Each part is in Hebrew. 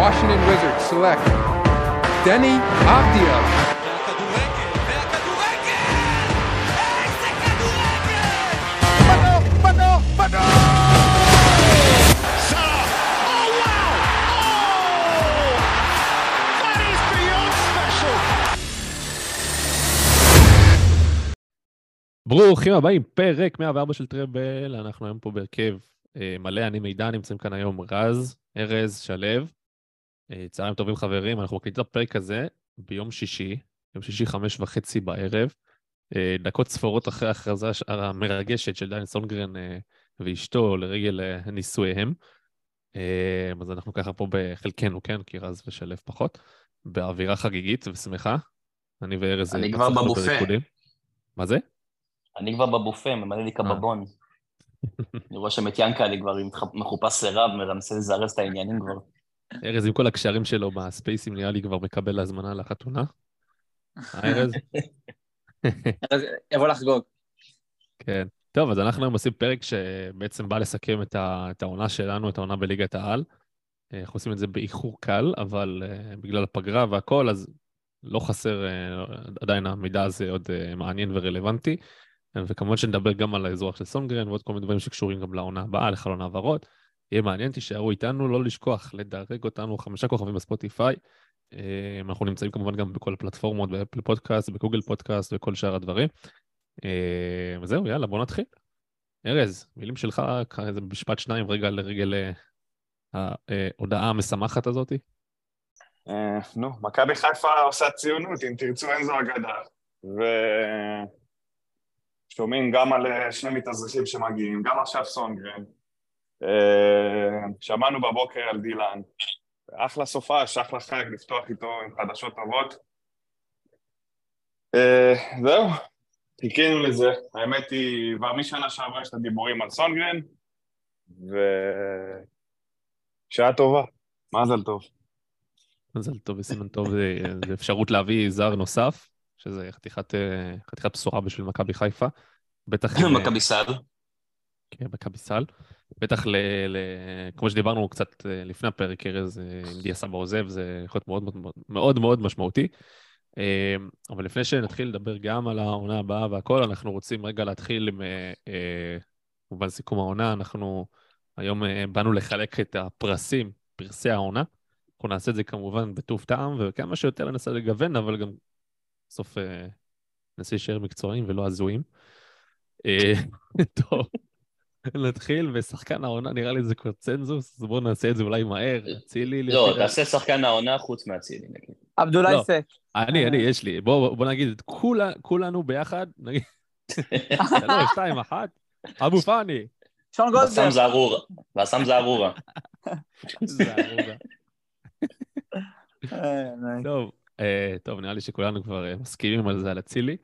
Washington Wizards select beyond special! ברוכים הבאים, פרק 104 של טראבל, אנחנו היום פה בהרכב אה, מלא, אני מידע, נמצאים כאן היום רז, ארז, שלו. אה, צהריים טובים חברים, אנחנו מקליטים את הפרק הזה ביום שישי, יום שישי חמש וחצי בערב, אה, דקות ספורות אחרי ההכרזה המרגשת של דיין סונגרן אה, ואשתו לרגל נישואיהם. אז אנחנו ככה פה בחלקנו, כן, כי רז ושלו פחות, באווירה חגיגית ושמחה. אני וארז... אני כבר בבופה. מה זה? אני כבר בבופה, ממלא לי קבבון. אני רואה שם את ינקלה כבר עם ח- מחופש לרב, מנסה לזרז את העניינים כבר. ארז עם כל הקשרים שלו בספייסים נראה לי כבר מקבל הזמנה לחתונה. אה, ארז? אז יבוא לחגוג. כן. טוב, אז אנחנו היום עושים פרק שבעצם בא לסכם את, ה, את העונה שלנו, את העונה בליגת העל. אה, אנחנו עושים את זה באיחור קל, אבל uh, בגלל הפגרה והכל, אז לא חסר, עדיין המידע הזה עוד מעניין ורלוונטי. אה, וכמובן שנדבר גם על האזור של סונגרן ועוד כל מיני דברים שקשורים גם לעונה הבאה, לחלון העברות. יהיה מעניין, תישארו איתנו, לא לשכוח לדרג אותנו חמישה כוכבים בספוטיפיי. אה, אנחנו נמצאים כמובן גם בכל הפלטפורמות, באפל פודקאסט, בגוגל פודקאסט וכל שאר הדברים. אה, וזהו, יאללה, בוא נתחיל. ארז, מילים שלך, איזה משפט שניים רגע לרגל אה, ההודעה המשמחת הזאתי. נו, מכבי חיפה עושה ציונות, אם תרצו אין זו אגדה. ושומעים גם על שני מתאזרחים שמגיעים, גם עכשיו סונגרן. אה, שמענו בבוקר על דילן. אחלה סופש, אחלה חג לפתוח איתו עם חדשות טובות. אה, זהו, חיכינו לזה. האמת היא, כבר משנה שעברה יש את הדיבורים על סונגרן, ושעה טובה, מזל טוב. מזל טוב וסימן טוב, זה, אפשרות להביא זר נוסף, שזה חתיכת, אה, חתיכת בשורה בשביל מכבי חיפה. בטח... מכבי סל. כן, מכבי סל. בטח, ל, ל, כמו שדיברנו קצת אה, לפני הפרק, ארז, אה, אם דיה סבא עוזב, זה יכול להיות מאוד מאוד, מאוד, מאוד משמעותי. אה, אבל לפני שנתחיל לדבר גם על העונה הבאה והכל, אנחנו רוצים רגע להתחיל עם, אה, אה, כמובן, סיכום העונה. אנחנו היום אה, באנו לחלק את הפרסים, פרסי העונה. אנחנו נעשה את זה כמובן בטוב טעם, וכמה שיותר ננסה לגוון, אבל גם בסוף אה, ננסה להישאר מקצועיים ולא הזויים. אה, טוב. נתחיל בשחקן העונה, נראה לי זה קונצנזוס, אז בואו נעשה את זה אולי מהר, אצילי. לא, תעשה שחקן העונה חוץ מהצילי, נגיד. עבדולאי לא. סק. אני, אני, יש לי. בואו בוא נגיד את כולנו ביחד, נגיד, שלוש, שתיים, אחת, אבו פאני. שון גולדברג. זערורה. באסם זערורה. זה ארוגה. אה. טוב, אה, טוב, נראה לי שכולנו כבר אה, מסכימים על זה, על אצילי.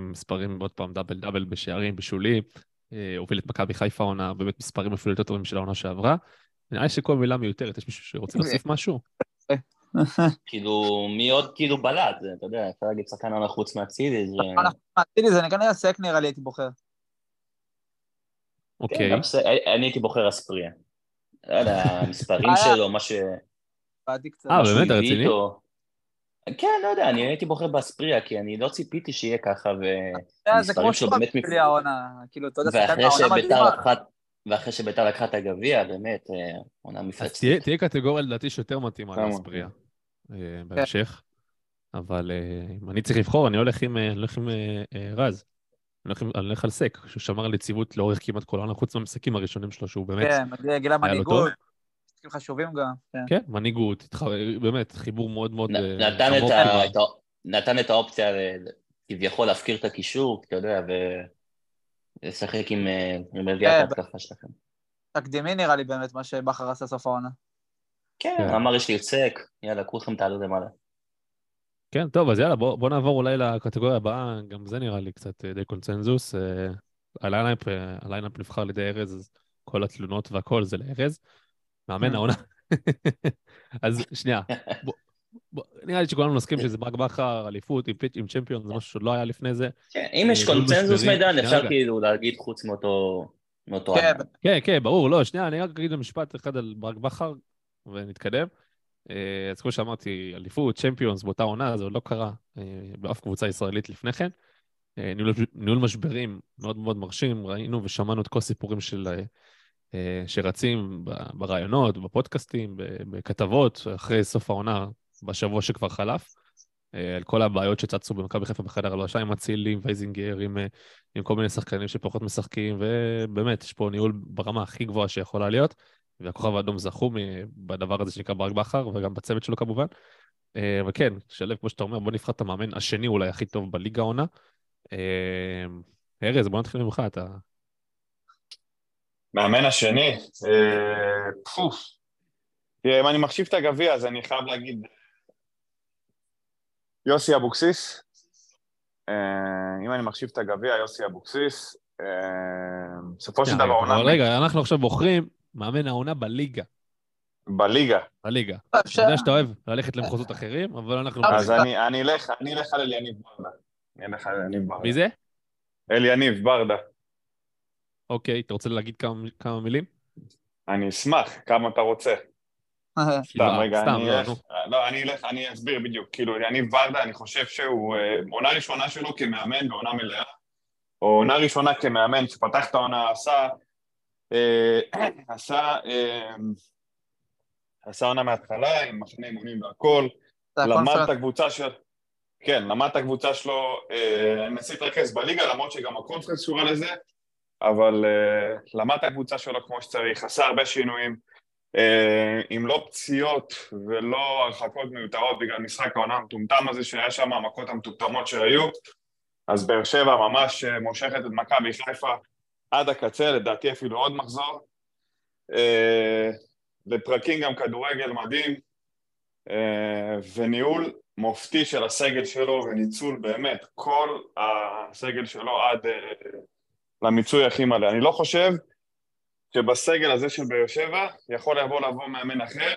מספרים עוד פעם דאבל דאבל בשערים, בשולים. אה, הוביל את מכבי חיפה עונה, באמת מספרים אפילו יותר טובים של העונה שעברה. נראה לי שכל מילה מיותרת, יש מישהו שרוצה להוסיף משהו? כאילו, מי עוד כאילו בלט? אתה יודע, אפשר להגיד שחקן העונה חוץ מהצילי, זה... מעצילי זה כנראה סק נראה לי הייתי בוחר. אוקיי. כן, אני הייתי בוחר אספריה. לא יודע, המספרים. שלו, מה ש... אה, באמת? רציני? כן, לא יודע, אני הייתי בוחר באספריה, כי אני לא ציפיתי שיהיה ככה, ו... זה המספרים כמו שלו שוב באמת מפ- שלי העונה. כאילו, אתה יודע, שחקן העונה שביתר מדהימה. לקחה... ואחרי שביתר לקחה את הגביע, באמת, אה, עונה מפלצתית. תהיה, תהיה קטגוריה לדעתי שיותר מתאימה? לאספריה אה, בהמשך. אבל אה, אם אני צריך לבחור, אני הולך עם, רז. אני הולך, על סק, שהוא שמר על יציבות לאורך כמעט כל העונה, חוץ מהמשחקים הראשונים שלו, שהוא באמת, כן, מגיע גיל משחקים חשובים גם. כן. כן, מנהיגות, באמת, חיבור מאוד מאוד נ- אה, נתן. את ה- את ה- נתן את האופציה כביכול להפקיר את הקישור, אתה יודע, ולשחק עם אה, עם רביעיית כן. ההתקפה שלכם. תקדימי נראה לי באמת מה שבכר עשה סוף העונה. כן, כן. אמר יש לי יוצק, יאללה, כולכם תעלו למעלה. כן, טוב, אז יאללה, בוא, בוא נעבור אולי לקטגוריה הבאה, גם זה נראה לי קצת אה, די קונצנזוס. אה, הליינאפ, אה, הליינאפ נבחר על ידי ארז, אז כל התלונות והכל זה לארז. מאמן Mm. העונה. אז שנייה, בוא, בוא, נראה לי שכולנו נסכים שזה ברק בכר, אליפות עם, עם צ'מפיון, זה משהו שעוד לא היה לפני זה. כן, אם יש אה, קונצנזוס מידן, אפשר. כאילו להגיד חוץ מאותו כן. כן, כן, ברור, לא, שנייה, אני רק אגיד משפט אחד על ברק בכר. ונתקדם. אה, אז כמו שאמרתי, אליפות, צ'מפיונס באותה עונה, זה עוד לא קרה אה, באף קבוצה ישראלית לפני כן. אה, ניהול, ניהול משברים מאוד מאוד מרשים, ראינו ושמענו את כל הסיפורים של, אה, אה, שרצים ב- ברעיונות, בפודקאסטים, בכתבות, אחרי סוף העונה, בשבוע שכבר חלף, אה, על כל הבעיות שצצו במכבי חיפה בחדר הלבשה עם אצילי, עם וייזינגר, עם, אה, עם כל מיני שחקנים שפחות משחקים, ובאמת, יש פה ניהול ברמה הכי גבוהה שיכולה להיות, והכוכב האדום זכו בדבר הזה שנקרא ברק בכר, וגם בצוות שלו כמובן. אה, וכן, שלו, כמו שאתה אומר, בוא נבחר את המאמן השני אולי הכי טוב בליגה העונה. אה, ארז, בוא נתחיל ממך, אתה... מאמן השני, אה, פוף. תראה, אם אני מחשיב את הגביע, אז אני חייב להגיד יוסי אבוקסיס. אה, אם אני מחשיב את הגביע, יוסי אבוקסיס. אה, בסופו של דבר, עונה רגע, אנחנו עכשיו בוחרים מאמן העונה בליגה. בליגה. בליגה. אני יודע שאתה אוהב ללכת למחוזות אחרים, אבל אנחנו... אז אני אני אלך אני אלך על אליניב ברדה. אני אלך על אליניב ברדה. מי זה? אליניב ברדה. אוקיי, אתה רוצה להגיד כמה, כמה מילים? אני אשמח, כמה אתה רוצה. סתם, לא, רגע, סתם, אני לא, אלך. לא, אני אלך, אני אסביר בדיוק, כאילו, יניב ורדה, אני חושב שהוא, אה, עונה ראשונה שלו כמאמן בעונה מלאה, או עונה ראשונה כמאמן, שפתח את העונה, עשה, אה, עשה, אה, עשה עונה מההתחלה, עם מחנה אימונים והכל, למד את. הקבוצה של... כן, למד את הקבוצה שלו, אה, מנסה להתרכז בליגה, למרות שגם הקונפרנס קשורה לזה, אבל אה, למד את הקבוצה שלו כמו שצריך, עשה הרבה שינויים, אה, עם לא פציעות ולא הרחקות מיותרות בגלל משחק העונה המטומטם הזה שהיה שם, המכות המטומטמות שהיו, אז באר שבע ממש אה, מושכת את מכבי חיפה עד הקצה, לדעתי אפילו עוד מחזור. אה, לפרקים גם כדורגל מדהים, אה, וניהול מופתי של הסגל שלו וניצול באמת כל הסגל שלו עד אה, למיצוי הכי מלא. אני לא חושב שבסגל הזה של באר שבע יכול לבוא לבוא מאמן אחר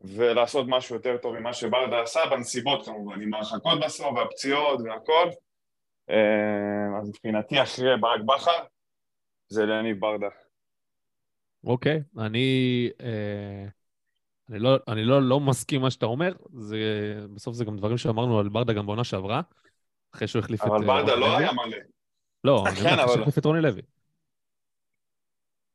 ולעשות משהו יותר טוב ממה שברדה עשה, בנסיבות כמובן, עם ההרחקות בסוף והפציעות והכל. אה, אז מבחינתי אחרי ברק בכר זה להניב ברדה. אוקיי, אני... אה, אני לא, אני לא, לא מסכים מה שאתה אומר, זה, בסוף זה גם דברים שאמרנו על ברדה גם בעונה שעברה, אחרי שהוא החליף את אבל אה, ברדה לא. היה מלא. לא, אני כן, אומר החליף את רוני לוי.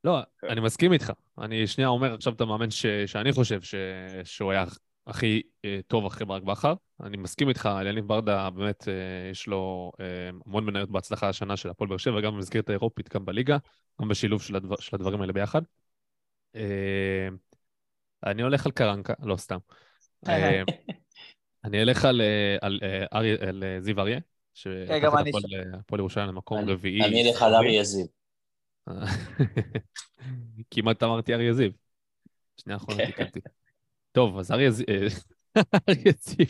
לא, כן. אני מסכים איתך. אני שנייה אומר עכשיו את המאמן ש, שאני חושב ש, שהוא היה הכי אה, טוב אחרי ברק בכר. אני מסכים איתך, אליניב ברדה באמת אה, יש לו אה, המון מניות בהצלחה השנה של הפועל באר שבע, גם במסגרת האירופית, גם בליגה, גם בשילוב של, הדבר, של הדברים האלה ביחד. אה, אני הולך על קרנקה, לא סתם. אה, אני אלך על, אה, על, אה, אריה- על אה, זיו אריה, שלקח את הפועל אה, הפועל ירושלים למקום רביעי. אני אלך על. אריה זיו. כמעט אמרתי אריה זיו. שנייה אחרונה כן. תיקנתי. טוב, אז אריה זיו... אריה זיו.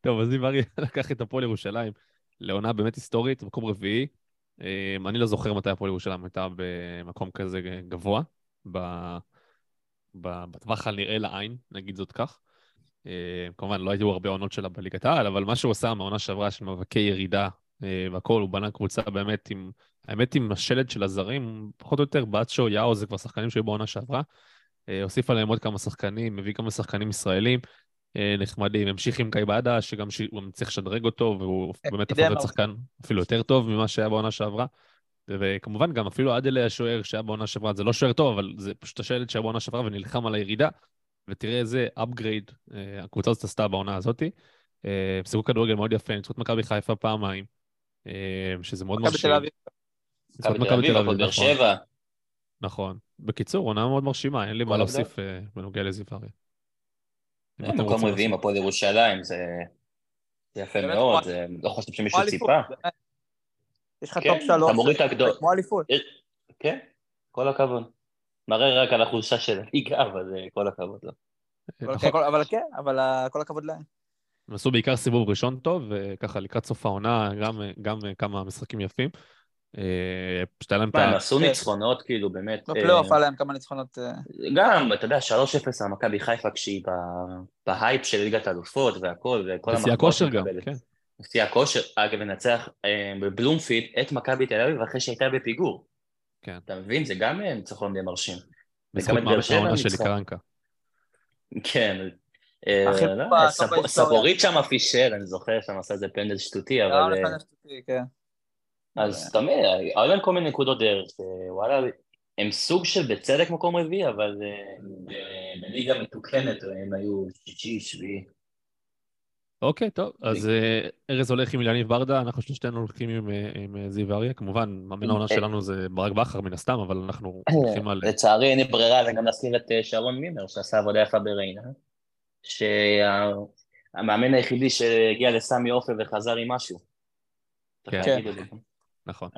טוב, אז זיו אריה לקח את הפועל ירושלים לעונה באמת היסטורית, מקום רביעי. אמ, אני לא זוכר מתי הפועל ירושלים הייתה במקום כזה גבוה, בטווח הנראה לעין, נגיד זאת כך. אמ, כמובן, לא היו הרבה עונות שלה בליגת העל, אבל מה שהוא עשה מהעונה שעברה של מאבקי ירידה אה, והכול, הוא בנה קבוצה באמת עם, האמת עם השלד של הזרים, פחות או יותר, באצ'ו, יאו, זה כבר שחקנים שהיו בעונה שעברה. אה, הוסיף עליהם עוד כמה שחקנים, מביא כמה שחקנים ישראלים אה, נחמדים, המשיך עם קייבאדה, שגם ש... הוא צריך לשדרג אותו, והוא באמת הפך להיות. שחקן אפילו יותר טוב ממה שהיה בעונה שעברה. וכמובן גם אפילו עדלי השוער שהיה בעונה שעברה, זה לא שוער טוב, אבל זה פשוט השלד שהיה בעונה שעברה ונלחם על הירידה, ותראה איזה upgrade אה, הקבוצה הזאת עשתה בעונה הזאת. אה, שיחקו כדורגל מאוד יפה, ניצחו את מכבי חיפה פעמיים, אה, שזה מאוד מרשים. ניצחו את מכבי תל אביב, באר נכון. שבע. נכון. בקיצור, עונה מאוד מרשימה, אין לי מה הכבוד. להוסיף אה, בנוגע לזיו אריה. מקום רביעי עם. הפועל ירושלים, זה זה יפה מאוד, לא חושב שמישהו ציפה. יש לך כן, טופ שלוש. זה כמו אליפות. כן, כל הכבוד. מראה רק על החולשה של הליגה, אבל אה, כל הכבוד לו. אבל נכון. כן, כל- אבל כן, אבל אה, כל הכבוד להם. הם עשו בעיקר סיבוב ראשון טוב, וככה לקראת סוף העונה, גם, גם כמה משחקים יפים. אה, פשוט היה להם את מה, הם ה... עשו. ניצחונות, כאילו, באמת. בפלייאוף אה, היה להם כמה ניצחונות. אה, גם, אתה יודע, 3-0 על מכבי חיפה כשהיא בהייפ של ליגת האלופות והכל, וכל בשיא המחמאות הכושר גם. כן. בשיא הכושר, אגב, לנצח אה, בבלומפילד את מכבי תל אביב אחרי שהייתה בפיגור. כן. אתה מבין? זה גם אה, ניצחון די מרשים. בזכות שבע העונה שלי ניצחה. קרנקה. כן. אה, לא, בהיסטוריה. סבורית שם פישר, אני זוכר שם עשה איזה פנדל שטותי, אבל... אה, כן. אז תמיד, היו להם כל מיני נקודות דרך, שוואלה, הם סוג של בצדק מקום רביעי, אבל אה, בליגה מתוקנת הם היו שישי, שביעי. אוקיי, טוב. אז אה, ארז הולך עם יניב ברדה, אנחנו שלושתנו הולכים עם, אה, אה, זיו אריה. כמובן, מאמן העונה. שלנו זה ברק בכר מן הסתם, אבל אנחנו הולכים על... לצערי אין לי ברירה, וגם להזכיר את שרון מימר, שעשה עבודה יפה בריינה, שהמאמן היחידי שהגיע לסמי עופר וחזר עם משהו. כן. זה. נכון.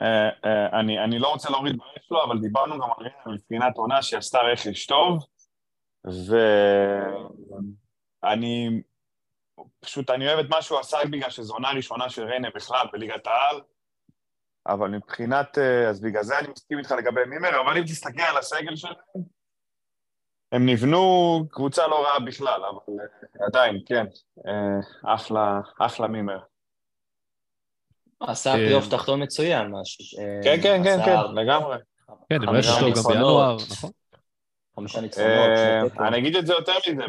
אני אני לא רוצה להוריד באש שלו, אבל דיברנו גם על ריינה מבחינת עונה שהיא עשתה רכש טוב, ואני פשוט, אני אוהב את מה שהוא עשה רק בגלל שזו עונה ראשונה של ריינה בכלל בליגת העל, אבל מבחינת, אה, אז בגלל זה אני מסכים איתך לגבי מימר, אבל אם תסתכל על הסגל שלהם, הם נבנו קבוצה לא רעה בכלל, אבל עדיין, כן, אה, אחלה, אחלה מימר. עשה אה, פלייאוף תחתון מצוין, משהו. אה, כן, כן, כן, כן, לגמרי. כן, עם רכש חמישה טוב גם. בינואר, נכון? חמישה ניצחונות. אה, תיקו. אני אגיד את זה יותר מזה,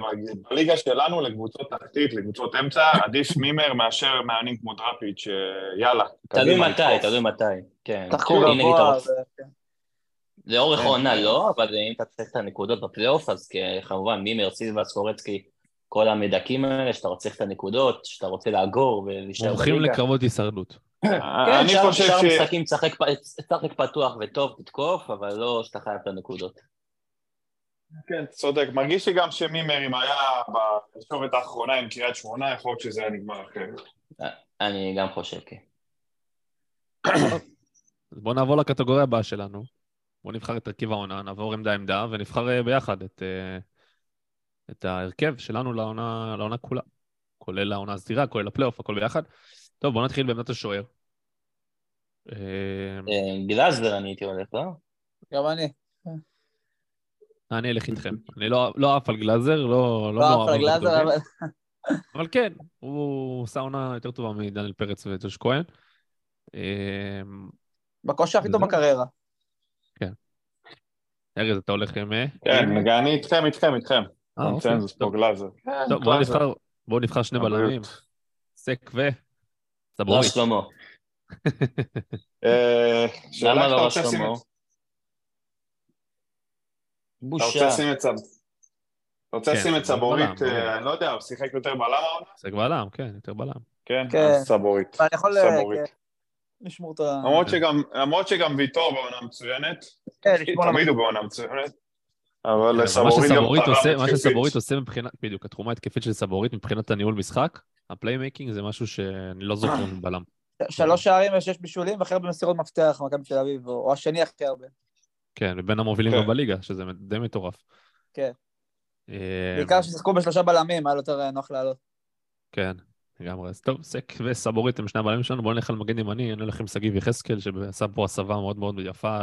בליגה שלנו לקבוצות תחתית, לקבוצות אמצע, עדיף מימר מאשר מאמנים כמו דראפיץ', יאללה. תלוי מתי. תלוי מתי. כן. תחקו אם נגיד אתה גבוה, לאורך כן. העונה לא, אבל אם אתה צריך את הנקודות בפלייאוף, אז כמובן מימר, סילבס, קורצקי, כל המדכאים האלה, שאתה רוצה את הנקודות, שאתה רוצה לאגור ולהישאר מומחים בליגה. לקרבות הישרדות. כן, אני שאר-. המשחקים פ- תשחק פתוח וטוב, תתקוף, אבל לא שאתה חייב את הנקודות. כן, צודק. מרגיש לי גם שמימר, אם היה בתקשורת האחרונה עם קריית שמונה, יכול להיות שזה היה נגמר אחרת. אני גם חושב, כן. אז בואו נעבור לקטגוריה הבאה שלנו. בואו נבחר את הרכיב העונה, נעבור עמדה-עמדה ונבחר אה, ביחד את, אה, את ההרכב שלנו לעונה, לעונה כולה. כולל העונה הסדירה, כולל הפלייאוף, הכל ביחד. טוב, בואו נתחיל בעמדת השוער. אה, גלאזר אני הייתי הולך, לא? גם אני. אני אלך איתכם. אני לא לא עף על גלאזר, לא לא לא אף על גלאזר, אבל... אבל כן, הוא עושה עונה יותר טובה מדניאל פרץ וג'וש כהן. אה, בכושר הכי טוב. בקריירה. ארז, אתה הולך עם... אה? כן, אני איתכם, איתכם, איתכם. קונצנזוס פה גלאזר. טוב, בואו נבחר, שני. בלמים. סק ו... רז סבורית. שלמה. אה, למה לא שלמה? את- אתה בושה. רוצה לשים את. אתה רוצה כן, לשים את סבורית, בלם. אה, אני לא יודע, הוא שיחק יותר בלם העונה? סק בלם, כן, יותר בלם. כן, כן. אז סבורית. ואני יכול אה, סבורית. כן, לשמור את ה... למרות שגם, ויטור בעונה מצוינת, כן, תמיר הוא בעונה מצוינת, אבל סבורית גם מה. שסבורית עושה מבחינת, בדיוק, התחומה ההתקפית של סבורית מבחינת הניהול משחק, ה playmaking זה משהו שאני לא זוכר מבלם. שלוש שערים ושש בישולים והכי הרבה מסירות מפתח, מכבי תל אביב, או השני הכי הרבה. כן, ובין המובילים כן. גם בליגה, שזה די מטורף. כן. אה, בעיקר ששיחקו בשלושה בלמים, היה יותר אה, נוח לעלות. כן, לגמרי. אז טוב, סק וסבורית הם שני הבלמים שלנו, בואו נלך על מגן ימני, אני הולך עם שגיב יחזקאל, שעשה פה הסבה מאוד מאוד יפה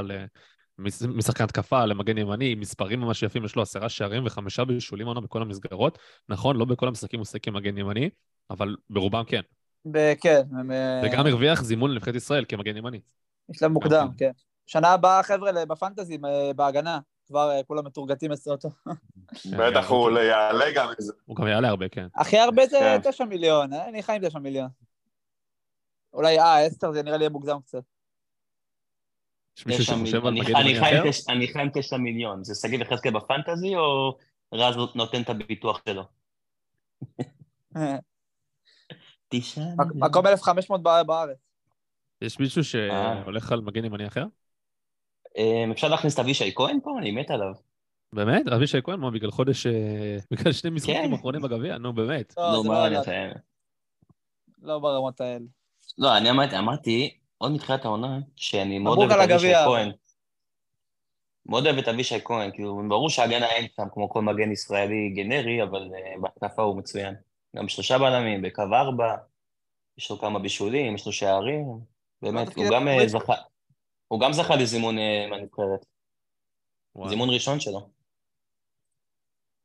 משחקן התקפה למגן ימני, עם מספרים ממש יפים, יש לו עשרה שערים וחמישה בישולים עונה בכל המסגרות. נכון, לא בכל המשחקים הוא עושה כמגן ימני, אבל ברובם כן. כן, אה, וגם הרוויח זימון לנבחרת ישראל כמגן ימני. בשלב מוקדם, אוקיי. כן. שנה הבאה, חבר'ה, בפנטזי, אה, בהגנה, כבר אה, כולם מתורגתים אצל אותו. בטח הוא יעלה גם איזה. הוא גם יעלה הרבה, כן. הכי הרבה זה כן. תשע מיליון, אה, אני חי עם תשע מיליון. אולי, אה, עשר זה נראה לי מוקדם קצת. יש מישהו תשע שחושב מיליון. על אני מגן חי- עם אחר? תש- אני חי עם תשע מיליון. זה שגיב יחזקאל בפנטזי, או רז נותן את הביטוח שלו? מקום 1,500 בא- בארץ. יש מישהו. שהולך על מגן ימני אחר? אה, אפשר להכניס את אבישי כהן פה? אני מת עליו. באמת? אבישי כהן, מה, בגלל חודש... אה, בגלל שני משחקים כן. אחרונים בגביע? נו, באמת. לא, נו, זה מה לא אני אתן? לא ברמות האלה. לא, אני אמרתי, אמרתי, עוד מתחילת העונה, שאני מאוד אוהב את אבישי. כהן. מאוד אוהב את אבישי כהן, כאילו, ברור שהגנה אין שם כמו כל מגן ישראלי גנרי, אבל אה, בהתקפה הוא מצוין. גם שלושה בלמים, בקו ארבע, יש לו כמה בישולים, יש לו שערים, באמת, הוא גם אה. זכה, הוא גם זכה לזימון אה, מהנבחרת, וואו. זימון ראשון שלו.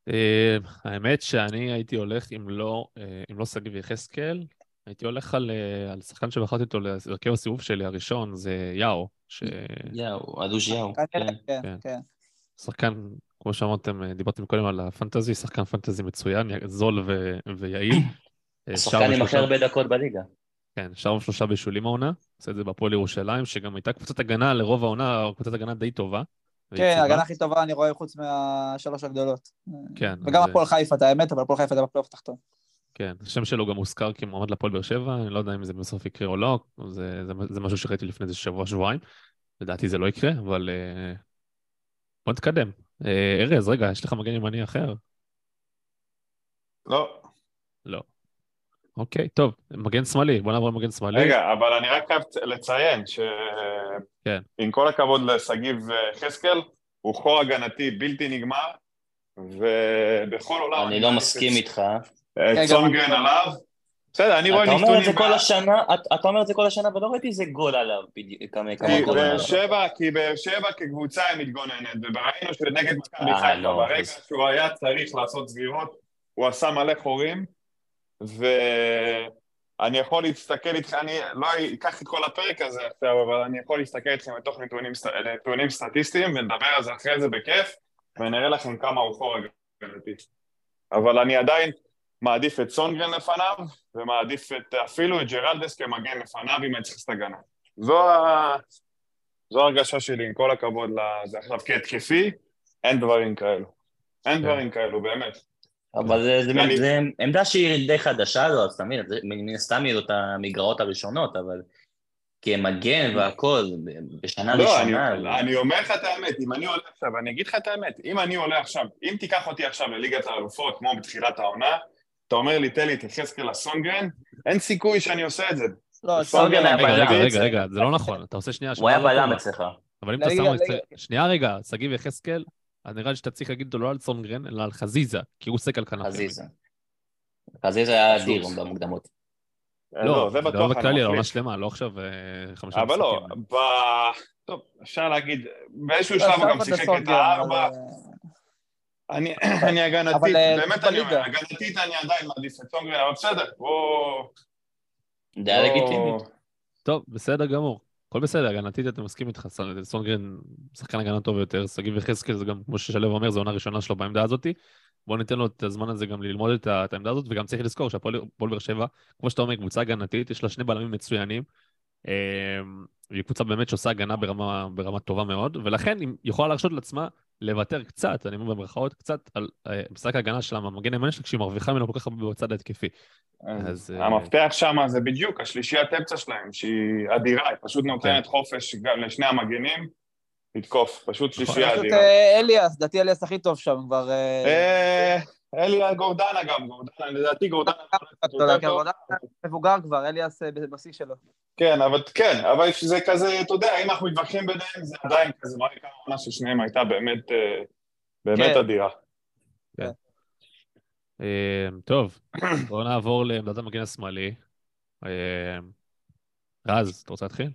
אה, האמת שאני הייתי הולך, אם לא, אה, אם לא שגיב יחזקאל, הייתי הולך על, אה, על שחקן שבחרתי אותו להרכב הסיבוב שלי הראשון, זה יאו, יאו, אדוש יאו, כן. כן, כן. כן. שחקן כמו שאמרתם, אה, דיברתם קודם על הפנטזי, שחקן פנטזי מצוין, זול ו- ויעיל. אה, השחקן עם הכי הרבה דקות בליגה. כן, שער ושלושה בישולים העונה, עושה את זה בהפועל ירושלים, שגם הייתה קבוצת הגנה לרוב העונה, קבוצת הגנה די טובה. כן. ההגנה הכי טובה אני רואה חוץ מהשלוש הגדולות. כן, וגם הפועל חיפה, את האמת, אבל הפועל חיפה הייתה בפלייאוף התחתון. כן, השם שלו גם הוזכר כמועמד לפועל באר שבע, אני לא יודע אם זה בסוף יקרה או לא, זה, זה, זה משהו שראיתי לפני איזה שבוע, שבועיים. לדעתי זה לא יקרה, אבל אה, בוא נתקדם. אה, ארז, רגע, יש לך מגן ימני אחר? לא. לא. אוקיי, טוב, מגן שמאלי, בוא נעבור למגן שמאלי. רגע, אבל אני רק חייב לציין ש... כן. עם כל הכבוד לשגיב חזקאל, הוא חור הגנתי בלתי נגמר, ובכל עולם... אני לא מסכים איתך. גם סונגרן אני- עליו. בסדר, אני רואה אתה אומר את זה. כל השנה, אתה- אומר את זה כל השנה, ולא ראיתי איזה גול עליו בדיוק, כמה כמה כי באר עליו. שבע, כי באר שבע כקבוצה היא מתגוננת, וראינו שנגד מכבי אה, חיפה, לא, ברגע שהוא היה צריך לעשות סגירות, הוא עשה מלא חורים, ואני יכול להסתכל איתך, אני לא אקח את כל הפרק הזה עכשיו, אבל אני יכול להסתכל איתכם לתוך נתונים, נתונים סטטיסטיים, ונדבר על זה אחרי זה בכיף, ונראה לכם כמה הוא חור הגנתי. אבל אני עדיין מעדיף את סונגרן לפניו, ומעדיף את, אפילו את ג'רלדס כמגן לפניו, אם אני צריך לעשות הגנה. זו ה... זו ההרגשה שלי, עם כל הכבוד לזה. עכשיו, כהתקפי, אין דברים כאלו. אין כן. דברים כאלו, באמת. אבל זה- זה אני- זה עמדה שהיא די חדשה לו, אז תמיד, זה- מן הסתם יהיו את המגרעות הראשונות, אבל כמגן והכל, ב- בשנה לא, אני, ראשונה, אני אומר לך את האמת, אם אני עולה עכשיו, אני אגיד לך את האמת, אם אני עולה עכשיו, אם תיקח אותי עכשיו לליגת האלופות, כמו בתחילת העונה, אתה אומר לי, תן לי את יחזקאל לסונגרן, אין סיכוי שאני עושה את זה. לא, סונגרן היה רגע, רגע, בלם. רגע, רגע, זה לא נכון, אתה עושה שנייה... הוא היה שנייה, בלם לא אצלך. אבל אם אתה שם... שנייה רגע, שגיב יחזקאל, אז נראה לי שאתה צריך להגיד אותו לא על סונגרן, אלא על חזיזה, כי הוא עוסק על כנף. חזיזה. חזיזה היה. אדיר במוקדמות. לא, זה זה בטוח לא בכללי. עונה שלמה, לא עכשיו אה, חמישה אבל לא, משחקים. ב... טוב, אפשר להגיד, באיזשהו לא, שלב הוא גם שיחק את הארבע, אבל, אני, אני הגנתית, אה, באמת אני אומר. הגנתית אני עדיין מעדיף את סונגרן, אבל בסדר, בוא... דעה לגיטימית. טוב, בסדר גמור. הכל בסדר, הגנתית אתה מסכים איתך, סונ- סונגרן שחקן הגנה טוב יותר, שגיב יחזקאל זה גם, כמו ששלו אומר, זו עונה ראשונה שלו בעמדה הזאתי. בואו ניתן לו את הזמן הזה גם ללמוד את את העמדה הזאת, וגם צריך לזכור שהפועל הפועל באר שבע, כמו שאתה אומר, קבוצה הגנתית, יש לה שני בלמים מצוינים. אה, היא קבוצה באמת שעושה הגנה ברמה, ברמה טובה מאוד, ולכן היא יכולה להרשות לעצמה לוותר קצת, אני אומר במרכאות, קצת על אה, משחק ההגנה שלה, מהמגן הימני שלה, כשהיא מרוויחה ממנו כל כך הרבה בצד ההתקפי. אז, אה, המפתח שם זה בדיוק השלישיית אמצע שלהם, שהיא אדירה, היא פשוט נותנת חופש גם לשני המגנים לתקוף, פשוט שלישייה פשוט אדירה. אה, אליאס, לדעתי אליאס הכי טוב שם כבר. אה, אה, אלי גורדנה גם, גורדנה, לדעתי גורדנה מבוגר כבר, אליאס אה, בשיא שלו. כן, אבל כן, אבל זה כזה, אתה יודע, אם אנחנו מתווכחים ביניהם, זה עדיין כזה מראה כמה עונה של שניהם הייתה באמת, אה, באמת כן. אדירה. אה, טוב, בואו נעבור לעמדת המגן השמאלי. רז, אתה רוצה להתחיל?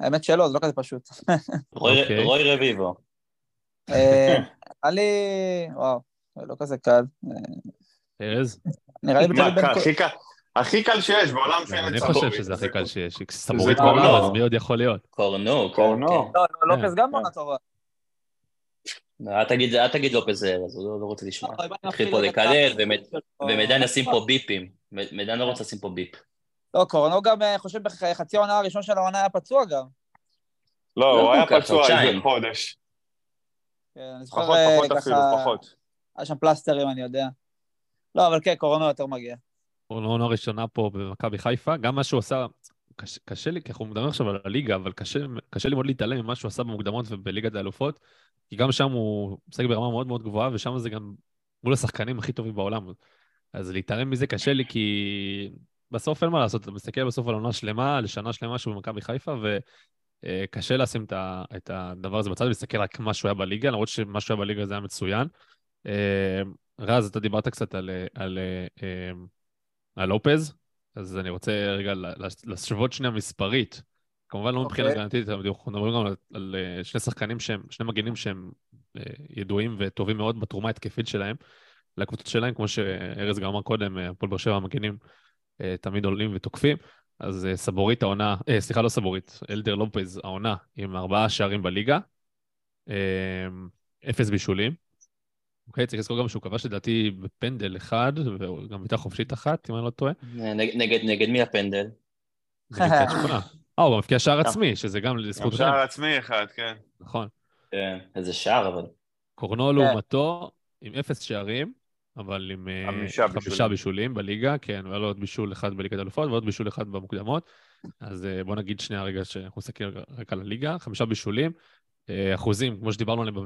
האמת שלא, זה לא כזה פשוט. אוקיי. רוי רביבו. אה, נראה לי, וואו, זה לא כזה קל. אה, ארז? נראה לי. קל, הכי קל- שיש בעולם שאין אני את חושב סבורית. שזה הכי קל שיש. סבורית קורנו. בעולם, אז מי עוד יכול להיות? קורנו. כן, קורנו. לא, לא, כן. לופס גם בעונה טובה. כן. אל תגיד- לופז ארז, הוא לא- לא רוצה לשמוע. לא, אני התחיל פה לקלל, ומדן ישים פה ביפים. מדן לא רוצה לשים פה ביפ. לא, קורנו גם, אה, חושב, בחצי העונה הראשון של העונה היה פצוע גם. לא, לא הוא היה פצוע איזה. חודש. כן, אני זוכר פחות, אה, פחות אפילו, ככה, פחות. היה שם פלסטרים, אני יודע. לא, אבל כן, קורנו יותר מגיע. העונה הראשונה פה במכבי חיפה, גם מה שהוא עשה, קשה, קשה לי, כי אנחנו מדברים עכשיו על הליגה, אבל קשה, קשה לי מאוד להתעלם ממה שהוא עשה במוקדמות ובליגת האלופות, כי גם שם הוא משחק ברמה מאוד מאוד גבוהה, ושם זה גם מול השחקנים הכי טובים בעולם. אז להתעלם מזה קשה לי, כי בסוף אין מה לעשות, אתה מסתכל בסוף על עונה שלמה, על שנה שלמה שהוא במכבי חיפה, וקשה לשים את הדבר הזה בצד ולהסתכל רק מה שהוא היה בליגה, למרות שמה שהוא היה בליגה זה היה מצוין. אה, רז, אתה דיברת קצת על, על, אה, על לופז, אז אני רוצה רגע להשוות שנייה מספרית. כמובן לא מבחינה אוקיי. הגנתית, אבל אנחנו מדברים גם על, על אה, שני שחקנים שהם, שני מגנים שהם אה, ידועים וטובים מאוד בתרומה ההתקפית שלהם, לקבוצות שלהם, כמו שארז גם אמר קודם, אה, הפועל באר שבע המגנים אה, תמיד עולים ותוקפים. אז אה, סבורית העונה, אה, סליחה, לא סבורית, אלדר לופז העונה עם ארבעה שערים בליגה. אה, אפס בישולים. אוקיי, צריך לזכור גם שהוא כבש לדעתי בפנדל אחד, וגם בעיטה חופשית אחת, אם אני לא טועה. נגד, נגד, נגד מי הפנדל? נגד קריית שמונה. אה, הוא גם מבקיע שער עצמי, שזה גם גם לזכותכם. שער עצמי אחד, כן. נכון. כן, איזה שער, אבל. קורנו כן. לעומתו עם אפס שערים, אבל עם אה, חמישה חמישה בישולים. בישולים בליגה, כן, והיה לו עוד בישול אחד בליגת אלופות ועוד בישול אחד במוקדמות. אז אה, בוא נגיד שנייה רגע שאנחנו מסתכלים רק על הליגה, חמישה בישולים. אה, אחוזים, כמו שדיברנו עליהם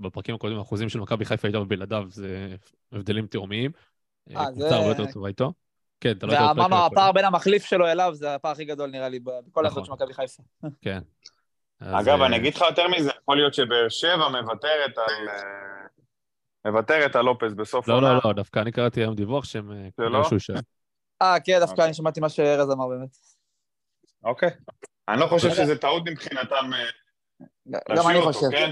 בפרקים הקודמים, האחוזים של מכבי חיפה איתו ובלעדיו זה הבדלים תאומיים. קבוצה הרבה יותר טובה איתו. כן, אתה לא יודע... ואמרנו. הפער בין המחליף שלו אליו זה הפער הכי גדול נראה לי בכל העמדות של נכון. מכבי חיפה. כן. אז, אגב, אני אגיד לך יותר מזה, יכול להיות שבאר שבע מוותרת על... אה, מוותרת על לופס בסוף לא, העונה. לא, לא, דווקא אני קראתי היום דיווח שהם... אה, לא? שהוא יישאר. אה, כן, דווקא. אני שמעתי מה שארז אמר באמת. אוקיי. אני לא חושב לא. שזה טעות מבחינתם אה, גם להשאיר אני אותו, חושב. כן?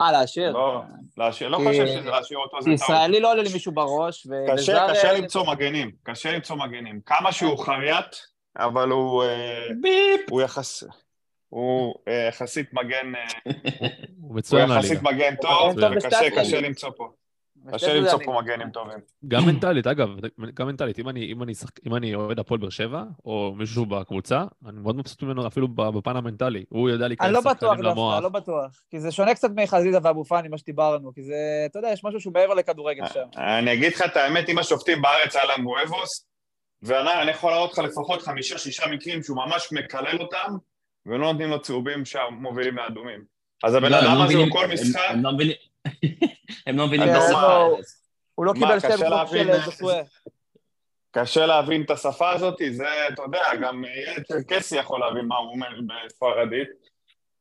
אה, להשאיר. לא, להשאיר- לא חושב שזה להשאיר אותו זה טעות. ישראלי לא עולה למישהו בראש, ו- קשה, וזר, קשה אה, למצוא מגנים, קשה למצוא מגנים. כמה שהוא חייט, אבל הוא... אה, הוא יחס... הוא אה, יחסית מגן, אה, הוא יחסית מהליגה. מגן טוב, מגן טוב וקשה קשה. למצוא פה. קשה למצוא. פה מגנים טובים. גם מנטלית, אגב, גם מנטלית. אם אני, אם אני, שחק, אם אני אוהד הפועל באר שבע, או מישהו בקבוצה, אני מאוד מבסוט ממנו אפילו בפן המנטלי. הוא יודע אני להיכנס לא בטוח שחקנים דווקא, למוח. לא בטוח. כי זה שונה קצת מחזיזה ואבו פאני, מה שדיברנו. כי זה, אתה יודע, יש משהו שהוא מעבר לכדורגל שם. אני אגיד לך את האמת, אם השופטים בארץ היה להם בואבוס, ואני אני יכול להראות לך לפחות חמישה-שישה מקרים שהוא ממש מקלל אותם, ולא נותנים לו צהובים שמובילים לאדומים. אז הבן לא, אדם לא הזה הוא כל משחק, הם לא מבינים... מבינים כן, את השפה. הוא לא קיבל קשה נקודות של זוסווה. קשה להבין את השפה הזאת, זה, אתה יודע, גם ילד צ'רקסי יכול להבין מה הוא אומר בספרדית.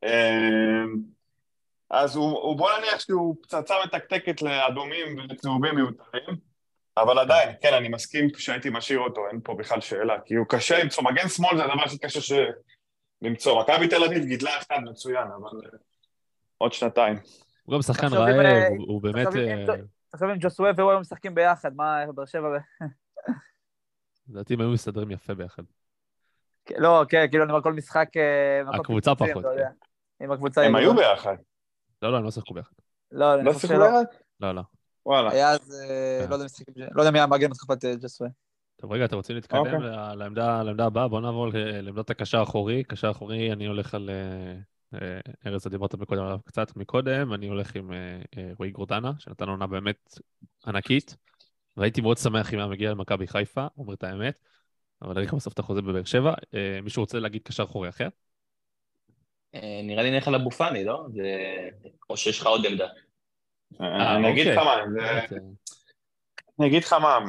אמ, אז הוא, הוא בוא נניח שהוא פצצה מתקתקת לאדומים ולצהובים מיותרים, אבל עדיין, כן, אני מסכים שהייתי משאיר אותו, אין פה בכלל שאלה, כי הוא קשה למצוא, מגן שמאל זה הדבר הכי קשה ש... למצוא. מכבי תל אביב גידלה אחד מצוין, אבל אה, עוד שנתיים. הוא גם שחקן רעב, אה, הוא הוא באמת... תחשוב אם- אה, ג'וסווה והוא היו משחקים ביחד, מה, באר שבע ו... לדעתי הם היו מסתדרים יפה ביחד. כן, לא, כן, כאילו אני אומר כל משחק... אה, הקבוצה פחות. כן. עם הקבוצה... הם. היו ביחד. לא, לא, הם לא שיחקו ביחד. לא, אני לא חושב שיחקו שלא. ביחד? לא, לא. וואלה. היה אז. לא יודע, לא יודע מי המגן בתקופת אה, ג'וסווה. טוב, רגע, אתם רוצים להתקדם אוקיי. לעמדה הבאה? בואו נעבור לעמדת הקשר האחורי. קשר אחורי, אני הולך על... אה, ארז, אתה דיברת מקודם עליו קצת מקודם, אני הולך עם אה, אה, רועי גורדנה, שנתן עונה באמת ענקית, והייתי מאוד שמח אם היה מגיע למכבי חיפה, אומר את האמת, אבל אני בסוף את החוזה בבאר שבע. מישהו רוצה להגיד קשר אחורי אחר? אה, נראה לי נלך על אבו פאני, לא? או שיש לך עוד עמדה. אני אגיד לך. מה, אני אגיד לך מה,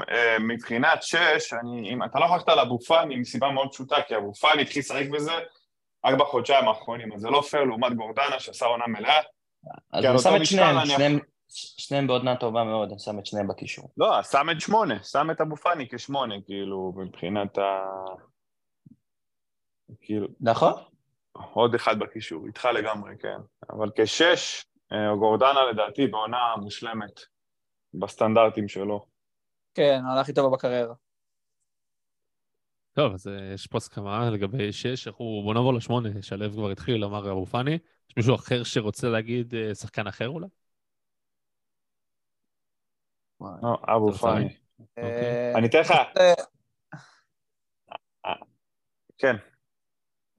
מבחינת שש, אם אתה לא הלכת על אבו פאני מסיבה מאוד פשוטה, כי אבו פאני התחיל לשחק בזה רק בחודשיים האחרונים, אז זה לא פייר לעומת גורדנה שעשה עונה מלאה. אז על אני שם את שניהם, שניהם- שניהם בעודנה טובה מאוד, אני שם את שניהם בקישור. לא, שם את שמונה, שם את אבו פאני כשמונה, כאילו, מבחינת ה... כאילו, נכון? עוד אחד בקישור, איתך לגמרי, כן. אבל כשש, אה, גורדנה לדעתי בעונה מושלמת, בסטנדרטים שלו. כן, העונה הכי טובה בקריירה. טוב, אז אה, יש פה הסכמה לגבי שש, אנחנו... בואו נעבור לשמונה, שלו כבר התחיל, אמר אבו פאני. יש מישהו אחר שרוצה להגיד אה, שחקן אחר אולי? לא, אבו פאני. אוקיי. אה, אני אתן לך, כן.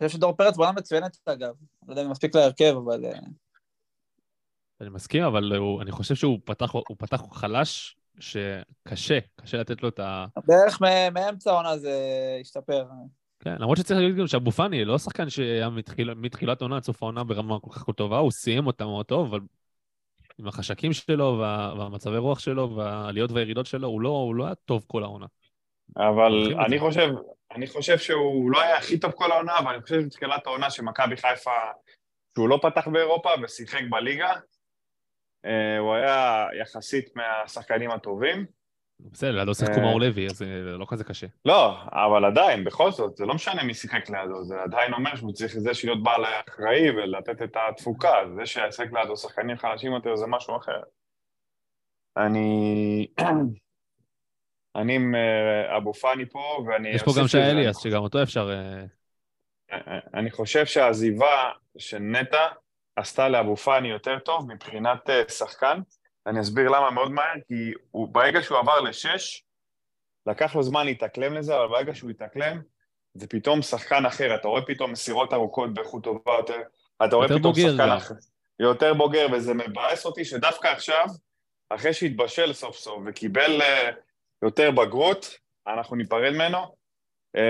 אני חושב שדור פרץ בעונה מצוינת, אגב. לא יודע אם מספיק להרכב, אבל... אני מסכים, אבל אני חושב שהוא פתח, הוא פתח חלש, שקשה, קשה לתת לו את ה... בערך מאמצע העונה זה השתפר. כן, למרות שצריך להגיד גם שאבו פאני לא שחקן שהיה מתחיל, מתחילת העונה עד סוף העונה ברמה כל כך טובה, הוא סיים אותה מאוד טוב, אבל עם החשקים שלו וה, והמצבי רוח שלו והעליות והירידות שלו, הוא לא, הוא לא היה טוב כל העונה. אבל אני. חושב, אני חושב שהוא לא היה הכי טוב כל העונה, אבל אני חושב שבתחילת העונה שמכבי חיפה, שהוא לא פתח באירופה ושיחק בליגה, הוא היה יחסית מהשחקנים הטובים. בסדר, לידו שיחקו אה. מאור לוי, אז זה לא כזה קשה. לא, אבל עדיין, בכל זאת, זה לא משנה מי שיחק לידו, זה עדיין אומר שהוא צריך זה להיות בעל אחראי ולתת את התפוקה, זה שישחק לידו שחקנים חלשים יותר זה משהו אחר. אני... אני עם אה, אבו פאני פה, ואני... יש פה גם שי אליאס, שגם אותו אפשר... אה, אני חושב שהעזיבה של נטע עשתה לאבו פאני יותר טוב מבחינת אה, שחקן. אני אסביר למה מאוד מהר, כי הוא, ברגע שהוא עבר לשש, לקח לו זמן להתאקלם לזה, אבל ברגע שהוא התאקלם, זה פתאום שחקן אחר, אתה רואה פתאום מסירות ארוכות באיכות טובה יותר, אתה רואה פתאום שחקן גם. אחר, יותר בוגר, וזה מבאס אותי שדווקא עכשיו, אחרי שהתבשל סוף סוף וקיבל אה, יותר בגרות, אנחנו ניפרד ממנו. אה,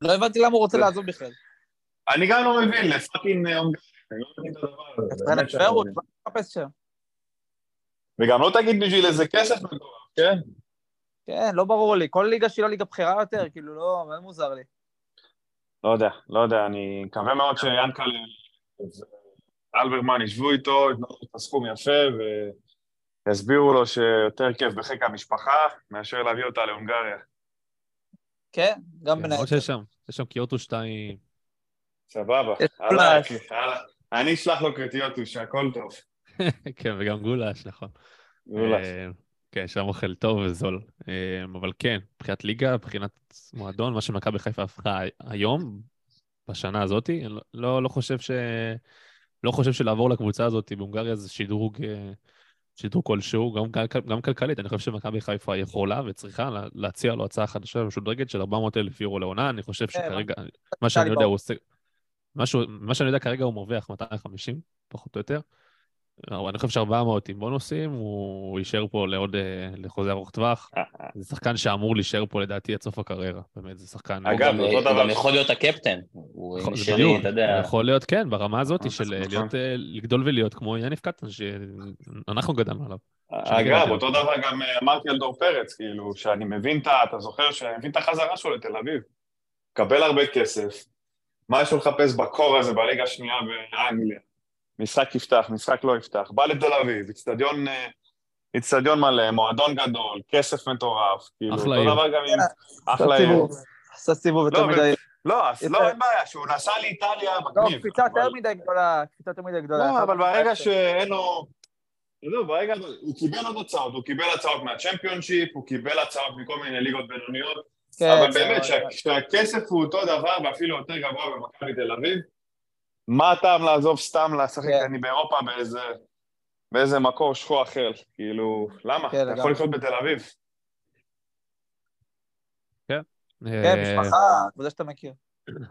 לא הבנתי למה הוא רוצה זה- לעזוב בכלל. אני גם לא מבין, לפאקינג אני לא מבין את הדבר הזה. אתה באמת צריך שאני הוא מבין. מחפש שם. וגם לא תגיד בשביל איזה כסף מטורף, כן? כן, לא ברור לי. כל ליגה שהיא לא ליגה בכירה יותר, כאילו, לא, מאוד מוזר לי. לא יודע, לא יודע, אני מקווה מאוד שיאנקל אלברמן ישבו איתו, יתנו לו את הסכום יפה ויסבירו לו שיותר כיף בחיק המשפחה מאשר להביא אותה להונגריה. כן, גם כן, בין למרות. שיש שם, יש שם קיוטו שתיים. סבבה, יש הלאה. הלאה. אני אשלח לו קריטיות, שהכל טוב. כן, וגם גולש, נכון. גולש. אה, כן, שם אוכל טוב וזול. אה, אבל כן, מבחינת ליגה, מבחינת מועדון, מה שמכבי חיפה הפכה היום, בשנה הזאת, אני לא- לא, לא חושב ש... לא חושב שלעבור לקבוצה הזאת בהונגריה זה שדרוג, אה, שדרוג כלשהו, גם, כל- גם כלכלית. אני חושב שמכבי חיפה יכולה וצריכה לה- להציע לו הצעה חדשה משודרגת של 400 אלף יורו לעונה. אני חושב כן, שכרגע, מה שאני יודע. הוא עושה... משהו, מה שאני יודע כרגע הוא מרוויח 250, פחות או יותר. אני חושב ש-400 עם בונוסים, הוא יישאר פה לעוד, אה, לחוזה ארוך טווח. זה שחקן שאמור להישאר פה לדעתי עד סוף הקריירה. באמת, זה שחקן... אגב, הוא גם יכול להיות הקפטן. הוא שרי, בדיוק. אתה יודע. יכול להיות, כן, ברמה הזאת של נכון. אה, להיות, אה, לגדול ולהיות כמו יניב קטן, שאנחנו גדלנו עליו. אגב, אותו דבר גם אה, אמרתי על דור פרץ, כאילו, שאני מבין את ה... אתה זוכר שאני מבין את החזרה שלו לתל אביב. מקבל הרבה כסף, מה יש לו לחפש בקור הזה בליגה השנייה באנגליה? משחק יפתח, משחק לא יפתח. בא לתל אביב, איצטדיון אה, איצטדיון מלא, מועדון גדול, כסף מטורף. כאילו, אחלה אותו. דבר גם עם... עשה אחלה עיר. עשה סיבוב יותר לא, מדי. לא, אז לא, אין בעיה, שהוא נסע לאיטליה, לא, מגניב. קפיצה אבל- יותר מדי גדולה. קפיצה יותר מדי גדולה. לא, אבל ברגע שאין לו... לא, ברגע... הוא קיבל עוד הצעות, הוא קיבל הצעות מהצ'מפיונשיפ, הוא קיבל הצעות מכל מיני ליגות בינוניות, כן, אבל באמת, שה- שהכסף הוא אותו דבר ואפילו יותר גבוה במכבי תל אביב, מה הטעם לעזוב סתם לשחק כן. אני באירופה באיזה... באיזה מקור שכוח אחר, כאילו, למה? כן, אתה. יכול לחיות בתל אביב. כן, אה, משפחה, קבוצה שאתה מכיר.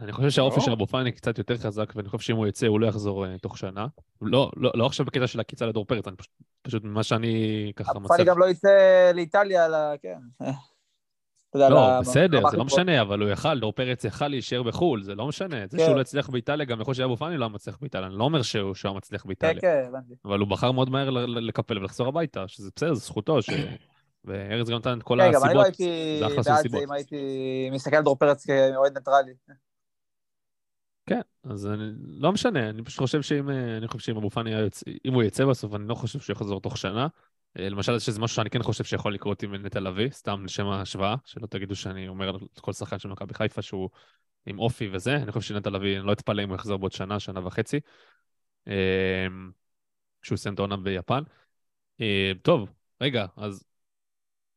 אני חושב שהאופי ברור. של אבו פאני קצת יותר חזק, ואני חושב שאם הוא יצא, הוא לא יחזור אה, תוך שנה. לא, לא, לא עכשיו בקטע של הקיצה לדור פרץ, אני פשוט, פשוט ממה שאני ככה פאני מצליח. גם לא יצא לאיטליה, כן. אתה יודע, לא, בסדר, זה לא משנה, אבל הוא יכל, דור פרץ יכל להישאר בחו"ל, זה לא משנה. זה כן. שהוא לא הצליח באיטליה, גם יכול שאבו פאני לא היה מצליח באיטליה. אני לא אומר שהוא היה מצליח גבוהה. באיטליה. כן, כן, הבנתי. אבל הוא בחר מאוד מהר לקפל ולחזור הביתה, שזה בסדר, זו זכותו, ש... וארז גם נתן את כל כן, גם אני לא הסיבות. הייתי בעד. זה אם הייתי מסתכל על דור פרץ כאוהד ניטרלי. כן, אז אני, לא משנה, אני פשוט חושב שאם, אה, אני חושב שאם אבו פאני אם הוא יצא בסוף, אני לא חושב שהוא יחזור תוך שנה. למשל, שזה משהו שאני כן חושב שיכול לקרות עם נטע לביא, סתם לשם ההשוואה, שלא תגידו שאני אומר על כל שחקן של מכבי חיפה שהוא עם אופי וזה, אני חושב שנטע לביא, אני לא אתפלא אם הוא יחזור בעוד שנה, שנה וחצי, אה, כשהוא יסיים את העונה ביפן. אה, טוב, רגע, אז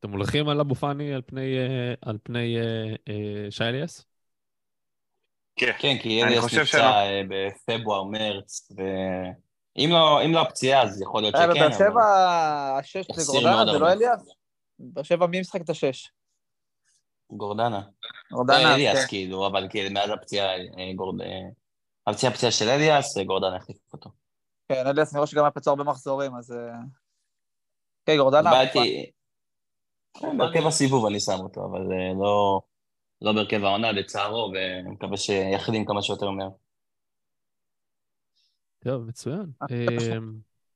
אתם הולכים על אבו פאני על פני, אה, על פני שי אליאס? כן. כן, כי אני אליאס חושב נפצע שלא. אה, ואם לא, אם לא הפציעה, אז יכול להיות היה שכן. בבאר אבל- שבע, השש זה גורדנה, זה. לא אליאס? באר שבע, מי משחק את השש? גורדנה. גורדנה, לא, אליאס, כן. כאילו, אבל כאילו, מאז הפציעה, אה. אה, הפציעה הפציעה של אליאס, אה, גורדנה החליף אותו. כן, אליאס נראה שגם היה פצוע הרבה מחזורים, אז... אה, כן, גורדנה. בעייתי... בהרכב הסיבוב אני שם אותו, אבל אה, לא, לא בהרכב העונה, לצערו, ואני מקווה שיחלים כמה שיותר מהר. טוב, מצוין. אה, אמ,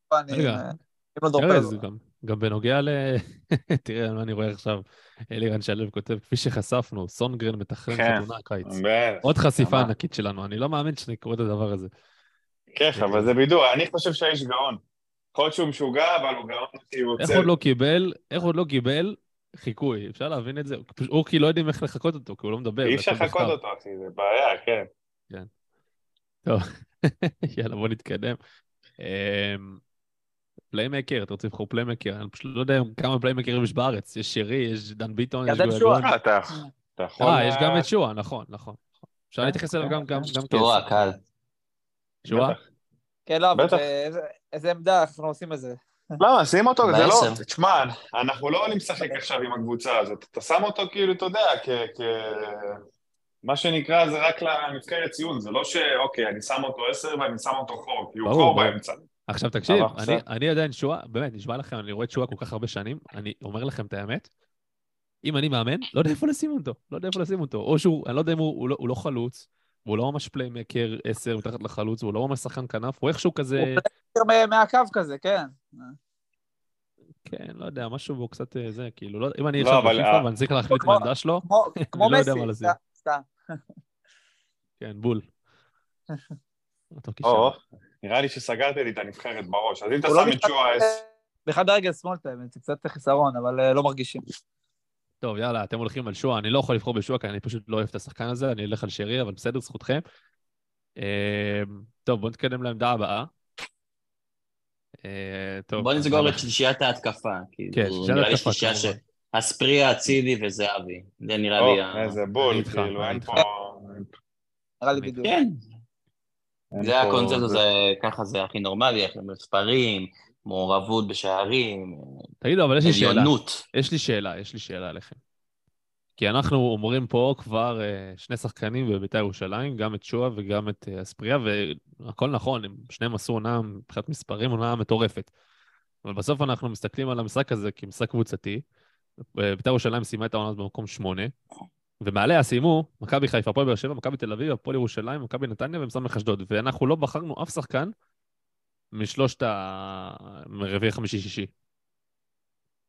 פאני, רגע. אה, אם לא ארז, פרץ. גם, גם בנוגע ל... תראה מה אני רואה עכשיו. אלירן שלו כותב, כפי שחשפנו, סונגרן מתכנן כן. חתונה הקיץ. עוד חשיפה? ענקית שלנו, אני לא מאמין שאני קורא את הדבר הזה. כן, אבל זה בידור, אני חושב שהאיש גאון. יכול להיות שהוא משוגע, אבל הוא גאון כי הוא איך. עוד לא קיבל, איך עוד לא קיבל חיקוי, אפשר להבין את זה? הוא כי לא יודעים איך לחקות אותו, כי הוא לא מדבר. אי אפשר לכתוב. אותו, אחי, זה בעיה, כן. טוב, יאללה, בוא נתקדם. אמ, playmaker, אתה רוצה לבחור playmaker? אני פשוט לא יודע כמה פליימקרים יש בארץ. יש שרי, יש דן ביטון, יש. שועה. אה, אתה אתה יכול... אה, יש גם את שועה, נכון, נכון. אפשר להתייחס אליו גם גם- גם שואה. קל. בטח. כן, לא, אבל איזה- עמדה, אנחנו עושים את זה? למה, שים אותו, זה לא... תשמע, אנחנו לא עולים לשחק עכשיו עם הקבוצה הזאת. אתה שם אותו כאילו, אתה יודע, כ... מה שנקרא זה רק לנבחרת ציון, זה לא שאוקיי, אני שם אותו עשר ואני שם אותו חור, כי הוא ברור, חור ברור. באמצע. עכשיו תקשיב, אני. אני עדיין שועה, באמת, נשבע לכם, אני רואה את שועה כל כך הרבה שנים, אני אומר לכם את האמת, אם אני מאמן, לא יודע איפה לשים אותו, לא יודע איפה לשים אותו. או שהוא, אני לא יודע אם הוא, הוא, לא, הוא לא חלוץ, והוא לא ממש פליימקר 10 מתחת לחלוץ, והוא לא ממש שחקן כנף, הוא איכשהו כזה, הוא מ- מהקו כזה, כן. כן, לא יודע, משהו בו קצת אה, זה, כאילו, לא, אם אני לא, עכשיו אבל, בפיפ"א אה, ואני צריך להחליט כמו- מהעמדה שלו, כמו לא יודע מה לשים. סתם. כן, בול. קישור. נראה לי שסגרתי לי את הנבחרת בראש, אז אם אתה לא שם את שואה. בכלל ברגל שמאל, האמת, זה קצת חיסרון, אבל אה, לא מרגישים. טוב, יאללה, אתם הולכים על שועה, אני לא יכול לבחור בשועה, כי אני פשוט לא אוהב את השחקן הזה, אני אלך על שרי, אבל בסדר, זכותכם. אה, טוב, בואו נתקדם לעמדה הבאה. אה, טוב. בוא נסגור את שלישיית ההתקפה. כאילו, כן, שלישיית נראה לי ההתקפה, שלישייה ש... כמובן. אספריה, אצילי וזהבי. זה נראה לי... איזה בול, כאילו, אין. פה... נראה לי בדיוק. כן, זה הזה, ככה זה הכי נורמלי, מספרים, מעורבות בשערים, תגידו, אבל יש לי שאלה. עליונות. יש לי שאלה, יש לי שאלה עליכם. כי אנחנו אומרים פה כבר אה, שני שחקנים בבית"ר ירושלים, גם את שועה וגם את אה, אספריה, והכל נכון, הם שניהם עשו עונה, מבחינת מספרים, עונה מטורפת. אבל בסוף אנחנו מסתכלים על המשחק הזה כמשחק קבוצתי. בית"ר ירושלים סיימה את העונה הזאת במקום שמונה, ומעליה סיימו מכבי חיפה, הפועל באר שבע, מכבי תל אביב, הפועל ירושלים, מכבי נתניה ומס"מ אשדוד. ואנחנו לא בחרנו אף שחקן משלושת ה... מרביעי חמישי-שישי.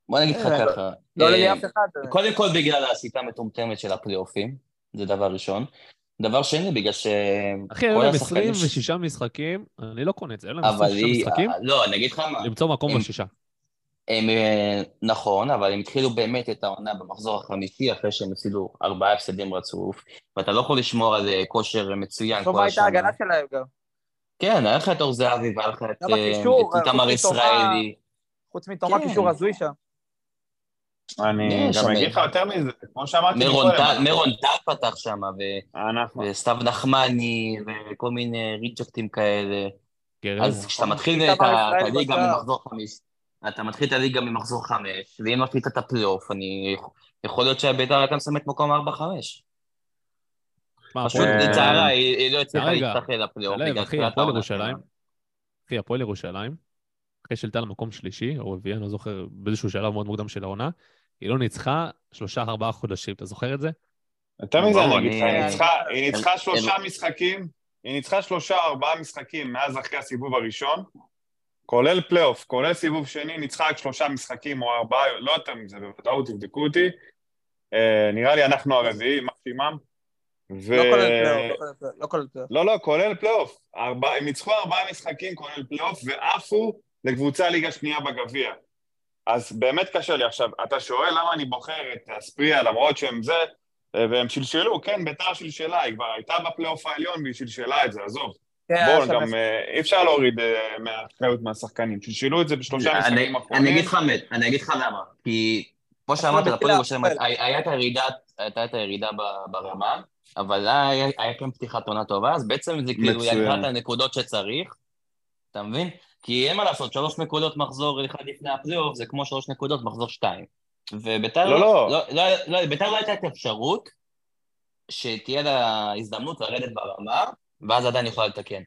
בוא נגיד לך אה, ככה. לא עולה לי אה, אף אחד. קודם כל בגלל השיטה המטומטמת של הפלייאופים, זה דבר ראשון. דבר שני, בגלל ש... אחי, היו כל להם השחקנים 26 משחקים, אני לא קונה את זה, היו להם אבל 26 היא... משחקים, לא, אני אגיד לך מה. למצוא מקום בשישה. הם, אה, נכון, אבל הם התחילו באמת את העונה במחזור החמישי, אחרי שהם הפסידו ארבעה הפסדים רצוף, ואתה לא יכול לשמור על אה, כושר מצוין כל מה הייתה השנה. ההגנה שלהם גם. כן, היה לך את אור זהבי והיה לך את אה, איתמר ישראלי. חוץ מתומה כן. קישור הזוי שם. אני יש גם אגיד לך יותר מזה, כמו שאמרתי מרון טל- מרון טל פתח שם. וסתיו נחמני, וכל מיני ריג'קטים כאלה. אז כשאתה מתחיל את הליגה בשער. ממחזור חמש, אתה מתחיל את הליגה ממחזור חמש, ואם עשית את הפלייאוף, אני... יכול להיות שהבית"ר הייתה מסיימת מקום ארבע-חמש. מה, פשוט לצערה, היא לא הצליחה להסתכל לפלייאוף בגלל אחי, הפועל ירושלים. אחי, הפועל ירושלים, אחרי שעלתה למקום שלישי, או רביעי, אני לא זוכר, באיזשהו שלב מאוד מוקדם של העונה, היא לא ניצחה שלושה, ארבעה חודשים, אתה זוכר את זה? יותר מזה אני אגיד לך, היא ניצחה- שלושה משחקים, היא ניצחה שלושה, ארבעה משחקים מאז אחרי הסיבוב הראשון, כולל פלייאוף, כולל סיבוב שני, ניצחה רק שלושה משחקים או ארבעה, לא יותר מזה, בוודאות תבדקו אותי. אה, נראה לי אנחנו הרביעי, מקסימם. ו... לא כולל פלייאוף, לא כולל פלייאוף, לא כולל פלייאוף. לא, לא, כולל פלייאוף. ארבע, הם ניצחו ארבעה משחקים, כולל פלייאוף, ועפו לקבוצה ליגה שנייה בגביע. אז באמת קשה לי. עכשיו, אתה שואל למה אני בוחר את אספריה, למרות שהם זה, אה, והם שלשלו, כן, ביתר שלשלה, היא כבר הייתה בפלייאוף העליון והיא שלשלה את זה, עזוב. כן, בואו, גם אה, אי אפשר להוריד אה, מהאחריות מהשחקנים. שלשלו את זה בשלושה אני- משחקים אני האחרונים. אגיד לך באמת, אני אגיד לך למה. כי כמו שאמרת, לפועל ירושלים הייתה את הירידה ברמה, אבל היה כן פתיחת עונה טובה, אז בעצם זה כאילו. יקרה את הנקודות שצריך, אתה מבין? כי אין מה לעשות, שלוש נקודות מחזור אחד לפני הפלייאוף זה כמו שלוש נקודות מחזור שתיים. וביתר לא, לא. לא, לא, לא, ביתר לא הייתה את האפשרות שתהיה לה הזדמנות לרדת ברמה, ואז עדיין יכולה לתקן.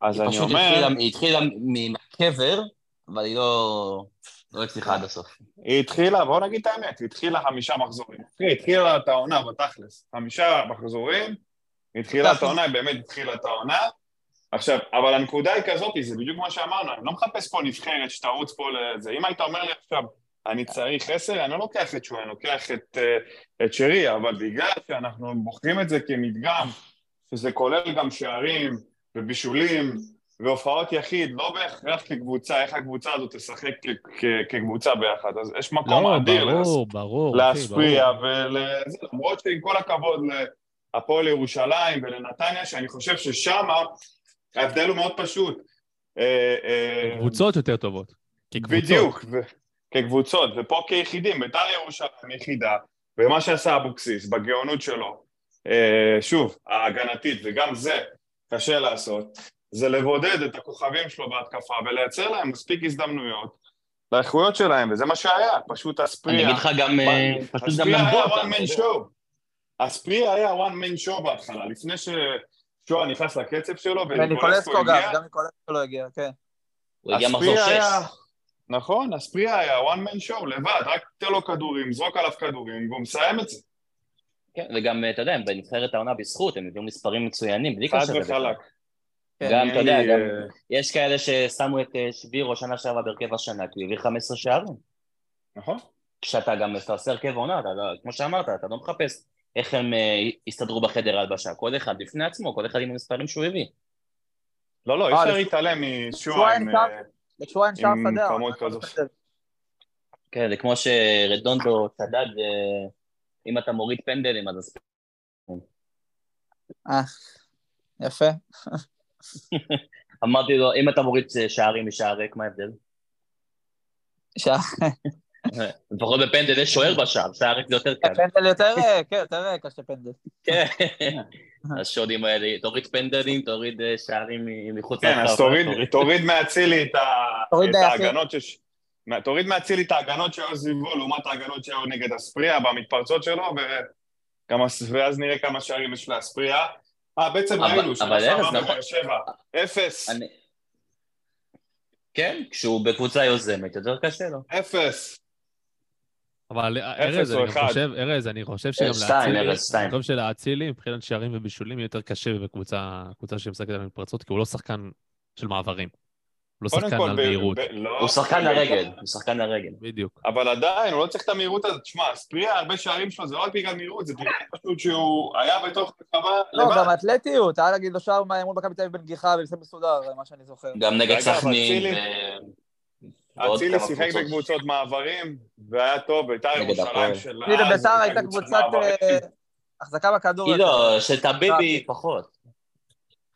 אז אני פשוט אומר, היא התחילה מהקבר, אבל היא לא, לא הצליחה עד הסוף. היא התחילה, בואו נגיד את האמת, היא התחילה חמישה מחזורים. היא התחילה את העונה בתכלס. חמישה מחזורים, היא התחילה את העונה, היא באמת התחילה את העונה. עכשיו, אבל הנקודה היא כזאת, זה בדיוק מה שאמרנו, אני לא מחפש פה נבחרת שתרוץ פה לזה. אם היית אומר לי עכשיו, אני צריך עשר, אני לא לוקח את שוען, אני לוקח את, אה, את שרי, אבל בגלל שאנחנו בוחרים את זה כמדגם, שזה כולל גם שערים ובישולים והופעות יחיד, לא בהכרח כקבוצה, איך הקבוצה הזאת תשחק כ- כ- כקבוצה ביחד, אז יש מקום לא, אדיר להס- ברור, ברור, אחי, להספריע, ברור. ולזה, למרות שעם כל הכבוד להפועל ירושלים ולנתניה, שאני חושב ששם ההבדל הוא מאוד פשוט. אה, אה, קבוצות יותר טובות. כקבוצות. בדיוק, ו- כקבוצות, ופה כיחידים, בית"ר ירושלים יחידה, ומה שעשה אבוקסיס בגאונות שלו, שוב, ההגנתית, וגם זה קשה לעשות, זה לבודד את הכוכבים שלו בהתקפה ולייצר להם מספיק הזדמנויות לאיכויות שלהם, וזה מה שהיה, פשוט אספריה. אני אגיד לך גם, אה, פשוט גם אספריה למדו היה אותם. one man show. אספריה היה one man show בהתחלה, לפני ששואה נכנס לקצב שלו, וניקולסקו הגיע. גם ניקולסקו לא הגיע, כן. הוא הגיע מחזור אספריה שש. היה- נכון, אספריה היה one man show, לבד, רק תן לו כדורים, זרוק עליו כדורים, והוא מסיים את זה. כן, וגם, אתה יודע, הם בנבחרת העונה בזכות, הם הביאו מספרים מצוינים, בלי קשר לזה. וחלק. כן. גם, אתה יודע, גם, אה, יש כאלה ששמו את אה, שבירו שנה שעברה בהרכב השנה, כי הוא הביא 15 שערים. נכון. כשאתה גם מפרסם הרכב עונה, אתה לא, כמו שאמרת, אתה לא מחפש איך הם אה, יסתדרו בחדר ההלבשה, כל אחד בפני עצמו, כל אחד עם המספרים שהוא הביא. לא, לא, אי אה, אפשר להתעלם משואה שועה עם... אה. כמות כזאת. כן, זה כמו שרדונדו צדד, אה, אם אתה מוריד פנדלים, אז... אה, יפה. אמרתי לו, אם אתה מוריד שערים משער ריק, מה ההבדל? שער- לפחות בפנדל יש שוער בשער, שער ריק זה יותר קל. פנדל יותר, אה, כן, יותר אה, קשה פנדל. כן. השודים האלה, תוריד פנדלים, תוריד אה, שערים מחוץ כן, אז תוריד, מאצילי את. ההגנות ש... מה- תוריד מאצילי את ההגנות שהיו סביבו לעומת ההגנות שהיו נגד אספריה במתפרצות שלו, וכמה- ואז נראה כמה שערים יש לאספריה. אה, בעצם אבל- ראינו, שנה שעברה. בבאר שבע, אפס, אני... כן, כשהוא בקבוצה יוזמת, יותר קשה לו. אפס. אבל אפס ארז, אני. חושב, ארז, אני חושב שגם לאצילי, שתיים. אני חושב שלאצילי, מבחינת שערים ובישולים, יהיה יותר קשה בקבוצה קבוצה שמשחקת על מתפרצות, כי הוא לא שחקן של מעברים. הוא לא שחקן על מהירות. לא, הוא שחקן הרגל, הוא שחקן הרגל. בדיוק. אבל עדיין, הוא לא צריך את המהירות הזאת. תשמע, אספריה, הרבה שערים שלו, זה לא רק בגלל מהירות, זה בגלל פשוט שהוא היה בתוך הרחבה לא. גם אתלטיות, היה להגיד לו שער מול מכבי תל אביב בנגיחה ומשחק מסודר, מה שאני זוכר. גם נגד סכנין אצילי- כמה שיחק קבוצות. בקבוצות מעברים, והיה טוב, בית"ר ירושלים. של ביתר הייתה קבוצת. אה, החזקה בכדור כאילו, יותר. של טביבי פחות.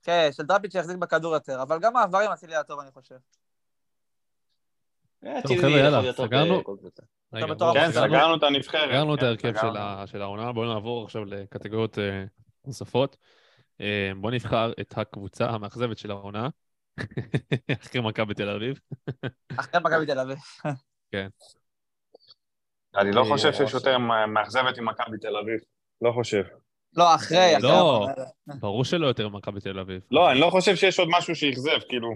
כן, של דראפיץ' שהחזיק בכדור יותר, אבל גם מעברים אצילי היה טוב, אני חושב. אה, טוב, חבר'ה, יאללה, סגרנו? כן, סגרנו- את הנבחרת. סגרנו את כן, ההרכב. של העונה, בואו נעבור עכשיו לקטגוריות אה, נוספות. אה, בואו נבחר את הקבוצה המאכזבת של העונה, אחרי מכבי תל אביב. אחרי מכבי תל אביב. אני לא חושב שיש ראש. יותר מאכזבת ממכבי תל אביב. לא חושב. לא, אחרי. לא. אבל- ברור שלא יותר מכבי תל אביב. לא, אני לא חושב שיש עוד משהו שאכזב, כאילו.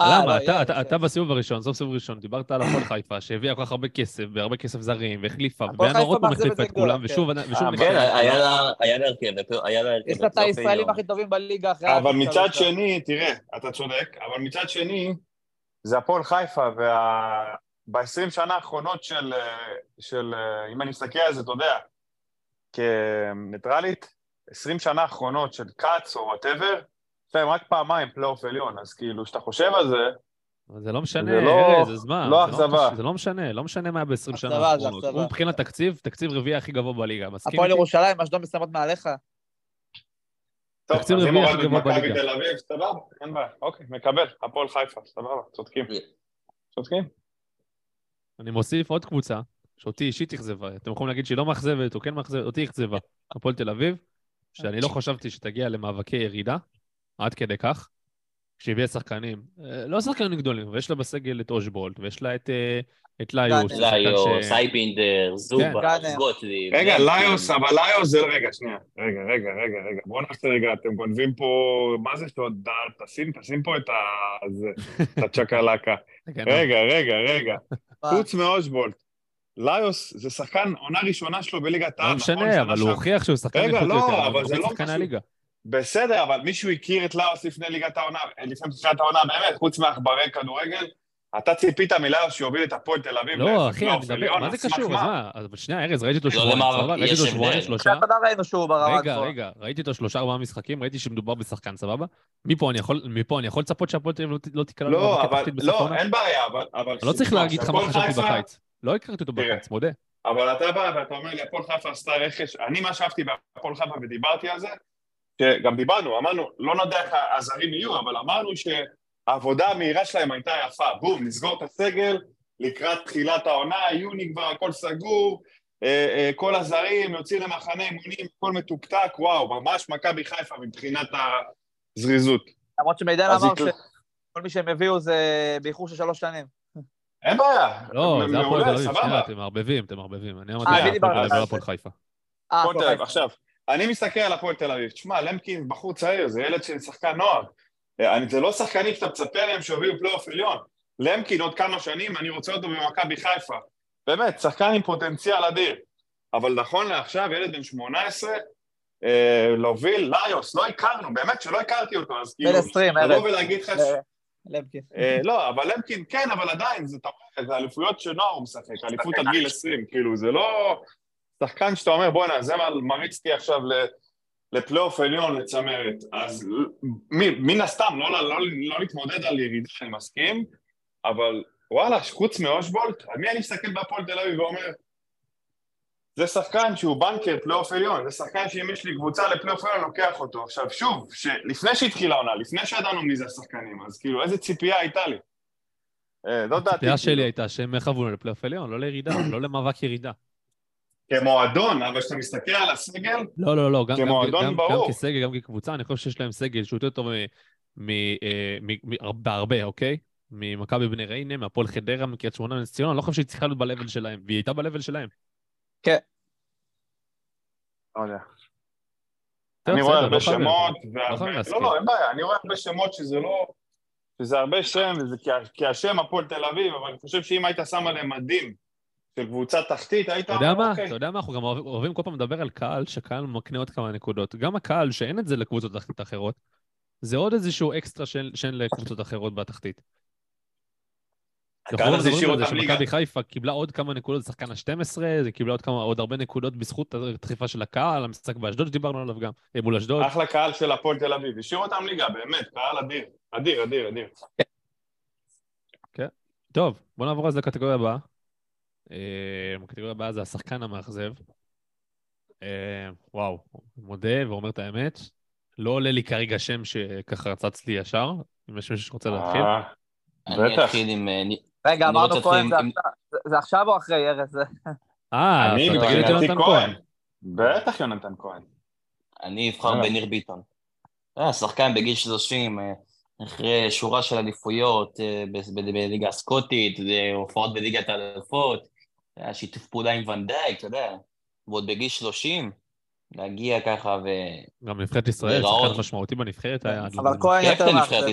אה, למה? לא, אתה- יהיה, אתה- בסיבוב הראשון, סוף סיבוב ראשון, דיברת על הפועל חיפה, שהביאה כל כך הרבה כסף, והרבה כסף זרים, והחליפה, ובינואר עוד פעם החליפה את כולם, כן. ושוב ושוב אה. כן, היה לה- הרכב, היה לה הרכב. יש לה את הישראלים. הכי טובים בליגה אחרי... אבל מצד. שני, תראה, אתה צודק, אבל מצד שני, זה הפועל חיפה, וה... ב-20 שנה האחרונות של, של, אה, אם אני מסתכל על זה, אתה יודע, כניטרלית, 20 שנה האחרונות של כץ או whatever, יש להם רק פעמיים פלייאוף עליון, אז כאילו, כשאתה חושב על זה, אבל זה לא משנה, זה לא- ארז, אז מה? לא זה אכזבה. זה לא משנה, לא משנה מה היה ב-20 שנה אכזבה האחרונות. אכזבה. הוא מבחינת תקציב, תקציב רביעי הכי גבוה בליגה, מסכים הפועל? ירושלים, אשדוד מסיימות מעליך. טוב, תקציב רביעי הכי גבוה בליגה. תל אביב, סבבה, אין בעיה, אוקיי, מקבל, הפועל חיפה, סבבה, צודקים. צודקים. אני מוסיף עוד קבוצה, שאותי אישית אכזבה. אתם יכולים להגיד שהיא לא מאכזבת או כן מאכזבת, אותי אכזבה. הפועל תל אביב, שאני לא חשבתי שתגיע למאבקי ירידה, עד כדי כך, כשהביאה שחקנים, אה, לא שחקנים גדולים, ויש לה בסגל את אושבולט, ויש לה את, אה, את ליוס, גאנר. שחקן ליו, ש- סייבינדר, זובה. גוטליב. רגע. ליוס, אבל ליוס זה... רגע, שנייה. רגע, רגע, רגע, רגע. בואו נעשה רגע, אתם גונבים פה... מה זה שעוד... תשים, תשים פה את ה... זה, את הצ'קלקה. כן, רגע, רגע, רגע. חוץ מאושבולט. ליוס זה שחקן עונה ראשונה שלו בליגת העל, לא נכון? משנה, שנה אבל הוא. הוכיח שהוא שחקן רגע, איכות לא, יותר, אבל הוא זה מרבית לא. הליגה. בסדר, אבל מישהו הכיר את ליוס לפני ליגת העונה, לפני תחילת העונה, באמת, חוץ מעכברי כדורגל? אתה ציפית מליוס שיוביל את הפועל תל אביב לא, אחי, אני פלייאוף מדבר, מה זה קשור? אז מה? אבל שנייה, ארז, ראיתי אותו לא שבועיים? ראיתי אותו שבועיים. שלושה. כשאתה ראינו שהוא ברמה רגע, הגבוהה. רגע, ראיתי אותו שלושה ארבעה משחקים, ראיתי שמדובר בשחקן, סבבה? מפה אני יכול, מפה אני יכול לצפות שהפועל תל אביב לא ת- לא תיקלע לא, אבל, לא? אין בעיה, אבל... אבל לא צריך להגיד לך מה חשבתי בקיץ. לא הכרתי אותו. בקיץ, מודה. אבל אתה בא ואתה אומר לי, הפועל חיפה עשתה רכש, אני מה שאהבתי בהפועל חיפה ודיברתי על זה, שגם דיברנו, אמרנו, לא נדע איך הזרים יהיו, אבל אמרנו שהעבודה המהירה שלהם הייתה יפה, בום, נסגור את הסגל, לקראת תחילת העונה, יוני כבר הכל סגור, אה, אה, כל הזרים יוצאים למחנה אימונים, הכל מתוקתק, וואו, ממש מכבי חיפה מבחינת הזריזות. למרות שמידן אמר שכל מי שהם הביאו זה באיחור של שלוש שנים. אין בעיה. לא, זה הפועל תל אביב. שנייה, אתם מערבבים, אתם מערבבים. אני אמרתי אה, על לא. הפועל חיפה. אה, הפועל תל הפועל אביב. עכשיו, אני מסתכל על הפועל תל אביב. תשמע, למקין בחור צעיר, זה ילד של שחקן נוער. אה, אני- זה לא שחקנים שאתה מצפה להם שיובילו פלייאוף עליון. למקין עוד כמה שנים, אני רוצה אותו במכבי חיפה. באמת, שחקן עם פוטנציאל אדיר. אבל נכון לעכשיו, ילד בן 18, אה, להוביל ליוס, לא הכרנו, באמת שלא הכרתי אותו, אז כאילו, בן 20, ארז. לבוא ולהגיד לך... למקין. אה, לא, אבל למקין כן, אבל עדיין, זה, אליפויות שנוער הוא משחק, אליפות עד גיל 20, כאילו, זה לא שחקן שאתה אומר, בואנה, זה מריץ אותי עכשיו לפלייאוף עליון, לצמרת. אז מן הסתם, לא, לא, לא להתמודד על ירידה, אני מסכים, אבל וואלה, חוץ מאושבולט, על מי אני מסתכל בהפועל תל אביב ואומר, זה שחקן שהוא בנקר פלייאוף עליון, זה שחקן שאם יש לי קבוצה לפלייאוף עליון, לוקח אותו. עכשיו שוב, לפני שהתחילה העונה, לפני שידענו מי זה השחקנים, אז כאילו איזה ציפייה הייתה לי. אה, לא דעתי. הציפייה שלי. הייתה שהם יכוונו לפלייאוף עליון, לא לירידה, לא למאבק ירידה. כמועדון, אבל כשאתה מסתכל על הסגל, לא, לא, לא, גם, כמועדון, גם, גם ברור. כסגל, גם כקבוצה, אני חושב שיש להם סגל שהוא יותר טוב מ- אה, בהרבה, אוקיי? ממכבי בני ריינה, מהפועל חדרה, מקריית שמונה, מנס ציונה, אני לא חושב שהיא צריכה להיות ב-level שלהם, והיא הייתה ב-level שלהם. לא יודע. טוב, אני רואה הרבה לא. שמות, לא לא. לא, אין בעיה, אני רואה הרבה שמות שזה לא... שזה הרבה שם, וזה כי, כי השם הפועל תל אביב, אבל אני חושב שאם היית שם עליהם מדים של קבוצה תחתית, היית אתה יודע מה? אוקיי. אתה יודע מה? אנחנו גם אוהבים- כל פעם לדבר על קהל, שקהל מקנה עוד כמה נקודות. גם הקהל, שאין את זה לקבוצות תחתית אחרות, זה עוד איזשהו אקסטרה שאין לקבוצות אחרות בתחתית. הקהל הזה השאיר אותם ליגה. שמכבי חיפה קיבלה עוד כמה נקודות, שחקן ה-12, זה קיבלה עוד כמה, עוד הרבה נקודות בזכות הדחיפה של הקהל, המשחק באשדוד שדיברנו עליו גם, אה, מול אשדוד. אחלה קהל של הפועל תל אביב, השאיר אותם ליגה, באמת, קהל אדיר. אדיר, אדיר, אדיר. טוב, בוא נעבור אז לקטגוריה הבאה. אה, הקטגוריה הבאה זה השחקן המאכזב. אה, וואו, מודה ואומר את האמת, לא עולה לי כרגע שם שככה צץ לי ישר, אם יש מישהו שרוצה להתחיל. אני. אתחיל עם... אה, רגע, אני אמרנו כהן, זה עם- עכשיו- זה- זה עכשיו או אחרי ארז? זה- אה, אני אתה תגיד את מבחינתי יונתן כהן. בטח יונתן כהן. אני אבחר יאללה. בניר ביטון. אה, שחקן בגיל 30, אה, אחרי שורה של אליפויות אה, ב- ב- בליגה הסקוטית, אה, הופעות בליגת האלופות, היה שיתוף פעולה עם ונדייק, אתה יודע, ועוד בגיל 30, להגיע ככה ו... גם נבחרת ישראל. שחקן משמעותי בנבחרת היה... אבל כהן יותר מאכזב.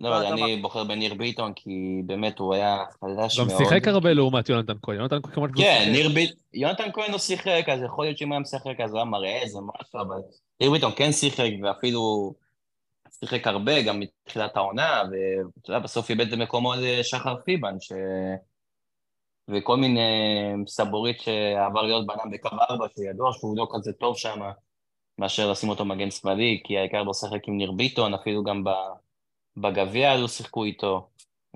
לא, אבל אני בוחר בניר ביטון, כי באמת הוא היה חלש גם מאוד. שיחק הרבה לעומת יונתן כהן. יונתן כהן כמעט... לא כן. ניר ביטון, יונתן כהן לא שיחק, אז יכול להיות שאם היה משחק אז הוא היה מראה איזה משהו, אבל ניר ביטון כן שיחק, ואפילו שיחק הרבה, גם מתחילת העונה, ואתה יודע, בסוף איבד את מקומו לשחר פיבן, ש... וכל מיני סבורית שעבר להיות בנם בקו ארבע, שידוע שהוא לא כזה טוב שם, מאשר לשים אותו מגן שמאלי, כי העיקר לא שיחק עם ניר ביטון, אפילו גם ב... בגביע לא שיחקו איתו.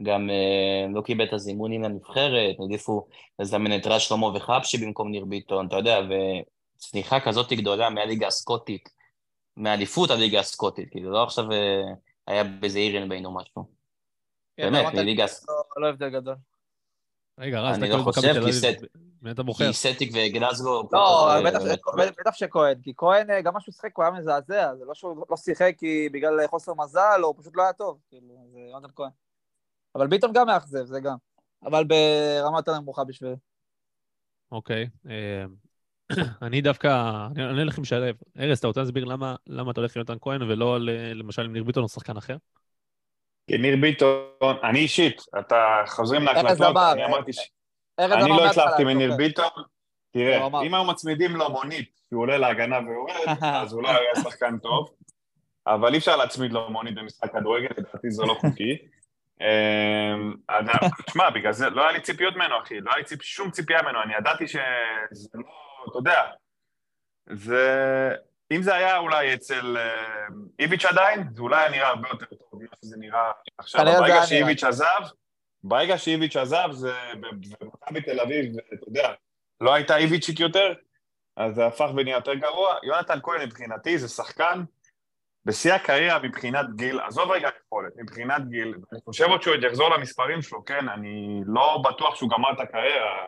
גם אה, לא קיבל את הזימונים לנבחרת, העדיפו לזמן את רז שלמה וחבשי במקום ניר ביטון, אתה יודע, וצניחה כזאת גדולה מהליגה הסקוטית, מאליפות הליגה הסקוטית, כאילו, לא עכשיו אה, היה באיזה אירנביין או משהו. כן, באמת, מליגה... לא- לא הבדל גדול. רגע, רז, אני אתה לא קורא חושב, מכבי תל כי אביב. מי אתה בוחר? כי סטיק וגלזגו... לא, אה, בטח- שכהן, כי כהן, אה, גם מה שהוא שיחק, הוא היה מזעזע, זה לא שהוא לא שיחק כי בגלל חוסר מזל, או הוא פשוט לא היה טוב, כאילו, זה יונתן כהן. אבל ביטון גם מאכזב, זה גם. אבל ברמה יותר נמוכה בשבילי. אוקיי. אה, אני דווקא, אני הולך עם שלו. ארז, אתה רוצה להסביר למה למה אתה הולך עם יונתן כהן ולא ל- למשל עם ניר ביטון או שחקן אחר? כי ניר ביטון, אני אישית, אתה חוזרים להקלטות, אני אמרתי ש... אני לא הצלחתי מניר. ביטון. הוא תראה. אם היו מצמידים לו מונית, שהוא עולה להגנה ויורד, אז אולי הוא היה שחקן טוב. אבל אי אפשר להצמיד לו מונית במשחק כדורגל, לדעתי זה לא חוקי. אמ, אז, תשמע, בגלל זה לא היה לי ציפיות ממנו, אחי, לא היה לי שום ציפייה ממנו, אני ידעתי שזה לא, אתה יודע, זה... אם זה היה אולי אצל אה, איביץ' עדיין, זה אולי היה נראה הרבה יותר טוב ממה שזה נראה עכשיו. זה ברגע שאיביץ' עזב, ברגע שאיביץ' עזב, זה במכבי תל אביב, אתה יודע, לא הייתה איביצ'ית יותר, אז זה הפך ונהיה יותר גרוע. יונתן כהן מבחינתי זה שחקן בשיא הקריירה מבחינת גיל, עזוב רגע יכולת, מבחינת גיל, אני חושב עוד שהוא עוד יחזור למספרים שלו, כן? אני לא בטוח שהוא גמר את הקריירה.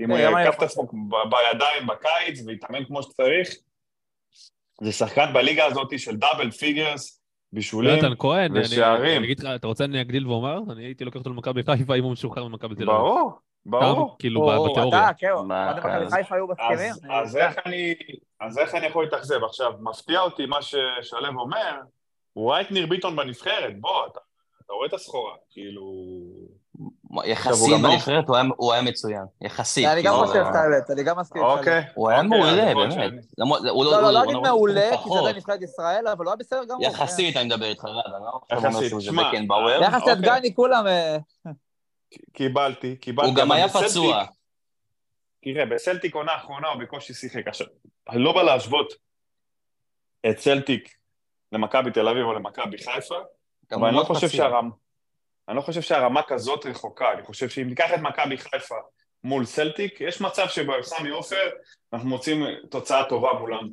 אם הוא אני ייקח את עצמו בידיים בקיץ ויתאמן כמו שצריך, זה שחקן בליגה הזאת של double figures, בישולים יונתן כהן, אני- ושערים. אני אגיד לך, אתה רוצה אני אגדיל ואומר? אני הייתי לוקח אותו למכבי חיפה אם הוא משוחרר ממכבי תל אביב. ברור, ברור. כאילו, בתיאוריה. אתה, כן, מכבי אז- חיפה היו מסכימים. אז, אני אז, יודע. איך אני, יכול להתאכזב? עכשיו, מפתיע אותי מה ששלו אומר, הוא ראה את ניר ביטון בנבחרת, בוא, אתה רואה את הסחורה, כאילו... יחסית גם לא- בנבחרת הוא היה- הוא היה מצוין. יחסית. אני גם כאילו, חושב את האמת, אני גם מסכים. אוקיי. הוא היה אוקיי, מעולה, באמת. לא, לא, לא אגיד הוא מעולה, כי זה. עדיין נבחרת ישראל, אבל הוא היה בסדר גמור. יחסית אני מדבר איתך, רז, לא יחסית, שמע, בקנבאואר. כן. יחס אוקיי. לדגני כולם... אה, קיבלתי, קיבלתי. הוא גם היה פצוע. תראה, בסלטיק עונה האחרונה הוא בקושי שיחק. עכשיו, אני לא בא להשוות את סלטיק למכבי תל אביב או למכבי חיפה, אבל אני לא חושב פציע. אני לא חושב שהרמה כזאת רחוקה, אני חושב שאם ניקח את מכבי חיפה מול סלטיק, יש מצב שבסמי עופר אנחנו מוצאים תוצאה טובה מולם,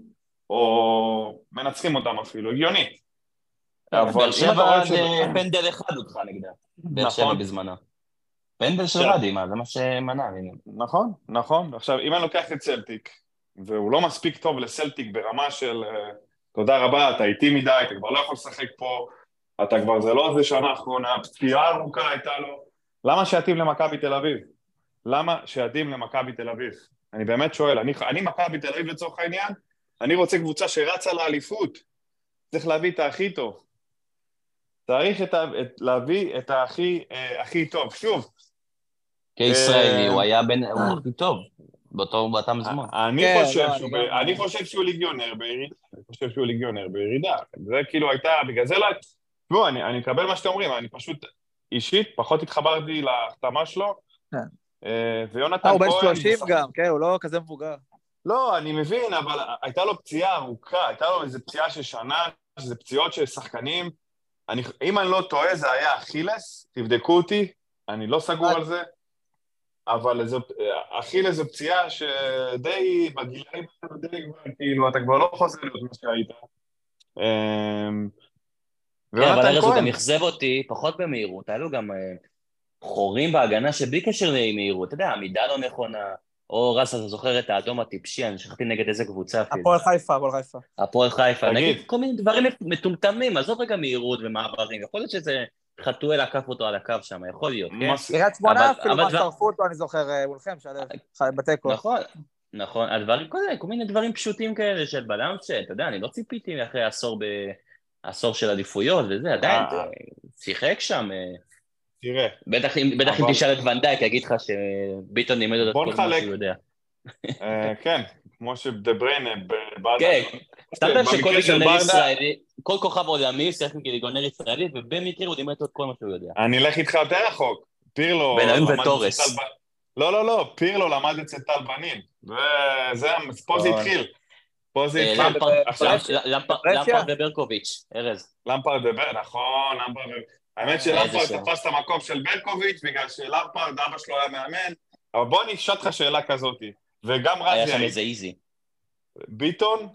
או מנצחים אותם אפילו, הגיונית. אבל באר אם שבע אתה רואה זה ש- פנדל אחד אותך נגדה. באר שבע נכון. בזמנה. פנדל של עכשיו- רדי, מה, זה מה שמנע. נכון, נכון. עכשיו, אם אני לוקח את סלטיק, והוא לא מספיק טוב לסלטיק ברמה של אה, תודה רבה, אתה איטי מדי, אתה כבר לא יכול לשחק פה, אתה כבר, זה לא איזה שנה אחרונה, פציעה ארוכה הייתה לו, למה שיתאים למכבי תל אביב? למה שיתאים למכבי תל אביב? אני באמת שואל, אני, אני מכבי תל אביב לצורך העניין, אני רוצה קבוצה שרצה לאליפות, צריך להביא את הכי טוב. צריך את, ה- את, להביא את הכי, אה, הכי טוב. שוב, כישראלי, אה, הוא היה בין, הוא הכי טוב. באותו, באותם זמן. אני כן, חושב לא, שהוא אני חושב שהוא ליגיונר בירידה, אני חושב שהוא ליגיונר בירידה. זה כאילו הייתה, בגלל זה לא... תשמעו, אני אני מקבל מה שאתם אומרים, אני פשוט אישית פחות התחברתי להחתמה שלו. כן. אה, ויונתן אה, כהן... הוא בן 30 משחק- גם, כן, הוא לא כזה מבוגר. לא, אני מבין, אבל הייתה לו פציעה ארוכה, הייתה לו איזו פציעה של שנה, שזה פציעות של שחקנים. אני, אם אני לא טועה, זה היה אכילס, תבדקו אותי, אני לא סגור על זה, אבל אכילס זו פציעה שדי, בגילאים די כבר, כאילו, אתה כבר לא חוזר להיות מה שהיית. כן, אבל ארז הוא גם אכזב אותי, פחות במהירות, היה לו גם אה, חורים בהגנה שבלי קשר למהירות, אתה יודע, עמידה לא נכונה, או רס, אתה זוכר את האדום הטיפשי, אני שכחתי נגד איזה קבוצה אפילו. הפועל חיפה, הפועל חיפה. הפועל חיפה. נגיד כל מיני דברים מטומטמים, עזוב רגע מהירות ומעברים, יכול להיות שזה חתואל עקף אותו על הקו שם, יכול להיות, כן? קריית שמונה אפילו, אבל מה שרפו אותו, אני זוכר, אה, מולכם, שלו, בתיקו. נכון, נכון, הדברים, כל, כל מיני דברים פשוטים כאלה של בלנס, שאתה יודע, אני לא ציפיתי אחרי עשור ב... עשור של עדיפויות וזה, עדיין, אה. שיחק שם, אה, תראה, בטח אם בטח אם אבל- תשאל את ונדייק, יגיד לך שביטון לימד אותו כל מה. שהוא יודע. אה, כן, כמו שדה בריינה. כן, שמת לב שכל ליגונר ישראלי, כל כוכב עולמי שיחק כליגונר ישראלי, ובמקרה הוא לימד אותו את כל מה שהוא יודע. אני אלך איתך יותר רחוק. פירלו... בניון ב- לא, לא, לא, פירלו למד אצל טל בנין. וזה, פה זה. התחיל. פה זה אה, התחיל. למפרד- וברקוביץ', ארז. למפרד ובר, נכון, למפרד ו... האמת איזה שלמפרד שם. תפס את המקום של ברקוביץ' בגלל שלמפרד, אבא שלו היה מאמן. אבל בוא אני אשאל אותך שאלה כזאת. וגם היה רזי, שם היית- איזה איזי. ביטון,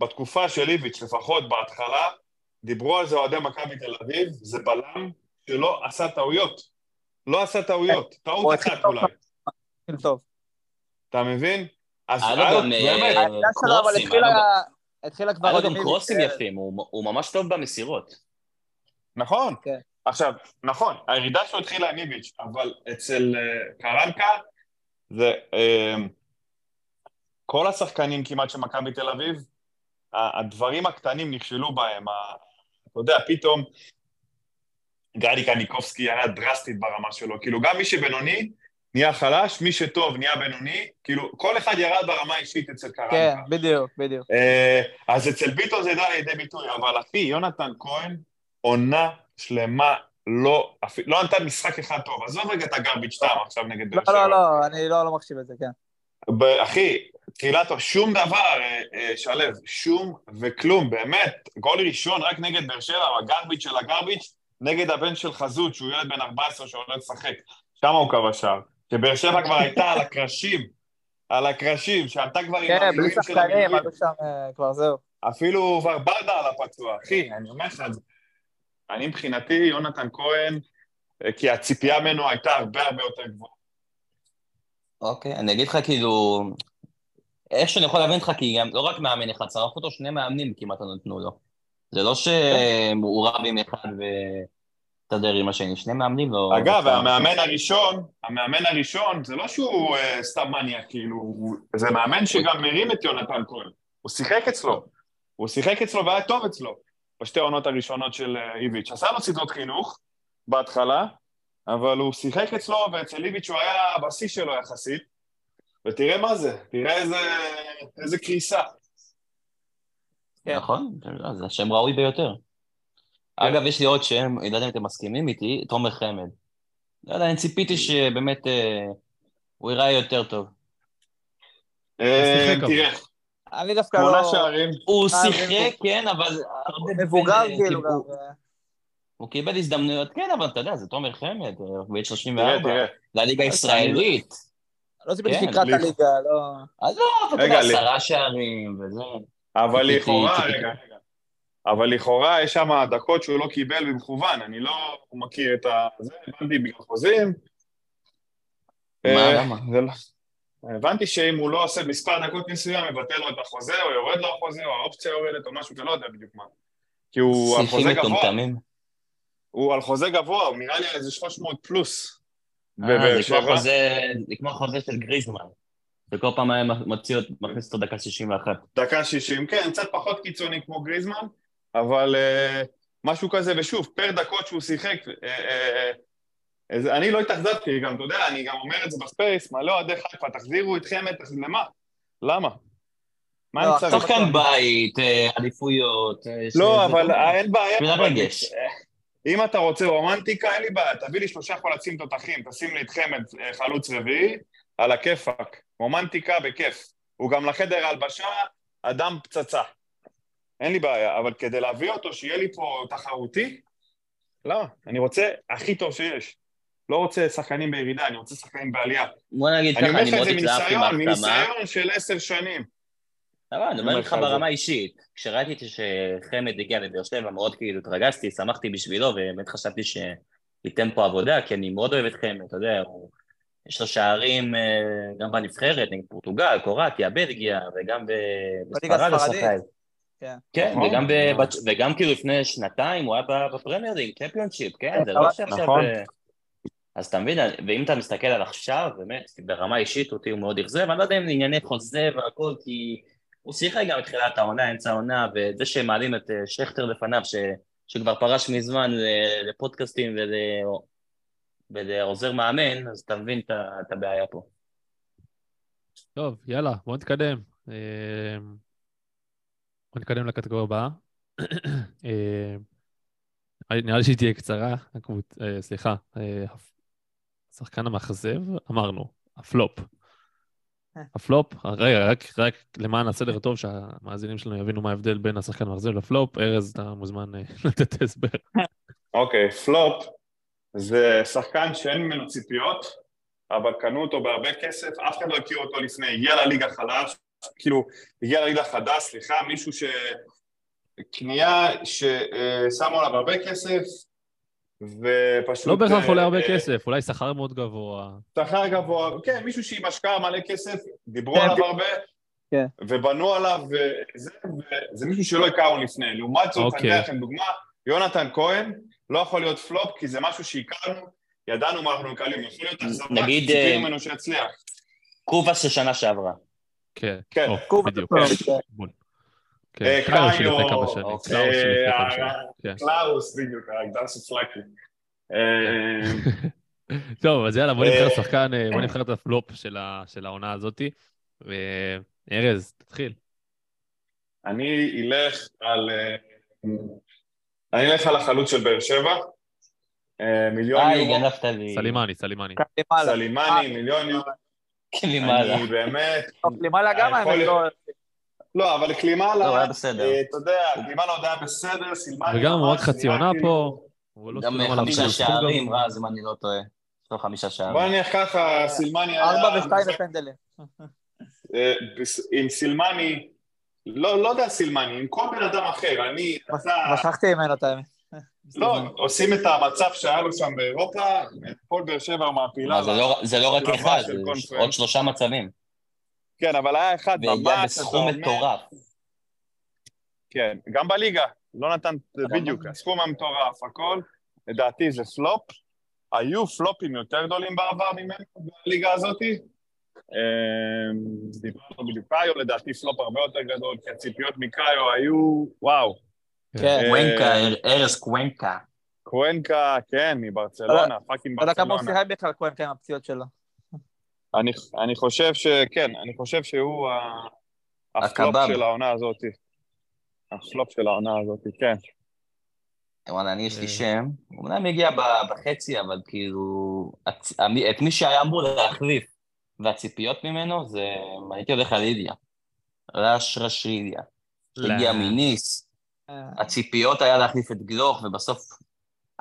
בתקופה של איביץ', לפחות בהתחלה, דיברו על זה אוהדי מכבי תל אביב, זה בלם שלא עשה טעויות. לא עשה טעויות, טעות אחת. אולי. טוב. אתה מבין? אז היה לו היה לו- גם, אה, שלו אבל קרוסים, התחילה- היה לו התחילה כבר... היה לו עוד גם קרוסים אה, יפים, הוא ממש טוב במסירות. נכון. כן. עכשיו, נכון, הירידה שלו התחילה עם איביץ', אבל אצל אה, קרנקה זה אה, כל השחקנים כמעט של מכבי תל אביב, ה- הדברים הקטנים נכשלו בהם. אתה יודע, פתאום גדי קניקובסקי ירד דרסטית ברמה שלו. כאילו, גם מי שבינוני נהיה חלש, מי שטוב נהיה בינוני, כאילו, כל אחד ירד ברמה האישית אצל קרנקה. כן, בדיוק, בדיוק. אה, אז אצל ביטון זה בא לידי ביטוי, אבל אחי, יונתן כהן, עונה שלמה, לא, לא נתן משחק אחד טוב. עזוב רגע את הגרביץ' טעם עכשיו נגד באר לא, שבע. לא, לא, אני לא לא מחשיב את זה, כן. אחי, תחילת, שום דבר, אה, אה, שלו, שום וכלום, באמת. גול ראשון רק נגד באר שבע, הגרביץ' של הגרביץ', נגד הבן של חזות, שהוא ילד בן 14 שעולה לשחק. שם הוא כבש שער. שבאר שבע כבר הייתה על הקרשים, על הקרשים, שעלתה כבר עם כן, בלי המילואים של שחקנים, המילואים. עלו שם אה, כבר זהו. אפילו כבר ברדה על הפצוע, אחי, אני אומר לך, זה- אני מבחינתי, יונתן כהן, אה, כי הציפייה ממנו הייתה הרבה הרבה יותר גבוהה. אוקיי, אני אגיד לך כאילו, איך שאני יכול להבין אותך, כי גם לא רק מאמן אחד, שרף אותו שני מאמנים כמעט נתנו לו. זה לא שהוא רב עם אחד והסתדר עם השני, שני מאמנים לא... אגב, לא- המאמן הראשון, המאמן הראשון, זה לא שהוא אה, סתם מניאק, כאילו, זה מאמן שגם מרים את יונתן כהן. הוא שיחק אצלו. הוא שיחק אצלו והיה טוב אצלו, בשתי העונות הראשונות של אה, איביץ'. עשה לו סדרות חינוך בהתחלה, אבל הוא שיחק אצלו, ואצל איביץ' הוא היה בשיא שלו יחסית. ותראה מה זה, תראה איזה, איזה קריסה. כן. נכון, זה השם ראוי ביותר. אגב, יש לי עוד שם, אני לא יודע אם אתם מסכימים איתי, תומר חמד. לא יודע, אני ציפיתי שבאמת אה, הוא ייראה יותר טוב. אה. תראה, אני דווקא שמונה לא... שערים, הוא אה, שיחק, כן, אבל... מבוגר כאילו גם. הוא- קיבל הזדמנויות, כן, אבל אתה יודע, זה תומר חמד, הוא בן תראה, 34. תראה. לליגה הישראלית. לא ציפיתי כן, שיקרא את לי- הליגה, לא... אז לא, אתה יודע, עשרה שערים וזה. אבל לכאורה, רגע. אבל לכאורה יש שם דקות שהוא לא קיבל במכוון, אני לא מכיר את ה... זה, הבנתי בגלל חוזים. מה, אה, למה? לא... הבנתי שאם הוא לא עושה מספר דקות מסוים, מבטל לו את החוזה, או יורד לו החוזה, או האופציה יורדת, או משהו, אתה לא יודע בדיוק מה. כי הוא על חוזה גבוה, מטומטמים. הוא על חוזה גבוה, הוא נראה לי על איזה 300 פלוס. אה, זה כמו. חוזה, של גריזמן. וכל פעם היה מוציא, מכניס אותו דקה 61. דקה 60, כן, קצת פחות קיצוני כמו גריזמן, אבל uh, משהו כזה, ושוב, פר דקות שהוא שיחק, uh, uh, אני לא התאכזבתי, גם, אתה יודע, אני גם אומר את זה בספייס, מלא אוהדי חיפה, תחזירו אתכם, תחז- למה? למה? מה לא, אני צריך? שחקן בית, אה. אה, ש- לא, אבל אה, אין בעיה. אם אתה רוצה רומנטיקה, אין לי בעיה, תביא לי שלושה חולצים תותחים, תשים לי את חמד אה, חלוץ רביעי, על הכיפאק. רומנטיקה בכיף. הוא גם לחדר ההלבשה, אדם פצצה. אין לי בעיה, אבל כדי להביא אותו, שיהיה לי פה תחרותי, לא, אני רוצה הכי טוב שיש. לא רוצה שחקנים בירידה, אני רוצה שחקנים בעלייה. בוא נגיד אני ככה, אומר אני לך את מאוד זה התלהבתי מניסיון. מניסיון של עשר שנים. אבל אני אומר אומר לך. ברמה האישית, כשראיתי שחמד הגיע לבאר שבע, מאוד כאילו התרגשתי, שמחתי בשבילו, ובאמת חשבתי שייתן פה עבודה, כי אני מאוד אוהב את חמד, אתה יודע, הוא... יש לו שערים אה, גם בנבחרת, נגד פורטוגל, קורטיה, בלגיה, וגם בספרד הוא. שחק. כן. כן, נכון. וגם, ב... בת- וגם כאילו לפני שנתיים הוא היה בפרמייר ליג, צ'מפיונשיפ, כן, זה לא נכון. שעכשיו... נכון. אה, אז אתה מבין, ואם אתה מסתכל על עכשיו, באמת, ברמה אישית אותי הוא מאוד אכזב, אני לא יודע אם זה ענייני חוזה והכל, כי הוא שיחק גם בתחילת העונה, אמצע העונה, וזה שהם מעלים את אה, שכטר לפניו, ש... שכבר פרש מזמן לפודקאסטים ול... ולעוזר מאמן, אז אתה מבין את הבעיה פה. טוב, יאללה, בוא נתקדם. בוא נתקדם לקטגוריה הבאה. אה, נראה לי שהיא תהיה קצרה, אה, סליחה. אה, השחקן המאכזב, אמרנו, הפלופ. הפלופ, רגע, רק, רק למען הסדר הטוב, שהמאזינים שלנו יבינו מה ההבדל בין השחקן המאכזב לפלופ, ארז, אתה מוזמן לתת הסבר. אוקיי, פלופ זה שחקן שאין ממנו ציפיות, אבל קנו אותו בהרבה כסף, אף אחד לא הכיר אותו לפני, הגיע לליגה חדש, כאילו, הגיע לליגה חדש, סליחה, מישהו ש... קנייה ששמו עליו הרבה כסף, ופשוט... לא בהכרח עולה הרבה אה, כסף, אולי שכר מאוד גבוה. שכר גבוה, כן, מישהו שעם השקעה מלא כסף, דיברו כן, עליו כן. הרבה, כן. ובנו עליו, וזה, וזה מישהו שלא הכרנו לפני. לעומת זאת, אוקיי. אני אתן לכם דוגמה, יונתן כהן לא יכול להיות פלופ, כי זה משהו שהכרנו, ידענו מה אנחנו מקבלים, יכול להיות אכזבה, נגיד, אה, ממנו שיצליח. קובאס של שנה שעברה. כן, כן. בדיוק. כן. כן. אה, קאיו, כמה שנים. אוקיי. קלאוס אה. קלאוס, בדיוק, סופלקי. אה, טוב, אז יאללה, בוא נבחר אה, שחקן, אה, בוא נבחר את הפלופ של של העונה הזאתי. ארז, תתחיל. אני אלך על... אני אלך על החלוץ של באר שבע. מיליון יורו. סלימני, סלימני. סלימני, מיליון יורו. למעלה. אני באמת... למעלה גם האמת להיות- לא... לא, אבל קלימאלה... לא, היה בסדר. אה, אתה יודע, קלימאלה עוד היה בסדר, סילמני... וגם הוא רק חצי עונה פה. לא גם עליו חמישה שערים. רז, אם אני לא טועה. יש לו חמישה בוא שערים. נניח ככה, סילמני היה... ארבע ושתיים בפנדלים. אה, עם סילמני, לא לא יודע סילמני, עם כל בן אדם אחר, אני... משכתי ממנו את האמת. לא, עושים את המצב שהיה לו שם באירופה, כל באר שבע מעפילה. זה לא- זה לא רק אחד, זה. עוד שלושה מצבים. כן, אבל היה אחד ממש... והגיע אתה בסכום אומר- מטורף. כן, גם בליגה. לא נתן, בדיוק, הסכום המטורף, הכל, לדעתי זה פלופ. היו פלופים יותר גדולים בעבר ממנו בליגה הזאתי. אמ, דיברנו בדיוק קאיו, לדעתי פלופ הרבה יותר גדול, כי הציפיות מקאיו היו, וואו. כן. קוונקה, ארז קוונקה. קוונקה, כן, מברצלונה, fucking לא יודע כמה הוא ברצלונה. שיחק בכלל קוונקה עם הפציעות שלו. אני, אני חושב שכן, אני חושב שהוא הפלופ. של העונה הזאת. הפלופ של העונה הזאת, כן. וואלה, אני יש אה. לי שם, הוא אומנם הגיע ב- בחצי, אבל כאילו, את מי שהיה אמור להחליף והציפיות ממנו, זה, הייתי הולך על איליה. רש רשידיה. לא. הגיע מניס, אה, הציפיות היה להחליף את גלוך, ובסוף כלום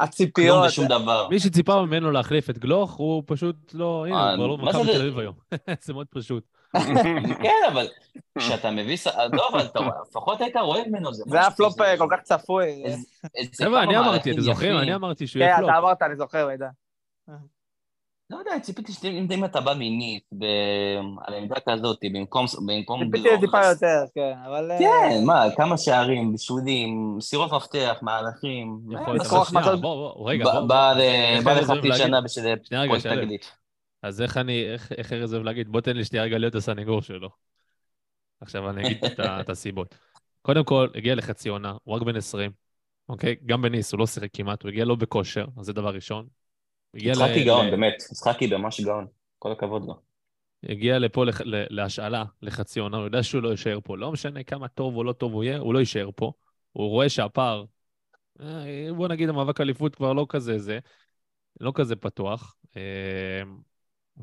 הציפיות, ושום דבר. מי שציפה ממנו להחליף את גלוך, הוא פשוט לא... הנה, אה, הוא כבר לא זה? תל אביב היום. זה מאוד פשוט. כן, אבל כשאתה מביא... ש- לא, אבל אתה לפחות היית רואה ממנו, זה זה היה פלופ אה, כל כך צפוי. חבר'ה, אני אמרתי, אתם זוכרים? אני אמרתי שהוא יהיה כן, פלופ. אתה אמרת, אני זוכר, עידן. לא יודע, ציפיתי שאם אם אתה בא מינית, ב- על עמדה כזאת, במקום במקום ציפיתי טיפה אז- יותר, כן, אבל... אה, כן, מה, כמה שערים, בישולים, מסירות מפתח, מהלכים. יכול אה, להיות, בוא, בוא, רגע, בוא, בא לחצי להגיד? שנה בשביל פרויקט. תגלית. אז איך אני, איך, איך ארז אוהב להגיד? בוא תן לי שנייה רגע להיות הסנגור שלו. עכשיו אני אגיד את הסיבות. קודם כל, הגיע לחצי עונה, הוא רק בן 20, אוקיי? גם בניס, הוא לא שיחק כמעט, הוא הגיע לא בכושר, אז זה דבר ראשון. יצחקי גאון, באמת, יצחקי ממש גאון. כל הכבוד לו. הגיע לפה לח- להשאלה, לחצי עונה, הוא יודע שהוא לא יישאר פה. לא משנה כמה טוב או לא טוב הוא יהיה, הוא לא יישאר פה. הוא רואה שהפער, אה, בוא נגיד המאבק אליפות כבר לא כזה זה, לא כזה פתוח. אה,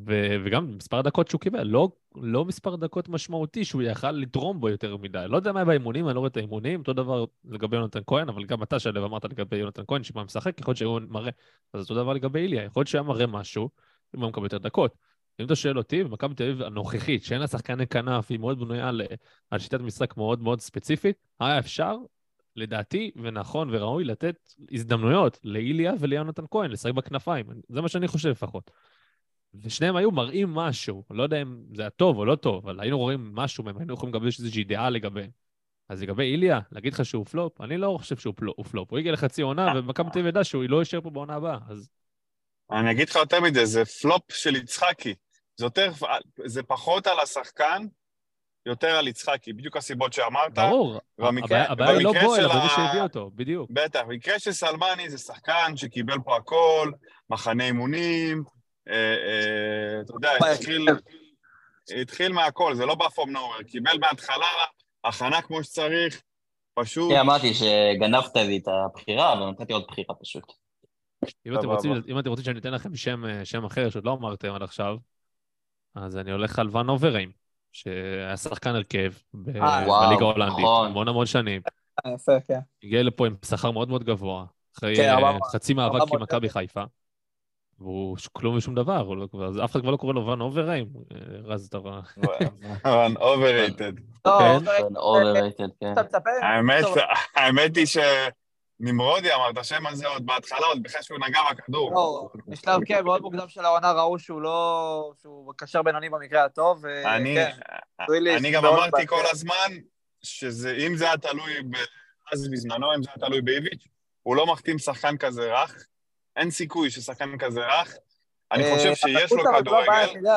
ו- וגם מספר הדקות שהוא קיבל, לא, לא מספר דקות משמעותי שהוא יכל לתרום בו יותר מדי. לא יודע מה באימונים, אני לא רואה את האימונים, אותו דבר לגבי יונתן כהן, אבל גם אתה, שלו, אמרת לגבי יונתן כהן, שמה משחק, יכול להיות שהוא מראה, אז אותו דבר לגבי איליה, יכול להיות שהוא היה מראה משהו, אם הוא מקבל יותר דקות. אם אתה שואל אותי, במכבי תל אביב הנוכחית, שאין לה שחקני כנף, היא מאוד בנויה על, על שיטת משחק מאוד מאוד ספציפית, היה אפשר, לדעתי, ונכון וראוי, לתת הזדמנויות לאיליה וליונתן כהן, לשחק בכנפיים. זה מה שאני חושב לפחות. ושניהם היו מראים משהו, לא יודע אם זה היה טוב או לא טוב, אבל היינו רואים משהו מהם, היינו יכולים לגבש איזושהי דעה לגביהם. אז לגבי איליה, להגיד לך שהוא פלופ, אני לא חושב שהוא פלופ. הוא, פלופ. הוא הגיע לחצי עונה, ומכבי תל אביב ידע שהוא לא יישאר פה בעונה הבאה, אז אני אגיד לך יותר מזה, זה פלופ של יצחקי. זה יותר, זה פחות על השחקן, יותר על יצחקי, בדיוק הסיבות שאמרת. ברור. במקרה- הבעיה- הבעיה לא במקרה בו, אלא של במי ה- שהביא אותו, בדיוק. בטח, במקרה של סלמני זה שחקן שקיבל פה הכל, מחנה אימונים, אתה יודע, התחיל, התחיל מהכל, זה לא בא from nowhere, קיבל בהתחלה הכנה כמו שצריך, פשוט, אני אמרתי שגנבת לי את הבחירה, אבל נתתי עוד בחירה פשוט. אם אתם. רוצים, אם אתם רוצים שאני אתן לכם שם, אה, שם אחר שעוד לא אמרתם עד עכשיו, אז אני הולך על ון אוברהיים, שהיה שחקן הרכב אה, בליגה ההולנדית, נכון. המון המון שנים. אה, יפה, כן. הגיע לפה עם שכר מאוד מאוד גבוה, אחרי כן, אה, 400 חצי מאבק 400 עם מכבי חיפה. והוא כלום ושום דבר, לא- אז אף אחד כבר לא קורא לו ון אוברהיים. אה, רז, אתה רואה. overrated. לא, כן. overrated, כן. אתה מצפה? האמת, היא שנמרודי אמר את השם הזה עוד בהתחלה, עוד בכלל שהוא נגע בכדור. לא, בשלב כן, מאוד מוקדם של העונה ראו שהוא לא... שהוא קשר בינוני במקרה הטוב, אני, וכן. וויליס אני גם אמרתי. כל הזמן, שאם זה היה תלוי, ב... אז בזמנו, אם זה היה תלוי באיביץ', הוא לא מחתים שחקן כזה רך, אין סיכוי ששחקן כזה רך. אני אה, חושב שיש לו הבעיה כדורגל.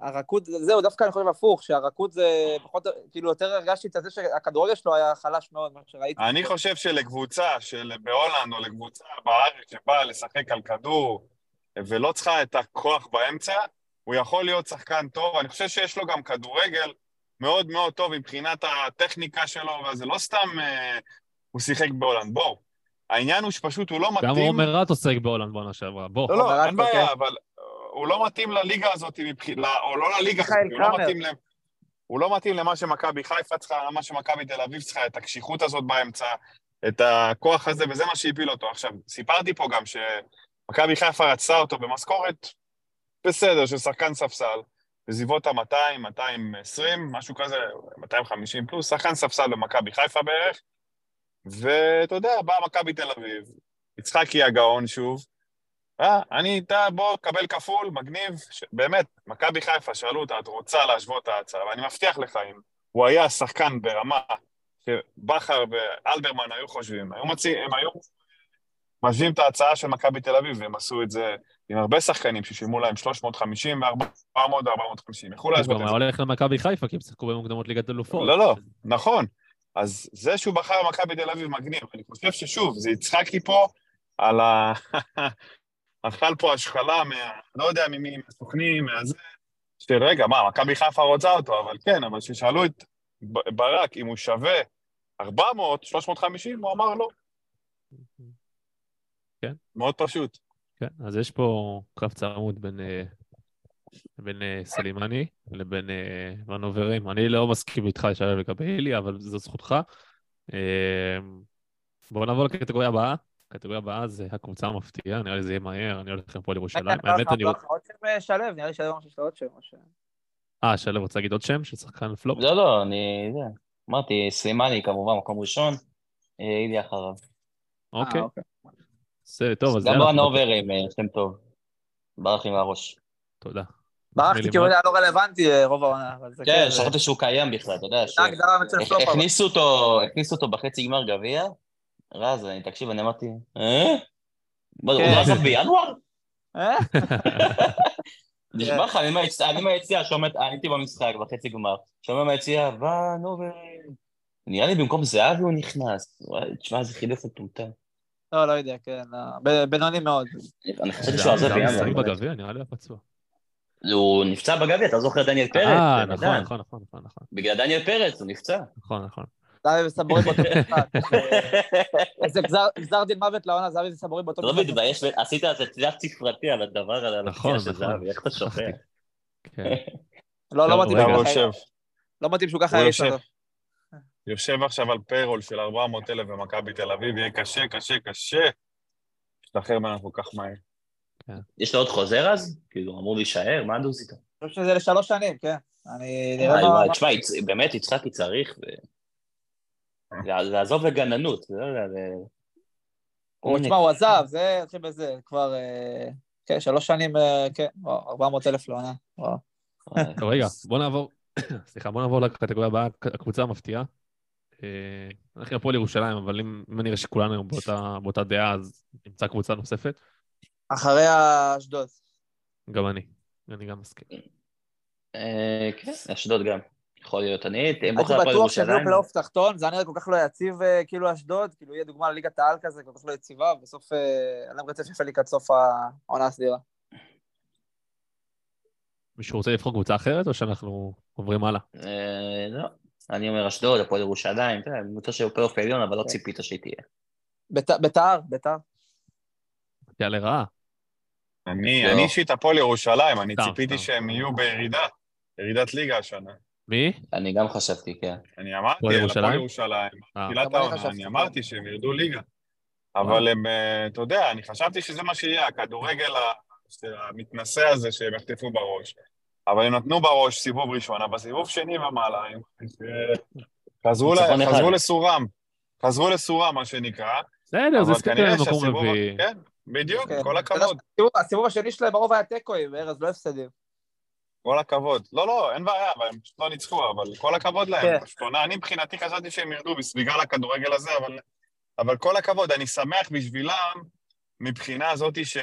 הרכות, זהו, דווקא אני חושב הפוך, שהרכות זה פחות, כאילו, יותר הרגשתי את זה שהכדורגל שלו היה חלש מאוד, מה שראיתי. אני חושב שלקבוצה של בהולנד או לקבוצה בארץ שבאה לשחק על כדור ולא צריכה את הכוח באמצע, הוא יכול להיות שחקן טוב. אני חושב שיש לו גם כדורגל מאוד מאוד טוב מבחינת הטכניקה שלו, וזה לא סתם אה, הוא שיחק בהולנד. בואו, העניין הוא שפשוט הוא לא מתאים... גם עומר רט עוסק בהולנד בעונה שעברה, בוא. לא, לא, אבל אין בעיה, אוקיי. אבל הוא לא מתאים לליגה הזאת, מבח- ל- או לא לליגה הזאת, הוא לא. מתאים ל... הוא לא מתאים למה שמכבי חיפה צריכה, למה שמכבי תל אביב צריכה, את הקשיחות הזאת באמצע, את הכוח הזה, וזה מה שהפיל אותו. עכשיו, סיפרתי פה גם שמכבי חיפה רצתה אותו במשכורת בסדר, של שחקן ספסל, בסביבות ה-200, 220, משהו כזה, 250 פלוס, שחקן ספסל במכבי חיפה בערך, ואתה יודע, באה מכבי תל אביב, יצחקי הגאון שוב, אה, אני איתה, בוא, קבל כפול, מגניב. ש... באמת, מכבי חיפה שאלו אותה, את רוצה להשוות את ההצעה? ואני מבטיח לך, אם הוא היה שחקן ברמה שבכר ואלברמן היו חושבים, היו מציעים, הם היו משווים את ההצעה של מכבי תל אביב, והם עשו את זה עם הרבה שחקנים ששילמו להם 350 ו-400 ו-450. יכלו הוא להשוות גם את זה. הולך למכבי חיפה, כי הם שיחקו במוקדמות ליגת אלופות. לא, לא, נכון. אז זה שהוא בחר במכבי תל אביב מגניב. אני חושב ששוב, זה יצחקי פה על ה... אכל פה השכלה מה... לא יודע ממי, מהסוכנים, מהזה. של רגע, מה, מכבי חיפה רוצה אותו, אבל כן, אבל כששאלו את ברק אם הוא שווה 400, 350, הוא אמר לא. כן. מאוד פשוט. כן, אז יש פה קרב צמוד בין, אה, בין אה, סלימני לבין אה, ונוברים. אני לא מסכים איתך לשלב לגבי הילי, אבל זו זכותך. אה, בואו נעבור לקטגוריה הבאה. הקטגוריה הבאה זה הקבוצה המפתיעה, נראה לי זה יהיה מהר, אני הולך עם הפועל ירושלים. האמת, אני רוצה... עוד שם אה, שלו, נראה לי שלו ממש יש לו עוד שם. אה, שלו רוצה להגיד עוד שם של שחקן פלופ? לא, לא, אני... זה, אמרתי, סלימני כמובן, מקום ראשון, אה, אילי אחריו. אוקיי, אה, אוקיי. בסדר, טוב, אז גם בנוברים, אה, שם טוב. ברח עם הראש. תודה. ברחתי כי הוא? היה לא רלוונטי אה, רוב העונה, אבל זה כן, זה- שכחתי שהוא קיים בכלל, אתה יודע. זה הגדרה. אבל- הכניסו אותו, הכניסו אותו בחצי גמר גביע, רז, אני תקשיב, אני אמרתי, אה? מה, הוא כן. לא עזב בינואר? אה? נשמע לך, אני מהיציע- אני מהיציע, שומע, אני הייתי במשחק בחצי גמר, שומע מהיציע, ונובר. נראה לי במקום זהבי הוא נכנס. וואי, תשמע, איזה חילוף מטומטם. לא, לא יודע, כן. לא. ב- בינוני מאוד. אני חשבתי זה שהוא עזב היה בינואר. בגביע, נראה לי. הוא נפצע בגביע, אתה זוכר דניאל פרץ? אה, נכון. נכון, נכון, נכון, נכון, בגלל דניאל פרץ הוא נפצע. נכון, נכון. זהבי וסבורי באותו משחק. איזה גזר- דין מוות לעונה, זהבי וסבורי באותו לא משחק. מתבייש, עשית על זה תלת ספרתי על הדבר הזה, על נכון, הפציעה של נכון. זהבי, איך אתה שוכח? כן. לא, לא מתאים לא מתאים שהוא ככה יושב. אותו. יושב עכשיו על פיירול של 400 אלף במכבי תל אביב, יהיה קשה, קשה, קשה. להשתחרר ממנו כל כך מהר. יש לו עוד חוזר אז? כאילו, אמור להישאר? מה הדוז איתו? אני חושב שזה לשלוש שנים, כן. אני מה- תשמע, באמת, יצחקי צריך ו- לעזוב לגננות, לא יודע, זה... הוא, תשמע, הוא עזב, זה, נתחיל בזה, כבר, אה, כן, שלוש שנים, אה, כן, וואו, 400 אלף לעונה. וואו. טוב, רגע, בוא נעבור, סליחה, בוא נעבור לקטגוריה הבאה, הקבוצה המפתיעה. אה, אנחנו הפועל ירושלים, אבל אם אני אראה שכולנו היום באותה דעה, אז נמצא קבוצה נוספת. אחרי אשדוד. גם אני, אני גם מסכים. אה, כן, אשדוד גם. יכול להיות. אני הייתי בטוח ירושלים. פלייאוף תחתון, זה היה נראה כל כך לא יציב אה, כאילו אשדוד, כאילו יהיה דוגמה לליגת העל כזה, כל כך לא יציבה, ובסוף היה להם רצף יפה לקראת סוף העונה הסדירה. מישהו רוצה לבחור קבוצה אחרת, או שאנחנו עוברים הלאה? אה, לא. אני אומר אשדוד, הפועל ירושלים, אתה יודע, קבוצה של פלייאוף עליון, אבל לא כן. ציפית שהיא תהיה. ביתר, ביתר, ביתר. תהיה לרעה. אני. אני אישית הפועל ירושלים, אני ציפיתי. שהם יהיו בירידה, ירידת ליגה השנה. מי? אני גם חשבתי, כן. אני אמרתי הפועל על ירושלים? הפועל ירושלים, אה, אני העונה, אני. אמרתי שהם ירדו ליגה. אבל הם, אה, אתה יודע, אני חשבתי שזה מה שיהיה, הכדורגל המתנשא הזה שהם יחטפו בראש. אבל הם נתנו בראש סיבוב ראשון, אבל סיבוב שני ומעלה, הם אה, חזרו לסורם. חזרו לסורם, מה שנקרא. בסדר, זה אבל הספיק כנראה להם מקום שהסיבוב... רביעי. כן, בדיוק, כן. כל הכבוד. שהסיבוב- הסיבוב השני שלהם הרוב היה תיקואים, ארז, לא הפסדים. כל הכבוד. לא, לא, אין בעיה, אבל הם פשוט לא ניצחו, אבל כל הכבוד להם. כן. פשוט עונה, אני מבחינתי חשבתי שהם ירדו בגלל הכדורגל הזה, אבל, אבל כל הכבוד, אני שמח בשבילם מבחינה הזאת ש...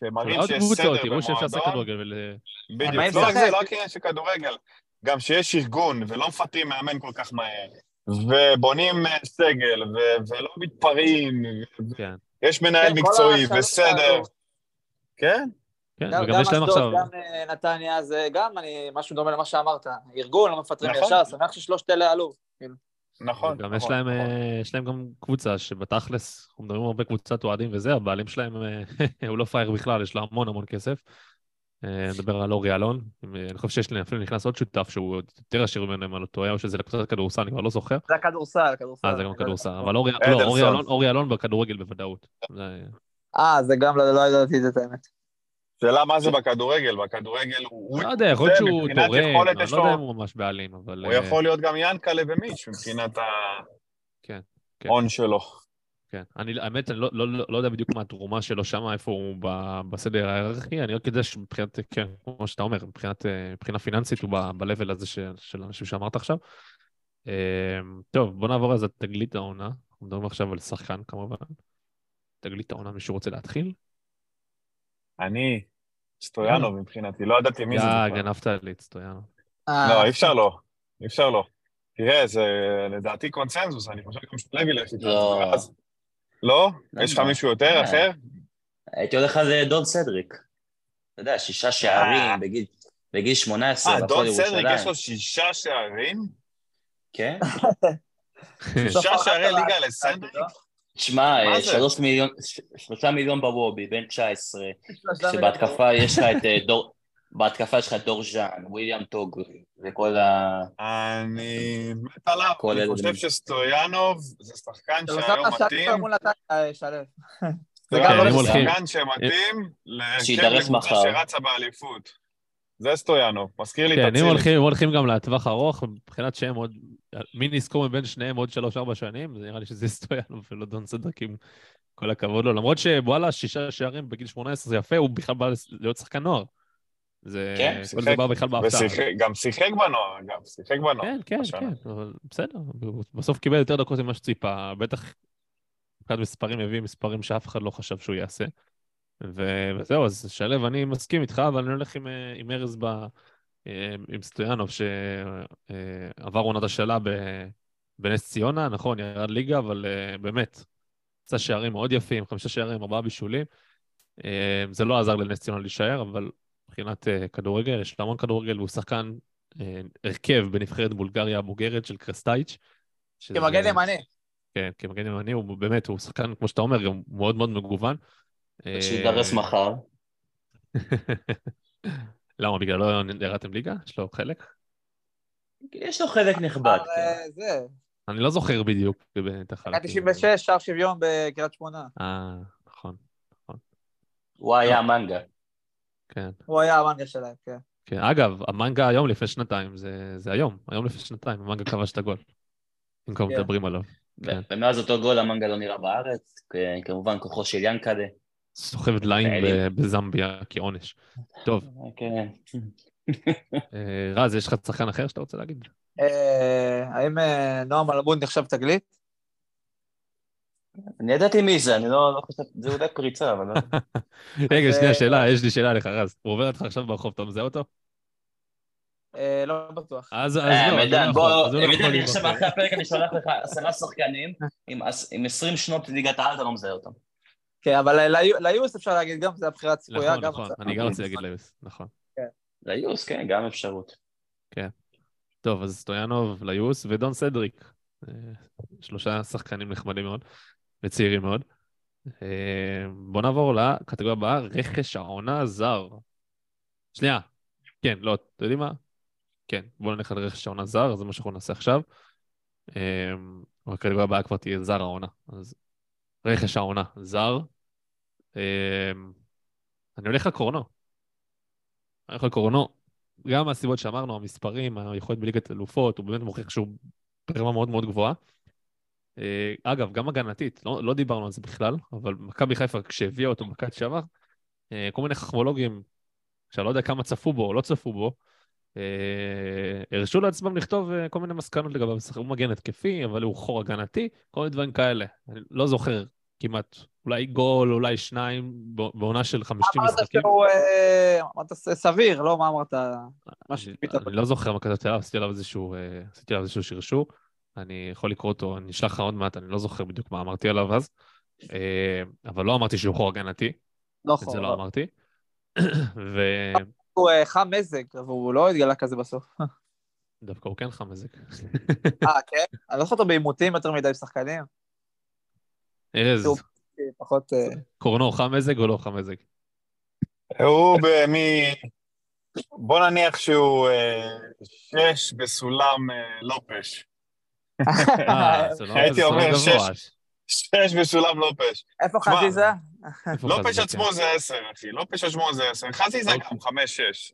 שמראים שיש סדר תראו שאפשר לעשות במועדון. כדורגל. ול- בדיוק. לא רק זה? לא רק עניין של כדורגל, גם שיש ארגון ולא מפטרים מאמן כל כך מהר, ובונים אה, סגל, ו... ולא מתפרעים, ויש מנהל כן, מקצועי. האלו. כן, כן, גם וגם גם יש להם אשדוד, עכשיו... גם אה, נתניה, זה גם אני, משהו דומה למה שאמרת. ארגון, לא מפטרים נכון. ישר, שמח ששלושת אלה עלו. נכון. גם נכון, יש להם, נכון. אה, יש להם גם קבוצה שבתכלס, אנחנו מדברים הרבה קבוצת אוהדים וזה, הבעלים שלהם אה, הוא לא פראייר בכלל, יש לו המון המון כסף. אה, נדבר על אורי אלון, אה, אני חושב שיש לי, אפילו נכנס עוד שותף שהוא יותר עשיר ממנו, אם אני לא טועה, או שזה לקבוצת כדורסל, אני כבר לא זוכר. זה הכדורסל, הכדורסל. אה, זה גם. כדורסל, אבל אורי, לא. אורי אלון, אורי אלון בכדורגל בוודאות. זה- אה, זה גם לא לא ידעתי את זה, האמת. שאלה מה זה בכדורגל, בכדורגל הוא... לא יודע, יכול להיות זה, שהוא תורם, אני לא יודע אם הוא ממש בעלים, אבל... הוא אה, יכול להיות גם ינקלה ומיץ' מבחינת כן, כן. ההון שלו. כן, אני, האמת, אני לא, לא, לא, יודע בדיוק מה התרומה שלו שם, איפה הוא ב, בסדר ההיררכי, אני רק יודע שמבחינת, כן, כמו שאתה אומר, מבחינת, אה, מבחינה פיננסית הוא ב-level הזה של, של האנשים שאמרת עכשיו. אה, טוב, בוא נעבור אז לתגלית העונה. אנחנו מדברים עכשיו על שחקן כמובן. תגלית העונה, מישהו רוצה להתחיל? אני, סטויאנוב מבחינתי, לא ידעתי מי זה בכלל. גנבת לי את סטויאנו. אה, לא, אי אפשר לא. אי אפשר לא. תראה, זה לדעתי קונצנזוס, אני חושב גם שלוי ילך איתו. לא. לא? לא יש לך. מישהו יותר, אה. אחר? הייתי הולך על אה, דון סדריק. אתה יודע, שישה שערים בגיל- בגיל 18, אה, דון. סדריק, יש לו שישה שערים? כן? שישה שערי ליגה לסנדריק? תשמע, אה, שלושה מיליון בוובי, בן 19, שלושה שבהתקפה יש לך את אה, דור... בהתקפה יש לך את דור ז'אן, וויליאם טוג, וכל ה... אני מת עליו, אני חושב זה- שסטויאנוב זה שחקן שהיום מתאים, שלו. כן, גם לא זה שחקן שמתאים לקבוצה. שרצה באליפות. זה סטויאנוב, מזכיר לי את כן, אם אצילי. הולכים, אם הולכים גם לטווח ארוך, מבחינת שהם עוד... מי נזכור מבין שניהם עוד שלוש-ארבע שנים, זה נראה לי שזה סטויאנוב ולא דון סדרק, עם כל הכבוד לו. למרות שוואלה, שישה שערים בגיל 18 זה יפה, הוא בכלל בא להיות שחקן נוער. זה... כן, כל שיחק. בא בכלל בהפתעה. גם שיחק בנוער, אגב, שיחק בנוער. כן, כן, השנה. כן, אבל בסדר, בסוף קיבל יותר דקות ממה שציפה, בטח מבחינת מספרים הביא מספרים שאף אחד לא חשב שהוא יעשה. ו- וזהו, אז שלו, אני מסכים איתך, אבל אני הולך עם, אה, עם ארז ב... אה, עם סטויאנוב, שעבר עונת השאלה ב- בנס ציונה, נכון, ירד ליגה, אבל אה, באמת, עשה שערים מאוד יפים, חמישה שערים, ארבעה בישולים. אה, זה לא עזר לנס ציונה להישאר, אבל מבחינת אה, כדורגל, יש לו המון כדורגל, והוא שחקן אה, הרכב בנבחרת בולגריה הבוגרת של קרסטייץ'. כמגן ימני. כן, כמגן ימני, הוא באמת, הוא שחקן, כמו שאתה אומר, גם מאוד מאוד מגוון. שיידרס אה, מחר. למה, בגלל לא ירדתם ליגה? יש לו חלק? יש לו חלק נכבד, כן. זה, אני לא זוכר בדיוק את החלקים. 96, שער שוויון בקריית שמונה. אה, נכון, הוא היה המנגה. כן. הוא היה המנגה שלהם, כן. כן. אגב, המנגה היום לפני שנתיים, זה, זה היום, היום לפני שנתיים, המנגה כבש את הגול. אם כבר כן. מדברים עליו. כן. ומאז אותו גול המנגה לא נראה בארץ, כמובן כוחו של ינקלה. סוחב דליים בזמביה כעונש. טוב, כן. אה, רז, יש לך שחקן אחר שאתה רוצה להגיד? אה, האם אה, נועם אלמוד נחשב תגלית? אני ידעתי מי זה, אני לא לא חושב, זה אולי פריצה, אבל לא... רגע, שנייה, אה, שאלה, יש לי שאלה לך, רז. הוא עובר אותך עכשיו ברחוב, אתה מזהה אותו? אה, לא בטוח. אז אה, לא, לא מידן, יכול, בוא, מידן, עכשיו. אחרי הפרק אני שולח לך עשרה שחקנים עם עש- עם 20 שנות ליגת העל, אתה לא מזהה אותם. כן, אבל ליו- ליוס אפשר להגיד גם, זה הבחירה הצפויה. נכון, גם נכון, מצב. אני גם רציתי להגיד ליוס, נכון. ליוס, כן, גם אפשרות. טוב, אז סטויאנוב, ליוס ודון סדריק. שלושה שחקנים נחמדים מאוד וצעירים מאוד. אה, בוא נעבור לקטגוריה הבאה, רכש העונה זר. שנייה, כן, לא, אתם יודעים מה? כן, בואו נלך על רכש העונה זר, זה מה שאנחנו נעשה עכשיו. אה, הקטגוריה הבאה כבר תהיה זר העונה. אז רכש העונה, זר. אה, אני הולך על קורנו. אני הולך על קורנו. גם מהסיבות שאמרנו, המספרים, היכולת בליגת אלופות, הוא באמת מוכיח שהוא ברמה מאוד מאוד גבוהה. אה, אגב, גם הגנתית, לא, לא דיברנו על זה בכלל, אבל מכבי חיפה, כשהביאה אותו בקיץ שעבר, אה, כל מיני חכמולוגים, שאני לא יודע כמה צפו בו או לא צפו בו, אה, הרשו לעצמם לכתוב כל מיני מסקנות לגביו, הוא מגן התקפי, אבל הוא חור הגנתי, כל מיני דברים כאלה. אני לא זוכר כמעט, אולי גול, אולי שניים, בעונה של 50 אמרת משחקים. שהוא, אמרת ס- סביר, לא מה אמרת? אני, לא זוכר מה כתבתי עליו, אה, עשיתי עליו איזשהו שרשור. אני יכול לקרוא אותו, אני אשלח לך עוד מעט, אני לא זוכר בדיוק מה אמרתי עליו אז. אה, אבל לא אמרתי שהוא חור הגנתי, לא את זה חור. לא אמרתי. הוא אה, חם מזג, והוא לא התגלה כזה בסוף. ודווקא הוא כן חם מזג. אה, כן? אני לא זוכר אותו בעימותים יותר מדי עם שחקנים. ארז, הוא- פחות... אה, קורנו חם מזג או לא חם מזג? הוא במי... בוא נניח שהוא שש בסולם לופש. אה, זה לא הייתי אומר גבוה. שש בסולם לופש. איפה חזיזה? לופש עצמו זה עשר, אחי. לופש עצמו זה עשר. חזיזה אוקיי. גם חמש-שש.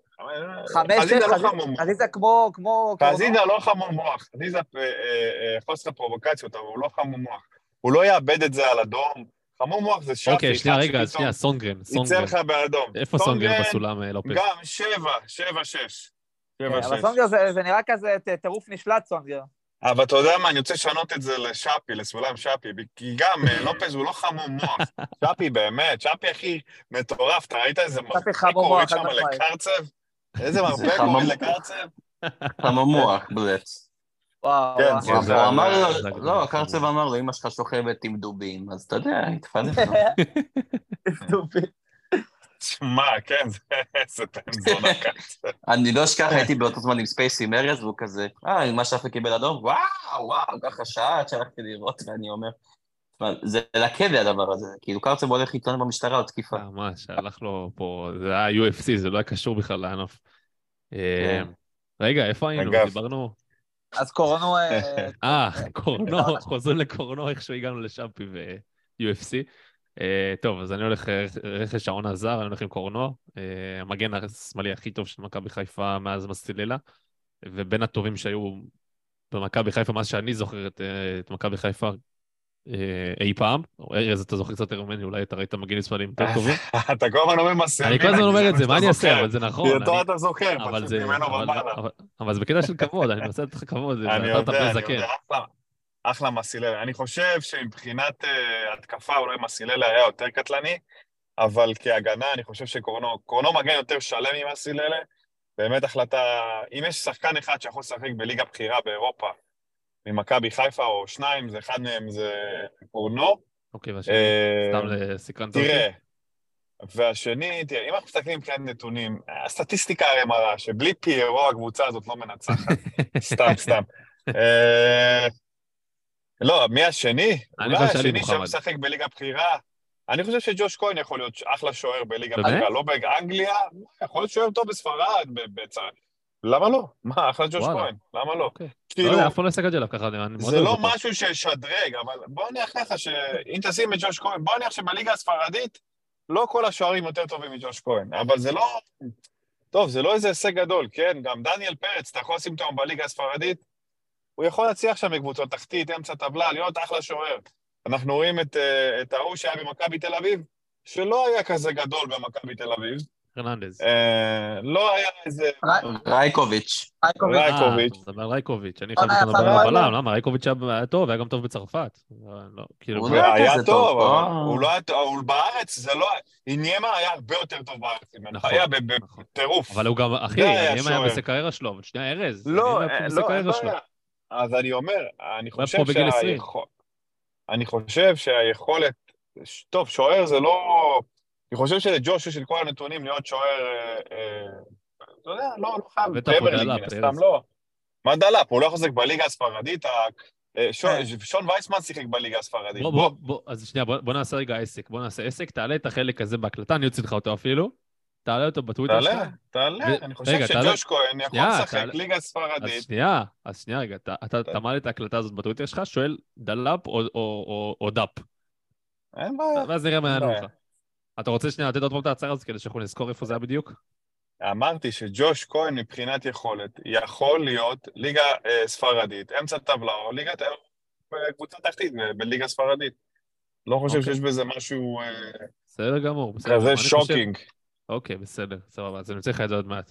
חמש, חזיזה שש, לא חזיזה- כמו... כמו... חזיזה לא חמור מוח. חזיזה אה, אה, אה, חוסר פרובוקציות, אבל הוא לא חמור מוח. הוא לא יאבד את זה על אדום. חמור מוח זה שפי. אוקיי, שנייה, רגע, שנייה, סונגרן, יצא סונגרן. לך באדום. איפה סונגרן בסולם אה, לופס? גם שבע, שבע, שש. שבע, כן, אבל שש. סונגר זה זה נראה כזה טירוף נשלט, סונגר. אבל אתה יודע מה, אני רוצה לשנות את זה לשאפי, לסולם שאפי, כי גם אה, לופז הוא לא חמום מוח. שאפי באמת, שאפי הכי מטורף, אתה ראית איזה מרפק חמום הוא מוח, הוריד שם. לקרצב? איזה זה מרפק הוא חמום. הוריד לקרצב? חממוח, בלץ. וואו, כן, הוא הוא אמר לו, לא, הקרצב אמר לו, אמא שלך שוכבת עם דובים, אז אתה יודע, התפנק לו. דובי. שמע, כן, זה- זונה קרצב. אני לא אשכח, הייתי באותו זמן עם space עם ארז, והוא כזה, אה, אמא שלך קיבל אדום? וואו, וואו, ככה שעה עד שהלכתי לראות, ואני אומר, "תשמע, זה לקבי הדבר הזה, כאילו קרצב הולך להתלונן במשטרה על תקיפה. ממש, הלך לו פה, זה היה UFC, זה לא היה קשור בכלל לענף. אה, כן. רגע, איפה היינו? דיברנו... אז קורנו... אה, אה, קורנו, חוזרים לקורנו, איכשהו הגענו לשאפי ו-UFC. Uh, טוב, אז אני הולך אה, רכש העונה זר, אני הולך עם קורנו, uh, המגן השמאלי הכי טוב של מכבי חיפה מאז מסטיללה, ובין הטובים שהיו במכבי חיפה, מאז שאני זוכר את, אה, את מכבי חיפה אי פעם. ארז, אתה זוכר קצת יותר ממני, אולי אתה ראית מגנים שמאליים יותר טובים. אתה כל הזמן אומר מסלמין. אני כל הזמן אומר את זה, מה אני אעשה? אבל זה נכון. אותו אתה זוכר, פשוט. ממנו ומעלה. אבל- זה בקטע של כבוד, אני מנסה לתת לך כבוד. אני אתה יודע, אני זקן. אחלה, מסיללה. אני חושב שמבחינת אה, התקפה אולי מסיללה היה יותר קטלני, אבל כהגנה אני חושב שקורנו, קורנו מגן יותר שלם ממסיללה. באמת החלטה, אם יש שחקן אחד שיכול לשחק בליגה בכירה באירופה, ממכבי חיפה או שניים, זה אחד מהם זה קורנו. אוקיי, והשני, אה, סתם סקרנת אותי. תראה, והשני, תראה, אם אנחנו מסתכלים מבחינת נתונים, הסטטיסטיקה הרי מראה שבלי פיירו הקבוצה הזאת לא מנצחת. סתם, סתם. לא, מי השני? אני אולי השני. שמשחק בליגה בכירה. אני חושב שג'וש כהן יכול להיות אחלה שוער בליגה? בכירה, לא באנגליה, יכול להיות שוער טוב בספרד, ב- בצ... למה לא? מה, אחלה ג'וש. כהן, למה לא? אוקיי. לא כאילו, יודע, אף פעם לא הסתכלתי עליו ככה, אני זה לא. משהו שישדרג, אבל בוא נניח לך שאם תשים את ג'וש כהן, בוא נניח שבליגה הספרדית לא כל השוערים יותר טובים מג'וש כהן, אבל זה לא... טוב, זה לא איזה הישג גדול, כן? גם דניאל פרץ, אתה יכול לשים אותו בליגה הספרדית, הוא יכול להצליח שם בקבוצות תחתית, אמצע טבלה, להיות אחלה שוער. אנחנו רואים את, אה, את ההוא שהיה במכבי תל אביב, שלא היה כזה גדול במכבי תל אביב, הרננדז. אה, לא היה איזה... רייקוביץ'. רייקוביץ'. אתה מדבר על רייקוביץ', אני אה, חשבתי שאתה מדבר. על הבלם, למה? רייקוביץ' היה- היה טוב, היה גם טוב בצרפת. לא, הוא לא היה כזה טוב. הוא לא היה טוב, הוא בארץ, זה לא... עניימה היה הרבה יותר טוב בארץ ממנו, נכון, היה ב- ב-. בטירוף. אבל הוא גם, אחי, זה היה הקריירה שלו, אבל שנייה, ארז. לא, אה, לא, אז אני אומר, אני חושב פה בגיל 20. שהיכול... אני חושב שהיכולת... טוב, שוער זה לא... אני חושב שלג'וש יש את כל הנתונים להיות שוער... אה, אה, אתה יודע, לא, לא חייב בטח הוא דלאפ. הסתם לא. מה דלאפ? הוא לא לשחק בליגה הספרדית? אה, שון- וייסמן שיחק בליגה הספרדית. בוא, בוא, אז שנייה, בוא נעשה רגע עסק, בוא נעשה עסק, תעלה את החלק הזה בהקלטה, אני אוציא לך אותו אפילו, תעלה אותו בטוויטר שלך. תעלה, תעלה, ו- אני חושב רגע, שג'וש כהן יכול לשחק תעלה- ליגה אז ספרדית. שנייה, אז שנייה רגע, אתה, אתה, מעלה את ההקלטה הזאת בטוויטר שלך, שואל דלאפ או, או, או, או דאפ, אין בעיה. ואז נראה מה יענו. לך. אתה רוצה שנייה לתת עוד פעם את ההצהרה הזאת כדי שאנחנו נזכור איפה זה היה בדיוק? אמרתי שג'וש כהן מבחינת יכולת יכול להיות ליגה אה, ספרדית, אמצע טבלה או ליגת קבוצה תחתית בליגה ספרדית. לא חושב אוקיי. שיש בזה משהו אה, בסדר גמור, בסדר. כזה חושב- shocking. אוקיי, בסדר, סבבה, אז אני אוציא לך את זה עוד מעט.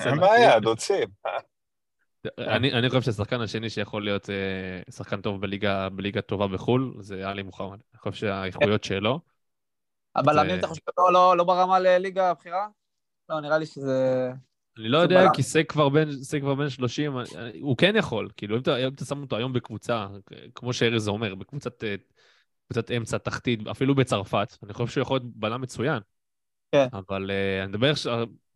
אין בעיה, דוצים. אני, אני חושב שהשחקן השני שיכול להיות אה, שחקן טוב בליגה, בליגה טובה בחו"ל, זה עלי מוחמד. אני חושב שהאיכויות שלו, הבלמים, זה- אתה חושב, לא- לא- לא ברמה לליגה הבכירה? לא, נראה לי שזה... אני לא יודע, בלם. כי סק כבר בן, סק כבר בן 30, אני- אני- הוא כן יכול, כאילו, אם אתה, אם אתה שם אותו היום בקבוצה, כמו שארז אומר, בקבוצת אה, קבוצת אמצע תחתית, אפילו בצרפת, אני חושב שהוא יכול להיות בלם מצוין. כן. אבל אה, אני מדבר,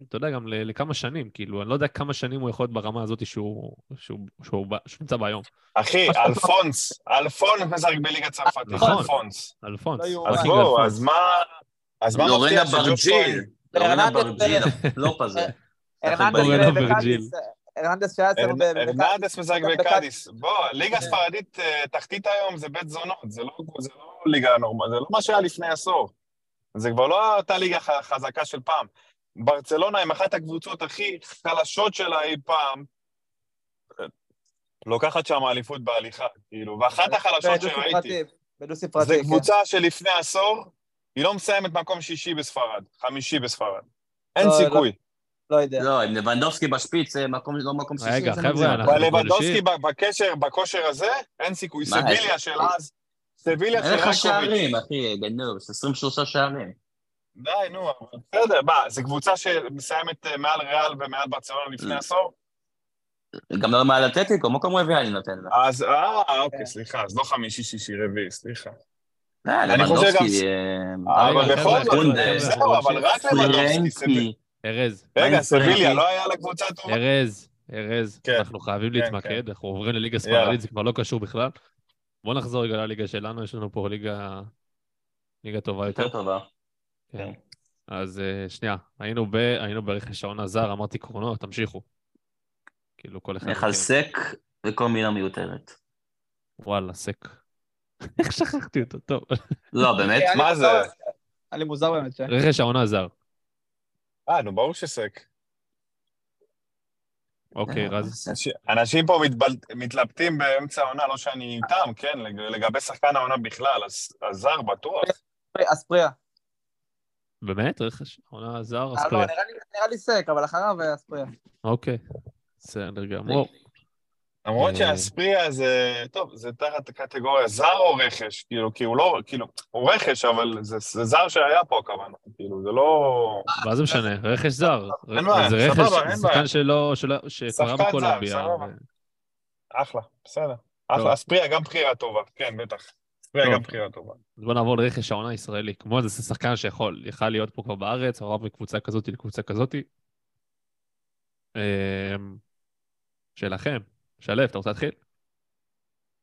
אתה יודע, גם ל- לכמה שנים, כאילו, אני לא יודע כמה שנים הוא יכול להיות ברמה הזאת שהוא, שהוא, שהוא, שהוא, שהוא נמצא בה היום. אחי, אלפונס, אלפונס משחק בליגה צרפתית, נכון. אלפונס. אלפונס. לא. אז הכי בואו. אז מה... אז מה לורנה מבטיח שג'וש ברג'יל. כהן... לורנה ברג'יל, הפלופ הזה. ב- בקאדיס. הרננדס משחק בקאדיס. בוא, ליגה כן. ספרדית אה, תחתית היום זה בית זונות, זה לא זה לא ליגה נורמלית, זה לא מה שהיה לפני עשור. זה כבר לא אותה ליגה חזקה של פעם. ברצלונה עם אחת הקבוצות הכי חלשות שלה אי פעם, לוקחת שם אליפות בהליכה, כאילו, ואחת החלשות שראיתי. זו כן. קבוצה שלפני עשור, היא לא מסיימת מקום שישי בספרד, חמישי בספרד. אין לא, סיכוי. לא יודע. לא, עם לבנדובסקי בשפיץ, זה מקום, לא מקום שישי. רגע, זה חבר'ה, מגזים. אנחנו- אבל לבנדובסקי בקשר, בכושר הזה, אין סיכוי. סביליה של אז, סביליה של אין לך. שערים, אחי, גנוב, 23 שערים. די, נו, אבל בסדר, מה, זו קבוצה שמסיימת אה, מעל ריאל ומעל ברצלונה לפני Mm. עשור? גם לא מעל אתלטיקו, מקום רביעי אני נותן לה. אז, אה, אוקיי, סליחה, אז לא חמישי, שישי, רביעי, סליחה. אה, אני חושב גם- אה, אבל בכל זאת, זהו, אבל רק לבנדובסקי. ארז, רגע, סביליה? לא היה לה קבוצה טובה? ארז, ארז, כן, אנחנו חייבים כן, להתמקד, אנחנו עוברים לליגה. ספרדית, זה כבר לא קשור בכלל. בואו נחזור רגע לליגה שלנו, יש לנו פה ליגה ליגה טובה יותר. יותר טובה. כן. אז אה, שנייה, היינו ב- היינו ברכש העונה זר, אמרתי קרונות, תמשיכו. כאילו כל אחד... מחלסק וכל מילה מיותרת. וואלה, סק. איך שכחתי אותו, טוב. לא, באמת? מה זה? היה לי מוזר באמת. ש- רכש העונה זר. אה, נו, ברור שסק. אוקיי, אה, רז. אנשים- פה מתלבטים באמצע העונה, לא שאני איתם, כן, לג- לגבי שחקן העונה בכלל, אז אז זר בטוח. אספריה. באמת? רכש העונה זר? אה, אספריה. לא, נראה לי- סק, אבל אחריו אה, אספריה. אוקיי. בסדר גמור. למרות. שהספריה זה, טוב, זה תחת הקטגוריה זר או רכש, כאילו, כי הוא לא, כאילו, הוא רכש, אבל זה זה זר שהיה פה הכוונה, כאילו, זה לא... מה זה משנה? רכש זר. אין בעיה, זה רכש, סבבה, אין זה שחקן. שלא, שלא- שקרה שחקן זר, בקולומביה. אחלה, בסדר. אחלה, אספריה גם בחירה טובה, כן, בטח. אספריה. גם בחירה טובה. אז בוא נעבור לרכש העונה הישראלי. כמו זה שחקן שיכול, יכל להיות פה כבר בארץ, עבר מקבוצה כזאת לקבוצה כזאת. אמ, שלכם. שלו, אתה רוצה להתחיל?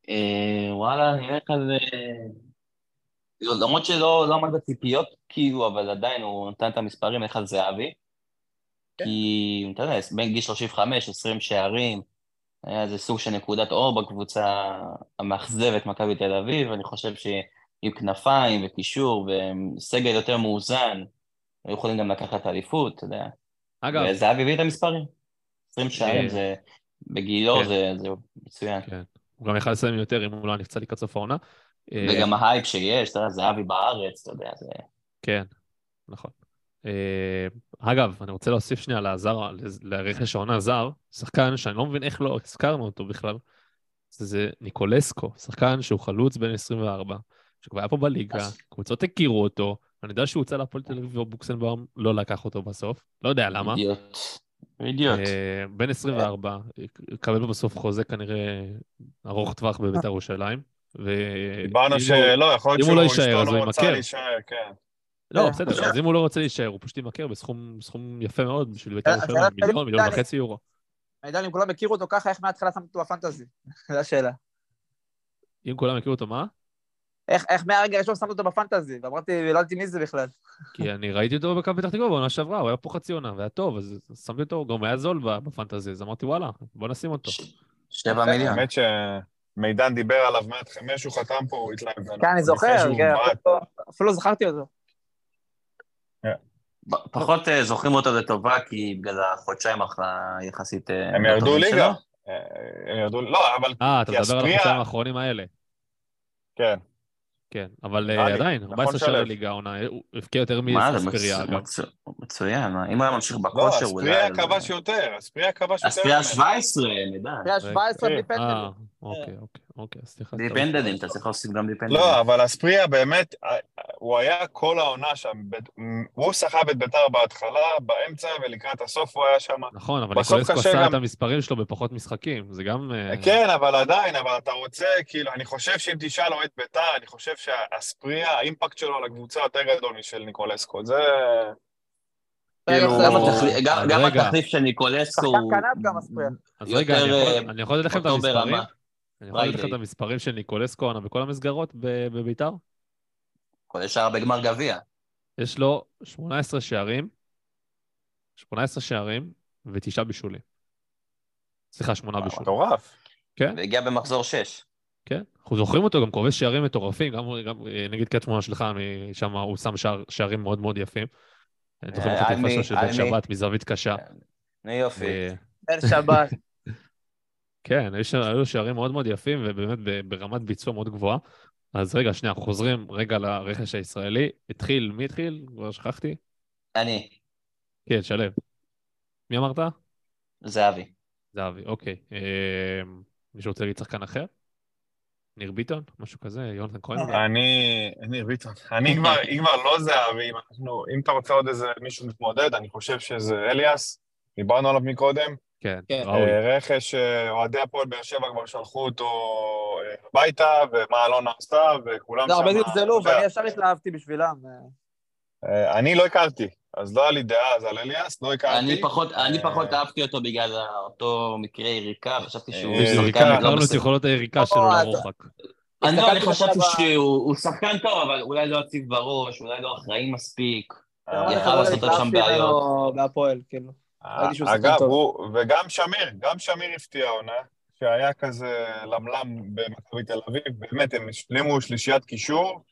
אה, וואלה, אני אלך על... אה, כאילו, למרות שלא לא עמד בציפיות, כאילו, אבל עדיין הוא נתן את המספרים, אלך על זהבי. כי, אתה יודע, בין גיל 35, 20 שערים, היה איזה סוג של נקודת אור בקבוצה המאכזבת מכבי תל אביב, אני חושב שעם כנפיים וקישור וסגל יותר מאוזן, היו יכולים גם לקחת אליפות, אתה יודע. אגב, וזהבי הביא את המספרים. 20 שערים אה, זה, בגילו כן. זה, זה מצוין. כן. הוא גם יכל לסיים יותר אם הוא לא נפצע לקראת סוף העונה. אה, וגם ההייפ שיש, אתה יודע, זהבי בארץ, אתה יודע, זה... כן, נכון. אה, אגב, אני רוצה להוסיף שנייה לעזר, לרכש העונה זר, שחקן שאני לא מבין איך לא הזכרנו אותו בכלל, זה, זה ניקולסקו, שחקן שהוא חלוץ בן 24, שכבר היה פה בליגה, קבוצות הכירו אותו, אני יודע שהוא הוצא להפועל תל אביב ובוקסנבאום לא לקח אותו בסוף, לא יודע למה. אידיוט. אידיוט. אה, בן 24, יקבל בסוף חוזה כנראה ארוך טווח בבית"ר ירושלים. ו- דיברנו שלא, יכול להיות לא שהוא יישאר, אשתו אז הוא לא רוצה ימכר. להישאר, כן. לא, כן. בסדר, אז אם הוא לא רוצה להישאר, הוא פשוט יימכר בסכום סכום יפה מאוד בשביל בית"ר ירושלים, שלי, מיליון, מיליון. וחצי יורו. עידן, אם כולם הכירו אותו ככה, איך מההתחלה שמת אותו בפנטזי? זו השאלה. אם כולם הכירו אותו, מה? איך, איך מהרגע הראשון שמת אותו בפנטזי? ואמרתי, לא ידעתי מי זה בכלל. כי אני ראיתי אותו בקו פתח תקווה בעונה שעברה, הוא היה פה חצי עונה, והיה טוב, אז שמתי אותו, גם היה זול בפנטזי, אז אמרתי, וואלה, בוא נשים אותו. שבע מיליון. האמת שמידן דיבר עליו מהתחלה, שהוא חתם פה, הוא התלהב ממנו. כן, אני זוכר, כן. אפילו- זכרתי אותו. פחות אה, זוכרים אותו לטובה, כי בגלל החודשיים אחלה יחסית... אה, הם ירדו ליגה. שלו. אה, הם ירדו, לא, אבל אה, אתה מדבר על החודשיים האחרונים האלה. כן. כן, אבל אה, עדיין, נכון 14 שערי שלו. ליגה העונה, הוא הבקיע יותר מה זה, מאספריה, אגב. מצ- מצוין, מה, אם הוא היה ממשיך לא, בכושר, אולי... אספריה אז- כבש יותר, אספריה כבש יותר. אספריה ממנו. 17, נדע. היה 17 בלי אה, פנדלים. אוקיי, אוקיי, אוקיי, סליחה. פנדלים, אתה צריך להוסיף גם בלי פנדלים. לא, אבל אספריה באמת, אה, הוא היה כל העונה שם, הוא סחב את ביתר בהתחלה, באמצע ולקראת הסוף הוא היה שם. נכון, אבל ניקולסקו עשה את המספרים שלו בפחות משחקים, זה גם... אה, כן, אבל עדיין, אבל אתה רוצה, כאילו, אני חושב שאם תשאל אוהד ביתר, אני חושב שהאספריה, האימפקט שלו על הקבוצה יותר גדול משל ניקולסקו, זה... כאילו... גם התחליף- של ניקולסקו הוא... אספריה. אז יותר, רגע, אני יכול- אה, לתת לכם את המספרים? אני יכול לתת לכם את. המספרים של ניקולסקו העונה בכל המסגרות בביתר? כל שער בגמר גביע. יש לו 18 שערים, 18 שערים ותשעה בישולים. סליחה, שמונה בישולים. מטורף. והגיע במחזור 6. כן, אנחנו זוכרים אותו, גם כובש שערים מטורפים, גם, גם אה, נגיד קריית שמונה שלך, שם הוא שם שער, שערים מאוד מאוד יפים. אני זוכר את אה, החטיפה על שלו של בן? שבת מזווית קשה. נו יופי. בן שבת. כן, היו ש- היו שערים מאוד מאוד יפים, ובאמת ברמת ביצוע מאוד גבוהה. אז רגע, שנייה, חוזרים רגע לרכש הישראלי. התחיל, מי התחיל? כבר שכחתי. אני. כן, שלו. מי אמרת? זהבי. זהבי, אוקיי. אה, מישהו רוצה להגיד שחקן אחר? ניר ביטון? משהו כזה? יונתן כהן? אולי? אני, ניר ביטון, אני כבר, אם כבר לא זהבי, אם אתה רוצה עוד איזה מישהו מתמודד, אני חושב שזה אליאס, דיברנו עליו מקודם. כן, כן. ראוי. אה, רכש, אה, אוהדי הפועל באר שבע כבר שלחו אותו אה, הביתה, ומה אלונה עשתה, וכולם זה הרבה שם, זלזלו, אתה יודע, ואני ישר התלהבתי בשבילם. אני לא הכרתי, אז לא היה לי דעה אז על אליאס, לא הכרתי. אני פחות, אני אה, פחות אהבתי אותו בגלל אותו מקרה יריקה, חשבתי שהוא אה, בשביל יריקה, לא את. יכולות היריקה שלו לא, לרוחק. אני לא, חשבתי שהוא הוא שחקן טוב, אבל אולי לא יציב בראש, אולי לא אחראי מספיק. יכל לעשות עוד שם בעיות. בהפועל, כאילו. אגב. הוא, וגם שמיר, גם שמיר הפתיע העונה, שהיה כזה למלם במכבי תל אביב, באמת, הם השלימו שלישיית קישור.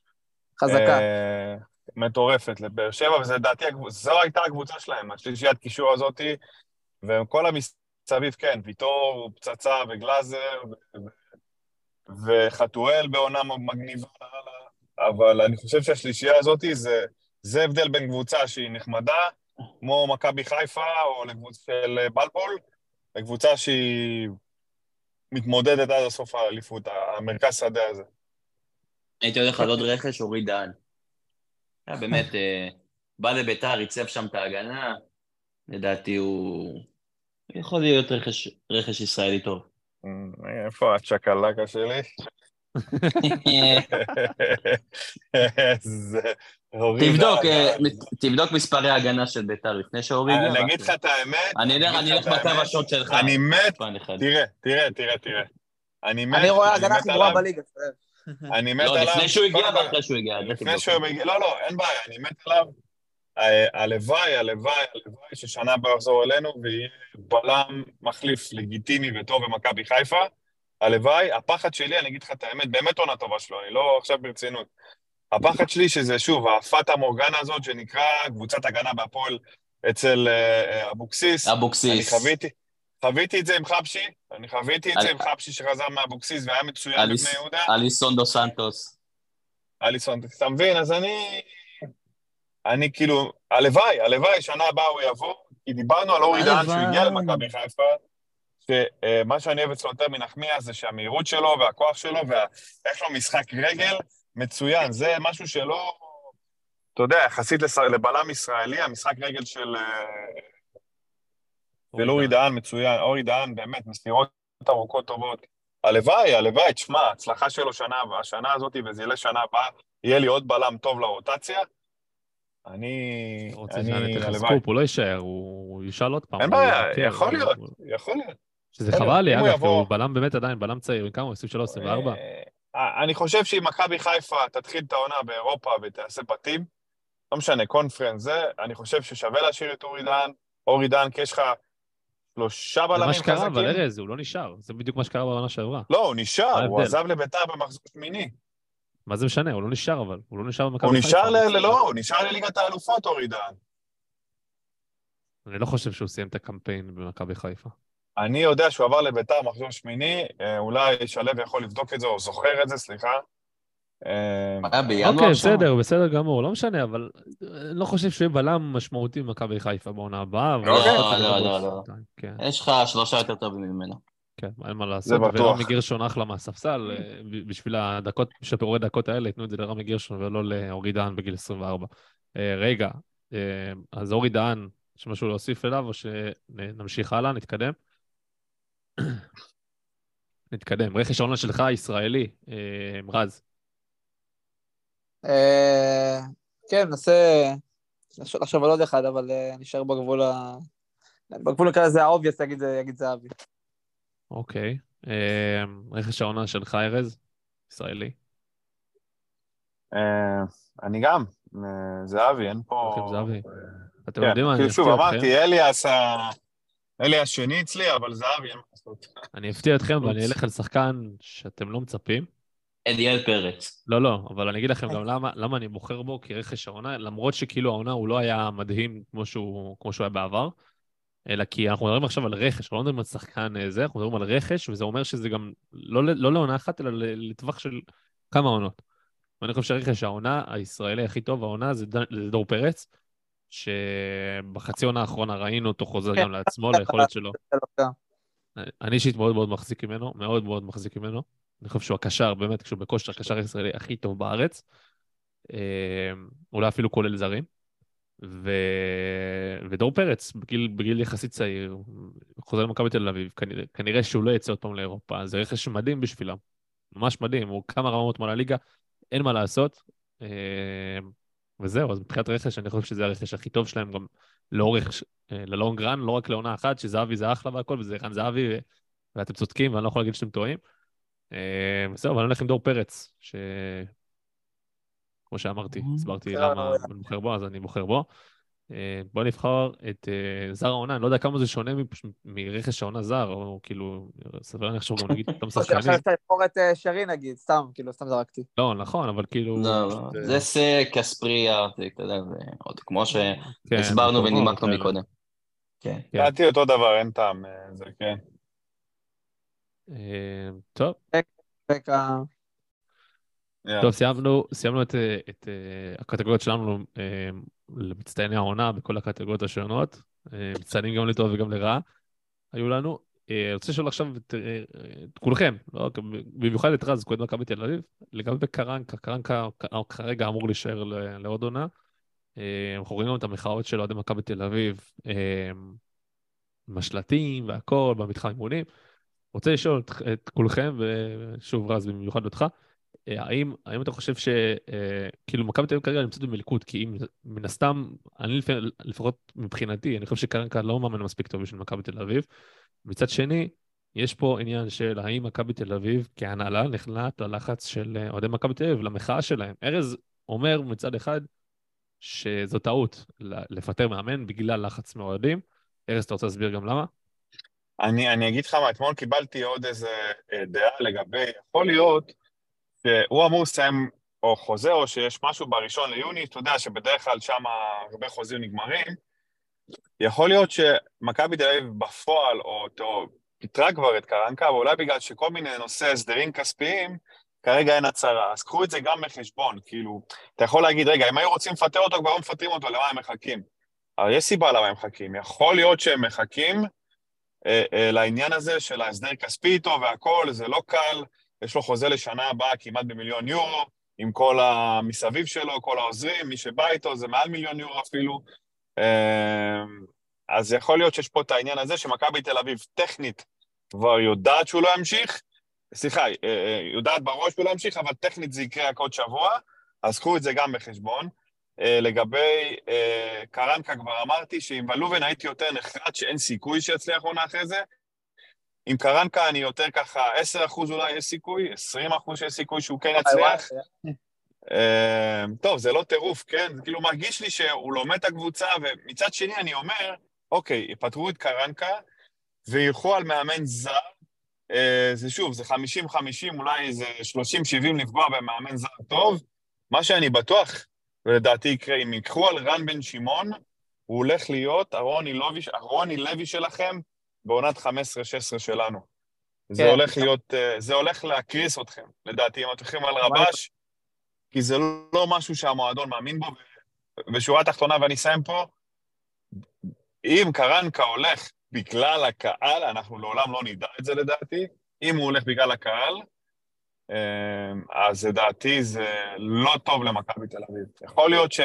חזקה. אה, מטורפת לבאר שבע, וזה לדעתי, זו הייתה הקבוצה שלהם, השלישיית קישור הזאתי, וכל המסביב, כן, ויטור, פצצה וגלאזר, ו- וחתואל בעונה מגניבה. אבל אני חושב שהשלישייה הזאתי זה, זה הבדל בין קבוצה שהיא נחמדה, כמו מכבי חיפה או לקבוצה של בלבול, לקבוצה שהיא מתמודדת עד הסוף האליפות, המרכז שדה הזה. הייתי הולך על עוד רכש, אורי דהן. היה באמת, אה, בא לביתר, עיצב שם את ההגנה, לדעתי הוא יכול להיות רכש, רכש ישראלי טוב. אה, איפה הצ'קלקה שלי? איזה... תבדוק, אה, אה, תבדוק מספרי ההגנה של ביתר לפני שאורי הגיע. אני אגיד לך את האמת, אני אלך- אני לך אלך בקו השוט שלך. אני מת. תראה, תראה, תראה, תראה. אני מת, אני רואה הגנה הכי גרועה בליגה. אני מת לא, עליו. לפני שהוא הגיע ואחרי שהוא הגיע. לפני. שהוא מגיע, לא, לא, אין בעיה, אני מת עליו. אה, הלוואי, הלוואי, הלוואי ששנה הבאה יחזור אלינו ויהיה בלם מחליף לגיטימי וטוב במכבי חיפה. הלוואי, הפחד שלי, אני אגיד לך את האמת, באמת עונה טובה שלו, אני לא עכשיו ברצינות. הפחד שלי שזה, שוב, הפאטה מורגנה הזאת שנקרא קבוצת הגנה בהפועל אצל אה, אה, אבוקסיס. אני אבוקסיס. חוויתי, חוויתי את זה עם חבשי, אני חוויתי את זה אל- עם חבשי שחזר מאבוקסיס והיה מצוין אליס- בבני יהודה. אליסון דו סנטוס. אליסון, אתה מבין? אז אני... אני כאילו, הלוואי, הלוואי, שנה הבאה הוא יבוא, כי דיברנו על אורי דהן שהוא הגיע. למכבי חיפה, שמה שאני אוהב אצלו יותר מנחמיאס זה שהמהירות שלו והכוח שלו ויש לו משחק רגל מצוין, זה משהו שלא... אתה יודע, יחסית לבלם ישראלי, המשחק רגל של, אה, של אורי דהן מצוין. אורי דהן באמת, מסירות ארוכות טובות. הלוואי, הלוואי, תשמע, ההצלחה שלו שנה השנה הזאת, וזה יהיה לשנה הבאה, יהיה לי עוד בלם טוב לרוטציה. אני... רוצה אני... שאני אתן לך. סקופ, הוא לא יישאר, הוא ישאל עוד פעם. אין בעיה, יכול להיות, יכול להיות. שזה חבל לי, אגב, הוא בלם באמת עדיין, בלם צעיר, כמה הוא? 23, 24? אני חושב שאם מכבי חיפה תתחיל את העונה באירופה ותעשה בתים, לא משנה, קונפרנס זה, אני חושב ששווה להשאיר את אורי דהן. אורי דהן, כי יש לך שלושה זה בלמים מה שקרה, אבל חזקים. ארז, הוא לא נשאר. זה בדיוק מה שקרה בעונה שעברה. לא, הוא נשאר, הוא? עזב לביתר במחזור שמיני. מה זה משנה? הוא לא נשאר, אבל. הוא לא נשאר במכבי הוא חיפה. נשאר ל... ל- לא, הוא נשאר לליגת האלופות, אורי דהן. אני לא חושב שהוא סיים את הקמפיין במכבי חיפה. אני יודע שהוא עבר לביתר מחזור שמיני, אה, אולי שלו יכול לבדוק את זה, או זוכר את זה, סליחה. אה, היה בינואר אוקיי? בסדר, בסדר גמור, לא משנה, אבל אני לא חושב שהוא יהיה בלם משמעותי במכבי חיפה בעונה הבאה. אוקיי. לא, בעוד לא, לא. שנתיים, כן, יש לך שלושה יותר טובים ממנו. כן, אין מה לעשות. בטוח. ורמי גרשון אחלה מהספסל, אה, בשביל הדקות, בשביל הפירורי דקות האלה, ייתנו את זה לרמי גרשון ולא לאורי דהן בגיל 24. אה, רגע, אה, אז אורי דהן, יש משהו להוסיף אליו, או שנמשיך הלאה, נתקדם? נתקדם. רכש העונה שלך, ישראלי, אה, רז. אה, כן, ננסה לחשוב- על עוד אחד, אבל אה, נשאר בגבול ה... בגבול נקרא לזה ה obvious, יגיד יגיד זהבי. אוקיי. אה, רכש העונה שלך, ארז, ישראלי. אה, אני גם, אה, זהבי, אין פה... אתם כן, יודעים מה, אני כאילו, שוב, אפתיע אתכם. אמרתי, אליאס ה... אליאס שני אצלי, אבל זהבי, אין מה לעשות. אני אפתיע אתכם ואני אופס. אלך על שחקן שאתם לא מצפים. אליאל פרץ. לא, לא, אבל אני אגיד לכם גם למה, למה אני בוחר בו כרכש העונה, למרות שכאילו העונה הוא לא היה מדהים כמו שהוא, כמו שהוא היה בעבר, אלא כי אנחנו מדברים עכשיו על רכש, אנחנו לא מדברים על שחקן אה, זה, אנחנו מדברים על רכש, וזה אומר שזה גם לא, לא לעונה אחת, אלא ל- לטווח של כמה עונות. ואני חושב שרכש העונה הישראלי הכי טוב, העונה, זה, זה דור פרץ, שבחצי עונה האחרונה ראינו אותו חוזר כן. גם לעצמו, ליכולת שלו. לא. אני אישית מאוד מאוד מחזיק ממנו, מאוד מאוד מחזיק ממנו. אני חושב שהוא הקשר, באמת, כשהוא בכושר, הקשר הישראלי הכי טוב בארץ. אה, אולי אפילו כולל זרים. ו... ודור פרץ, בגיל, בגיל יחסית צעיר, חוזר למכבי תל אביב, כנראה, כנראה שהוא לא יצא עוד פעם לאירופה, זה רכש מדהים בשבילם. ממש מדהים, הוא כמה רמות מעל הליגה, אין מה לעשות. וזהו, אז מבחינת רכש, אני חושב שזה הרכש הכי טוב שלהם גם לאורך, אה, ללונג רן, לא רק לעונה אחת, שזהבי זה אחלה והכל, וזה ערן זהבי, ו... ואתם צודקים, ואני לא יכול להגיד שאתם טועים. אה, וזהו, אבל אני הולך עם דור פרץ, ש... כמו שאמרתי, הסברתי בסדר, למה. אני בוחר בו, אז אני בוחר בו. אה, בוא נבחר את אה, זר העונה, אני לא יודע כמה זה שונה מרכש העונה זר, או כאילו, סביר להניח שהוא גם נגיד אותם עכשיו שחקנים. אפשר לבחור את אה, שרי נגיד, סתם, כאילו, סתם זרקתי. לא, נכון, אבל כאילו... לא, אה, זה סק, אספריה, אתה יודע, זה עוד כמו כן, שהסברנו נכון, ונימקנו כאלה. מקודם. כן. כן. לדעתי אותו דבר, אין טעם, זה כן. טוב. טוב, סיימנו, סיימנו את, את הקטגוריות שלנו למצטייני העונה בכל הקטגוריות השונות. אה, מצטיינים גם לטוב וגם לרעה היו לנו. אה, אני רוצה לשאול עכשיו את, אה, את כולכם, לא, במיוחד את רז, כהן מכבי תל אביב, לגבי קרנקה, קרנקה כרגע אמור להישאר לעוד עונה. אנחנו רואים גם את המחאות של אוהדי מכבי תל אביב, עם השלטים והכל, במתחם אימונים. רוצה לשאול את, את כולכם, ושוב רז, במיוחד אותך, האם, האם אתה חושב ש... אה, כאילו, מכבי תל אביב כרגע נמצאת במלכוד, כי אם מן הסתם, אני לפ... לפחות מבחינתי, אני חושב שקרנקה לא מאמן מספיק טוב בשביל מכבי תל אביב. מצד שני, יש פה עניין של האם מכבי תל אביב כהנהלה נכנעת ללחץ של אה, אוהדי מכבי תל אביב, למחאה שלהם. ארז אומר מצד אחד שזו טעות לפטר מאמן בגלל לחץ מאוהדים. ארז, אתה רוצה להסביר גם למה? אני, אני אגיד לך מה, אתמול קיבלתי עוד איזה אה, דעה לגבי, יכול להיות שהוא אמור לסיים או חוזה, או שיש משהו בראשון ליוני, אתה יודע שבדרך כלל שם הרבה חוזים נגמרים. יכול להיות שמכבי תל אביב בפועל, או פיטרה כבר את קרנקה, אבל אולי בגלל שכל מיני נושאי הסדרים כספיים, כרגע אין הצהרה. אז קחו את זה גם בחשבון, כאילו, אתה יכול להגיד, רגע, אם היו רוצים לפטר אותו, כבר לא מפטרים אותו, למה הם מחכים? אבל יש סיבה למה הם מחכים. יכול להיות שהם מחכים אה, אה, לעניין הזה של ההסדר כספי איתו והכל, זה לא קל, יש לו חוזה לשנה הבאה כמעט במיליון יורו, עם כל המסביב שלו, כל העוזרים, מי שבא איתו זה מעל מיליון יורו אפילו. אה, אז יכול להיות שיש פה את העניין הזה שמכבי תל אביב טכנית כבר יודעת שהוא לא ימשיך, סליחה, אה, אה, יודעת בראש שהוא לא ימשיך, אבל טכנית זה יקרה רק עוד שבוע, אז קחו את זה גם בחשבון. אה, לגבי קרנקה כבר אמרתי שעם ולובן הייתי יותר נחרט שאין סיכוי שיצליח עונה אחרי זה. עם קרנקה אני יותר ככה, 10% אולי יש סיכוי, 20% שיש סיכוי שהוא כן יצליח. אה, טוב, זה לא טירוף, כן? זה כאילו מרגיש לי שהוא לומד את הקבוצה, ומצד שני אני אומר, אוקיי, יפטרו את קרנקה וילכו על מאמן זר. אה, זה שוב, זה 50-50, אולי איזה 30-70 לפגוע במאמן זר טוב. מה שאני בטוח, ולדעתי יקרה, אם ייקחו על רן בן שמעון, הוא הולך להיות הרוני לוי שלכם בעונת 15-16 שלנו. זה כן. הולך להיות, אה, זה הולך להקריס אתכם, לדעתי, אם אתם הולכים על רבש, כי זה לא משהו שהמועדון מאמין בו. ו- ושורה תחתונה, ואני אסיים פה, אם קרנקה הולך בגלל הקהל, אנחנו לעולם לא נדע את זה לדעתי, אם הוא הולך בגלל הקהל, אה, אז לדעתי זה לא טוב למכבי תל אביב. יכול להיות ש...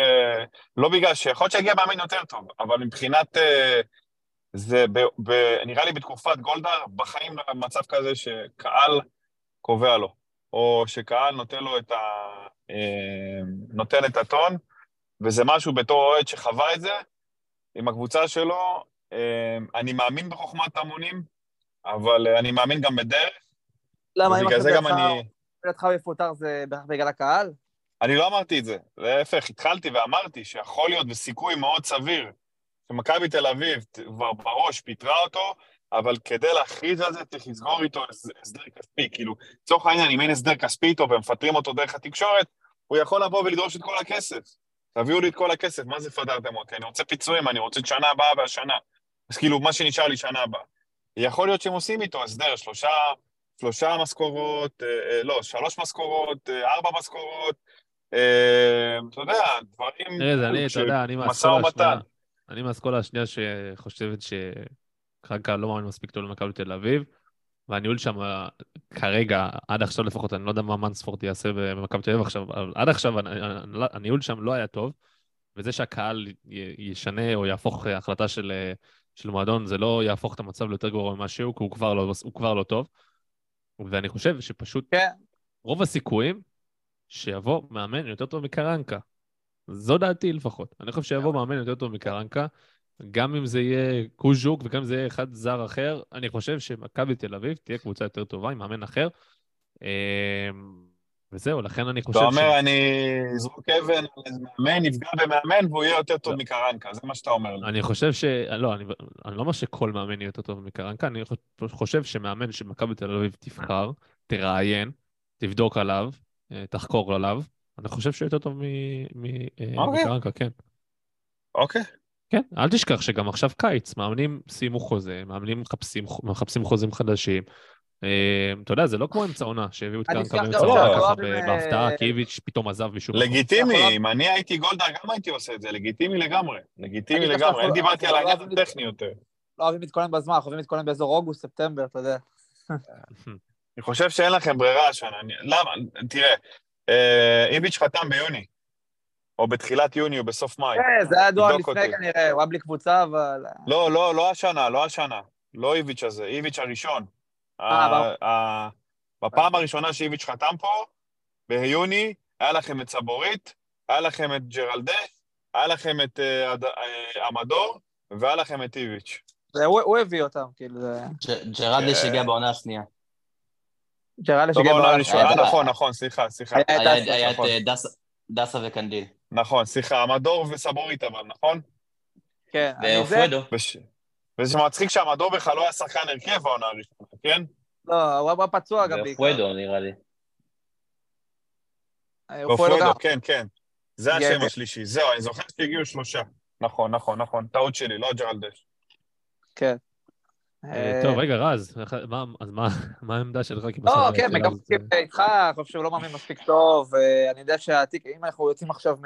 לא בגלל ש... יכול להיות שיגיע מאמן יותר טוב, אבל מבחינת... אה, זה ב... ב... נראה לי בתקופת גולדהר, בחיים לא היה מצב כזה שקהל קובע לו, או שקהל נותן לו את ה... אה, נותן את הטון, וזה משהו בתור אוהד שחווה את זה עם הקבוצה שלו. אה, אני מאמין בחוכמת המונים, אבל אה, אני מאמין גם בדרך, למה אם עכשיו. לדעתך הוא יפוטר זה בגלל הקהל? אני לא אמרתי את זה, להפך, התחלתי ואמרתי שיכול להיות בסיכוי מאוד סביר שמכבי תל אביב כבר בראש פיטרה אותו, אבל כדי להכריז על זה צריך לסגור איתו הס- הסדר כספי. כאילו, לצורך העניין, אם אין הסדר כספי איתו ומפטרים אותו דרך התקשורת, הוא יכול לבוא ולדרוש את כל הכסף. תביאו לי את כל הכסף, מה זה פטרתם אותי? אני רוצה פיצויים, אני רוצה את שנה הבאה והשנה. אז כאילו, מה שנשאר לי שנה הבאה. יכול להיות שהם עושים איתו הסדר, שלושה, שלושה משכורות, אה, אה, לא, שלוש משכורות, אה, ארבע משכורות, אה, אתה יודע, דברים... ארז, אני, אתה יודע, אני משא מהאסכולה השנייה, ומתן. אני מהאסכולה השנייה שחושבת שקרנקה לא מאמין מספיק טוב למכבי תל אביב, והניהול שם כרגע, עד עכשיו לפחות, אני לא יודע מה מנספורד יעשה במכבי תל אביב עכשיו, אבל עד עכשיו הניהול שם לא היה טוב, וזה שהקהל ישנה או יהפוך אה, החלטה של, אה, של מועדון, זה לא יהפוך את המצב ליותר גרוע ממה שהוא, כי הוא כבר לא, הוא כבר לא טוב. ואני חושב שפשוט כן, רוב הסיכויים שיבוא מאמן יותר טוב מקרנקה. זו דעתי לפחות. אני חושב שיבוא מאמן יותר טוב מקרנקה, גם אם זה יהיה קוז'וק וגם אם זה יהיה אחד זר אחר, אני חושב שמכבי תל אביב תהיה קבוצה יותר טובה עם מאמן אחר. אמ, וזהו, לכן אני חושב אתה אומר, אני אזרוק אבן מאמן, יפגע במאמן והוא יהיה יותר טוב לא. מקרנקה, זה מה שאתה אומר. אני חושב ש... לא, אני, אני לא אומר שכל מאמן יהיה יותר טוב מקרנקה, אני חושב שמאמן שמכבי תל אביב תבחר, תראיין, תבדוק עליו, אה, תחקור עליו, אני חושב שהוא יותר טוב מ- מ- אה, אוקיי. מקרנקה, כן. אוקיי. כן, אל תשכח שגם עכשיו קיץ, מאמנים סיימו חוזה, מאמנים מחפשים, מחפשים חוזים חדשים. אה, אתה יודע, זה לא כמו אמצע עונה, שהביאו את קרנקה באמצע עונה שאנחנו ככה בהפתעה, אה, כי איביץ' פתאום עזב משום מקום. לגיטימי, אנחנו- אם אני הייתי גולדהר גם הייתי עושה את זה, לגיטימי לגמרי. לגיטימי לגמרי, אין דיברתי על לא העניין הטכני יותר. לא אוהבים להתכונן בזמן, אנחנו אוהבים להתכונן באזור אוגוסט, ספטמבר, אתה יודע. אני חושב שאין לכם ברירה השנה. אני- למה? תראה, אה, איביץ' חתם ביוני, או בתחילת יוני או בסוף מאי. כן, זה היה תבדוק לפני אותי. כנראה, הוא היה בלי קבוצה, אבל... לא, לא, לא השנה, לא השנה. לא איביץ' הזה, איביץ' הראשון. אה, בפעם הראשונה שאיביץ' חתם פה, ביוני, היה לכם את סבורית, היה לכם את ג'רלדש, היה לכם את אה, אה, עמדור, והיה לכם את איביץ'. זה- הוא הביא אותם, כאילו, זה... ג'- ג'רלדש כן. הגיע בעונה השנייה. לא הראשונה, השנייה. אה, נכון, נכון, סליחה, סליחה. היה את היה דסה, היה את נכון. אה, דסה- דסה וקנדיל. נכון, סליחה, עמדור וסבורית אבל, נכון? כן, אני זה... ואופרדו. וזה מצחיק שהמדור בכלל לא היה שחקן הרכב בעונה הראשונה, כן? לא, הוא היה פצוע גם בעיקר. ואופרדו נראה לי. אה. אופרדו, כן, כן. זה השם השלישי, זהו, אני זוכר שהגיעו שלושה. נכון, נכון, נכון, טעות שלי, לא ג'רלדש. כן. אה, טוב, רגע, רז, אז מה העמדה שלך? לא, כן, הזאת- מסכים איתך, אני חושב שהוא לא מאמין מספיק טוב, אה, אני יודע שהתיק, אם אנחנו יוצאים עכשיו מ...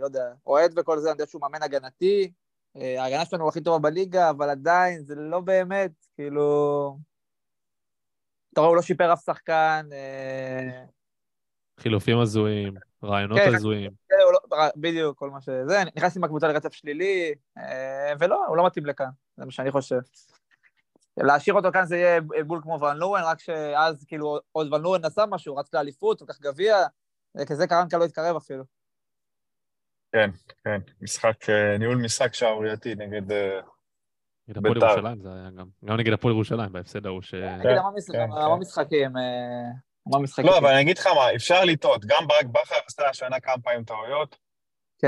לא יודע, אוהד וכל זה, אני יודע שהוא מאמן הגנתי, אה, ההגנה שלנו הכי טובה בליגה, אבל עדיין זה לא באמת, כאילו... אתה רואה, הוא לא שיפר אף שחקן, אה, חילופים הזויים, רעיונות כן, הזויים. כן, לא- בדיוק, כל מה שזה, נכנס עם הקבוצה לרצף שלילי, אה, ולא, הוא לא מתאים לכאן, זה מה שאני חושב. להשאיר אותו כאן זה יהיה בול כמו ון לואן, רק שאז כאילו עוד ון לואן עשה משהו, רץ לאליפות, לקח גביע, כזה קרנקה לא התקרב אפילו. כן, כן, משחק, אה, ניהול משחק שערורייתי נגד... אה, נגד הפועל בית"ר. ירושלים זה היה גם. גם נגד הפועל ירושלים, בהפסד ההוא ש... נגיד, המון משחק- כן, המון כן. משחקים, אה, המון משחקים. לא, אבל אני אגיד לך מה, אפשר לטעות. גם ברק בכר עשתה השנה כמה פעמים טעויות.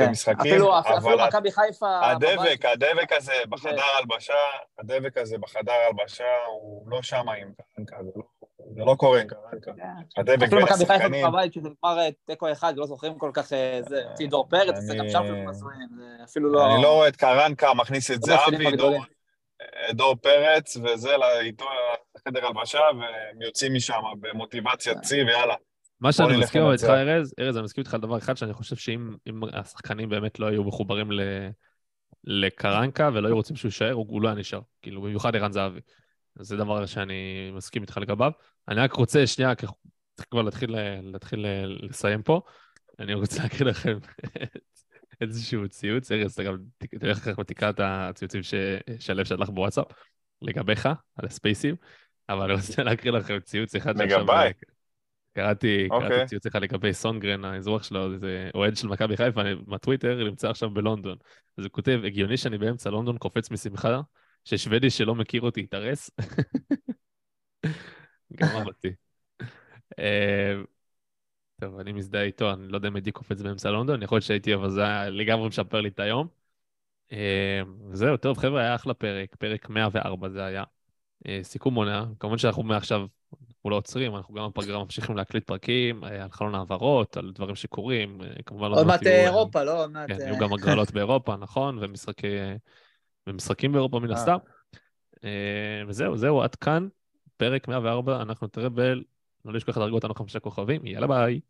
כן. במשחקים, אפילו- אבל אפילו מכבי חיפה... הדבק, הדבק הזה בחדר הלבשה, הדבק הזה בחדר הלבשה, הוא לא שם עם קרנקה, זה לא- זה לא קורה עם קרנקה. כן. הדבק אפילו בין מכבי חיפה השחקנים, בבית, שזה נגמר אה, תיקו אחד, לא זוכרים כל כך אה, זה. לפי דור פרץ, זה גם שם שלנו מזוהים, זה אפילו לא... אני לא רואה את קרנקה מכניס את לא זהבי, דור- פרץ, וזה איתו לחדר הלבשה, והם יוצאים משם במוטיבציית שיא, ויאללה. מה שאני מסכים איתך. ארז, ארז, אני מסכים איתך על דבר אחד, שאני חושב שאם אם השחקנים באמת לא היו מחוברים ל... לקרנקה ולא היו רוצים שהוא יישאר, הוא, לא היה נשאר. כאילו, במיוחד ערן זהבי. זה דבר שאני מסכים איתך לגביו. אני רק רוצה, שנייה, צריכים כבר להתחיל, להתחיל לסיים פה. אני רוצה להקריא לכם איזשהו ציוץ. ארז, אתה גם תלך כך ותקרא את הציוצים ש- שלו שלח בוואטסאפ, לגביך, על הספייסים, אבל אני רוצה להקריא לכם ציוץ אחד לגביי? קראתי, אוקיי. קראתי ציוץ אחד לגבי סונגרן, האזרוח שלו, זה אוהד של מכבי חיפה, אני בטוויטר, נמצא עכשיו בלונדון. אז הוא כותב, הגיוני שאני באמצע לונדון קופץ משמחה, ששוודי שלא מכיר אותי יתארס? גם אהבתי. אה, טוב, אני מזדהה איתו, אני לא יודע אם הייתי קופץ באמצע לונדון, יכול להיות שהייתי, אבל זה היה לגמרי משפר לי את היום. אה, זהו, טוב, חבר'ה, היה אחלה פרק, פרק 104 זה היה. אה, סיכום עונה, כמובן שאנחנו מעכשיו, אנחנו לא עוצרים, אנחנו גם בפגרה ממשיכים להקליט פרקים, אה, על חלון העברות, על דברים שקורים, אה, כמובן עוד מעט יהיו, אה, אירופה, לא? עוד מעט... כן, אה, היו גם הגרלות באירופה, נכון, ומשחקי... ומשחקים באירופה מן. הסתם. וזהו, זהו, עד כאן, פרק 104, אנחנו נתראה ב... לא לשכוח לדרגות אותנו חמישה כוכבים, יאללה ביי.